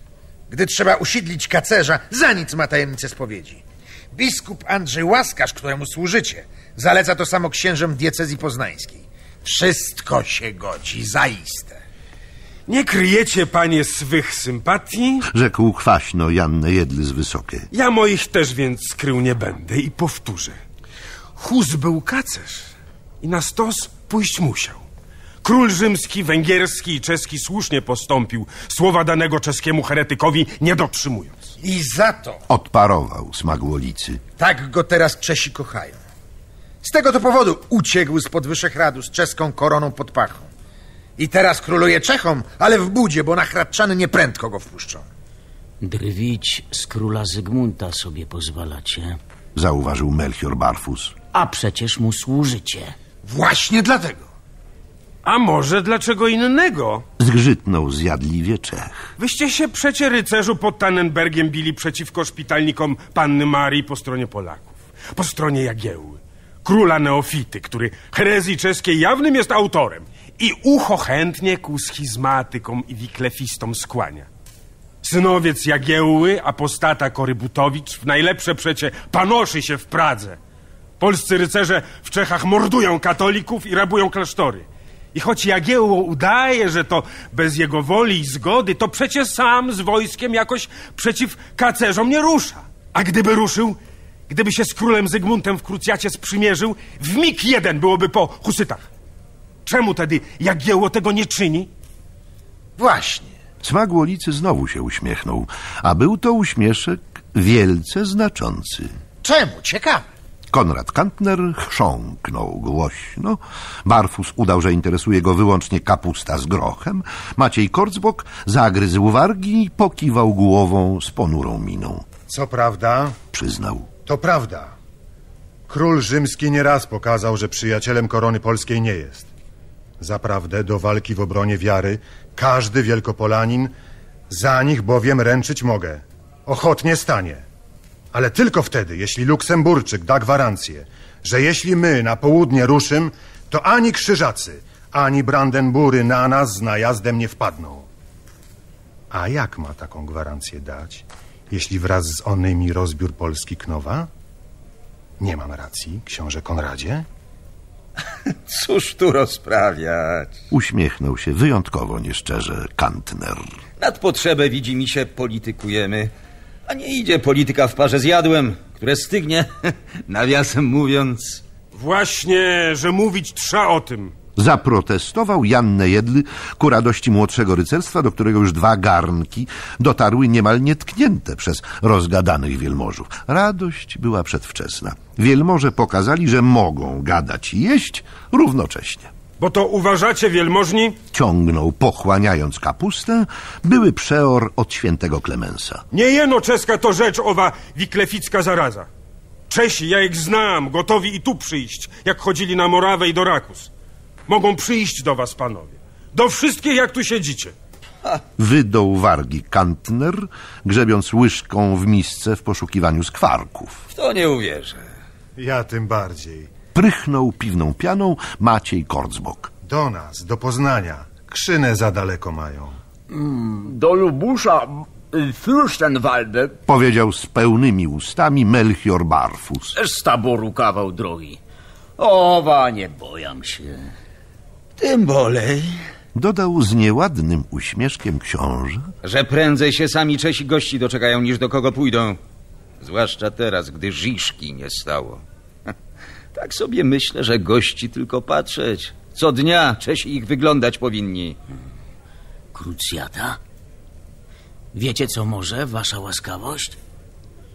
gdy trzeba usiedlić kacerza, za nic ma tajemnicę spowiedzi. Biskup Andrzej Łaskarz, któremu służycie, zaleca to samo księżom diecezji poznańskiej. Wszystko się godzi, zaiste. Nie kryjecie, panie, swych sympatii? Rzekł kwaśno Jan Nejedly z Wysokie. Ja moich też więc skrył nie będę i powtórzę. Hus był kacerz i na stos pójść musiał. Król rzymski, węgierski i czeski słusznie postąpił, słowa danego czeskiemu heretykowi nie dotrzymując. I za to Odparował smagłolicy. tak go teraz Czesi kochają. Z tego to powodu uciekł z Wyszehradu z czeską koroną pod pachą. I teraz króluje Czechom, ale w budzie, bo na Hradczany nieprędko go wpuszczą. Drwić z króla Zygmunta sobie pozwalacie. Zauważył Melchior Barfus. A przecież mu służycie. Właśnie dlatego. A może dlaczego innego? Zgrzytnął zjadliwie Czech. Wyście się przecie rycerzu pod Tannenbergiem bili przeciwko szpitalnikom panny Marii po stronie Polaków. Po stronie Jagiełły. Króla Neofity, który herezji czeskiej jawnym jest autorem i ucho chętnie ku schizmatykom i wiklefistom skłania. Synowiec Jagiełły, apostata Korybutowicz, w najlepsze przecie panoszy się w Pradze. Polscy rycerze w Czechach mordują katolików i rabują klasztory. I choć Jagiełło udaje, że to bez jego woli i zgody, to przecie sam z wojskiem jakoś przeciw kacerzom nie rusza. A gdyby ruszył, gdyby się z królem Zygmuntem w krucjacie sprzymierzył, w mig jeden byłoby po husytach. Czemu tedy Jagiełło tego nie czyni? Właśnie. Smagłolicy znowu się uśmiechnął, a był to uśmieszek wielce znaczący. Czemu? Ciekawe. Konrad Kantner chrząknął głośno. Barfus udał, że interesuje go wyłącznie kapusta z grochem. Maciej Korcbok zagryzł wargi i pokiwał głową z ponurą miną. Co prawda, Przyznał. to prawda. Król rzymski nieraz pokazał, że przyjacielem korony polskiej nie jest. Zaprawdę do walki w obronie wiary każdy wielkopolanin za nich bowiem ręczyć mogę. Ochotnie stanie. Ale tylko wtedy, jeśli Luksemburczyk da gwarancję, że jeśli my na południe ruszym, to ani krzyżacy, ani Brandenbury na nas z najazdem nie wpadną. A jak ma taką gwarancję dać, jeśli wraz z onymi rozbiór Polski Knowa? Nie mam racji, książę Konradzie? Cóż tu rozprawiać? Uśmiechnął się wyjątkowo nieszczerze Kantner. Nad potrzebę widzi mi się politykujemy, a nie idzie polityka w parze z jadłem, które stygnie, nawiasem mówiąc. Właśnie, że mówić trza o tym. Zaprotestował Jan Nejedly ku radości młodszego rycerstwa, do którego już dwa garnki dotarły niemal nietknięte przez rozgadanych wielmożów. Radość była przedwczesna. Wielmoże pokazali, że mogą gadać i jeść równocześnie. Bo to uważacie, wielmożni? Ciągnął, pochłaniając kapustę, były przeor od świętego Klemensa. Nie jeno czeska to rzecz owa wikleficka zaraza. Czesi, ja ich znam, gotowi i tu przyjść, jak chodzili na Morawę i do Rakus. Mogą przyjść do was, panowie. Do wszystkich, jak tu siedzicie. Wydął wargi Kantner, grzebiąc łyżką w misce w poszukiwaniu skwarków. W to nie uwierzę. Ja tym bardziej. Prychnął piwną pianą Maciej Korcbok. Do nas, do Poznania. Krzynę za daleko mają. Do Lubusza, y, Fürstenwalde. Powiedział z pełnymi ustami Melchior Barfus. Też z taboru kawał drogi. Owa, nie bojam się. Tym bolej. Dodał z nieładnym uśmieszkiem książę. Że prędzej się sami Czesi gości doczekają, niż do kogo pójdą. Zwłaszcza teraz, gdy Żiszki nie stało. Tak sobie myślę, że gości tylko patrzeć. Co dnia Czesi ich wyglądać powinni. Krucjata? Wiecie, co może, wasza łaskawość?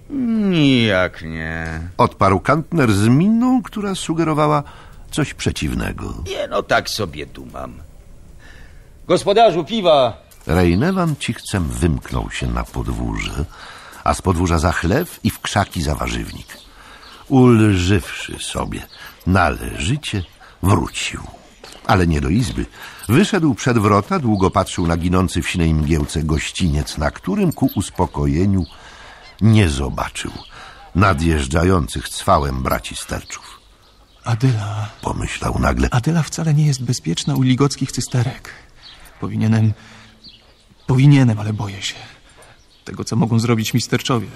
Nijak nie. Odparł Kantner z miną, która sugerowała coś przeciwnego. Nie, no tak sobie dumam. Gospodarzu, piwa! Rejnewan cichcem wymknął się na podwórze, a z podwórza za chlew i w krzaki za warzywnik. Ulżywszy sobie należycie, wrócił. Ale nie do izby. Wyszedł przed wrota, długo patrzył na ginący w sinej mgiełce gościniec, na którym ku uspokojeniu nie zobaczył nadjeżdżających cwałem braci sterczów. Adela. Pomyślał nagle. Adela wcale nie jest bezpieczna u ligockich cysterek. Powinienem. Powinienem, ale boję się. Tego, co mogą zrobić mi sterczowie.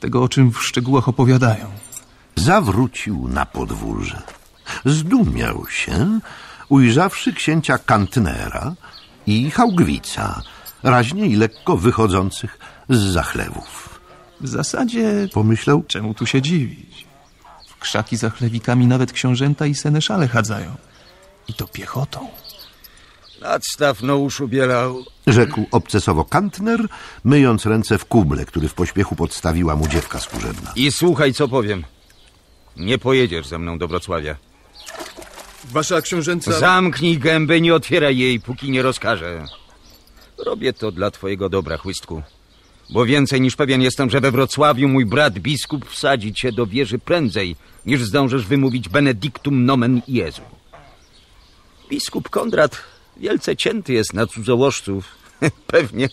Tego, o czym w szczegółach opowiadają. Zawrócił na podwórze. Zdumiał się, ujrzawszy księcia Kantnera i Haugwica, raźnie i lekko wychodzących z zachlewów. W zasadzie... Pomyślał... Czemu tu się dziwić? W krzaki za chlewikami nawet książęta i seneszale chadzają. I to piechotą. Nadstaw no uszu bielał. Rzekł obcesowo Kantner, myjąc ręce w kuble, który w pośpiechu podstawiła mu dziewka służebna. I słuchaj, co powiem. Nie pojedziesz ze mną do Wrocławia. Wasza książęca... Zamknij gębę, nie otwieraj jej, póki nie rozkażę. Robię to dla twojego dobra, chłystku. Bo więcej niż pewien jestem, że we Wrocławiu mój brat biskup wsadzi cię do wieży prędzej, niż zdążysz wymówić benedictum nomen Jezu. Biskup Kondrat wielce cięty jest na cudzołożców. Pewnie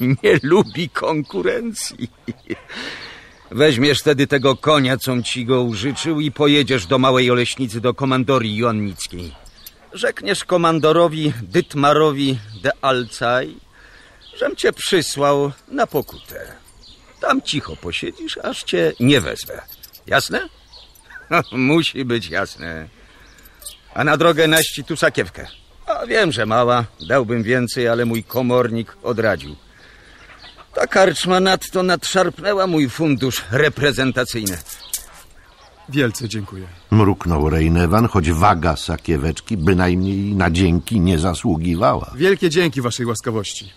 nie lubi konkurencji. Weźmiesz wtedy tego konia, com ci go użyczył i pojedziesz do Małej Oleśnicy do komandorii joannickiej. Rzekniesz komandorowi Dytmarowi de Alcaj, żem cię przysłał na pokutę. Tam cicho posiedzisz, aż cię nie wezwę. Jasne? Musi być jasne. A na drogę naści tu sakiewkę. A wiem, że mała, dałbym więcej, ale mój komornik odradził. Ta karczma nadto nadszarpnęła mój fundusz reprezentacyjny. Wielce dziękuję. Mruknął Rejnewan, choć waga sakieweczki bynajmniej na dzięki nie zasługiwała. Wielkie dzięki waszej łaskawości.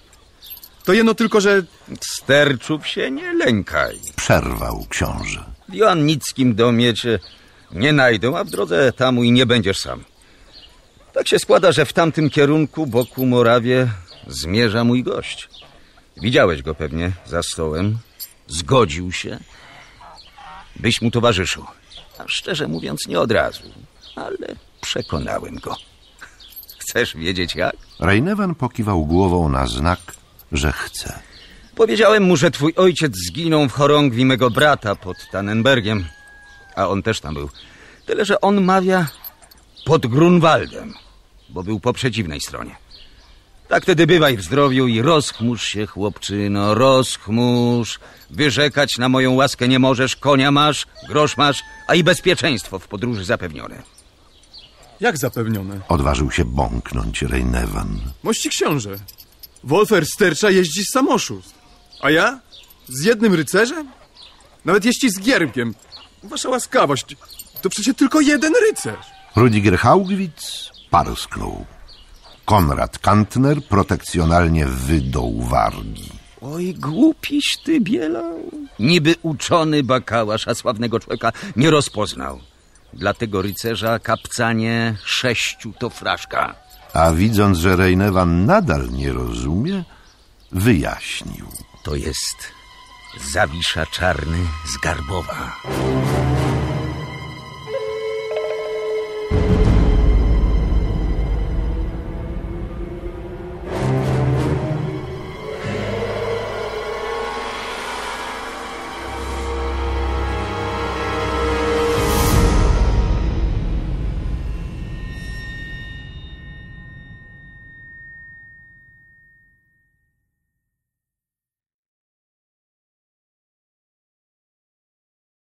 To jedno tylko, że... Sterczów się nie lękaj. Przerwał książę. W Joannickim domie cię nie najdą, a w drodze tamu i nie będziesz sam. Tak się składa, że w tamtym kierunku, boku Morawie, zmierza mój gość. Widziałeś go pewnie za stołem. Zgodził się, byś mu towarzyszył. A szczerze mówiąc, nie od razu, ale przekonałem go. Chcesz wiedzieć jak? Rejnewan pokiwał głową na znak, że chce. Powiedziałem mu, że twój ojciec zginął w chorągwi mego brata pod Tannenbergiem, a on też tam był. Tyle, że on mawia pod Grunwaldem, bo był po przeciwnej stronie. Tak wtedy bywaj w zdrowiu i rozchmurz się, chłopczyno, rozchmurz. Wyrzekać na moją łaskę nie możesz, konia masz, grosz masz, a i bezpieczeństwo w podróży zapewnione. Jak zapewnione? Odważył się bąknąć Rejnewan. Mości książę, Wolfer Stercza jeździ z samoszust. A ja? Z jednym rycerzem? Nawet jeździ z giermkiem. Wasza łaskawość, to przecież tylko jeden rycerz. Rudiger Haugwitz parsknął. Konrad Kantner protekcjonalnie wydął wargi. Oj, głupiś ty, Bielał. Niby uczony bakałasz, a sławnego człowieka nie rozpoznał. Dla tego rycerza kapcanie sześciu to fraszka. A widząc, że Rejnewan nadal nie rozumie, wyjaśnił. To jest Zawisza Czarny z Garbowa.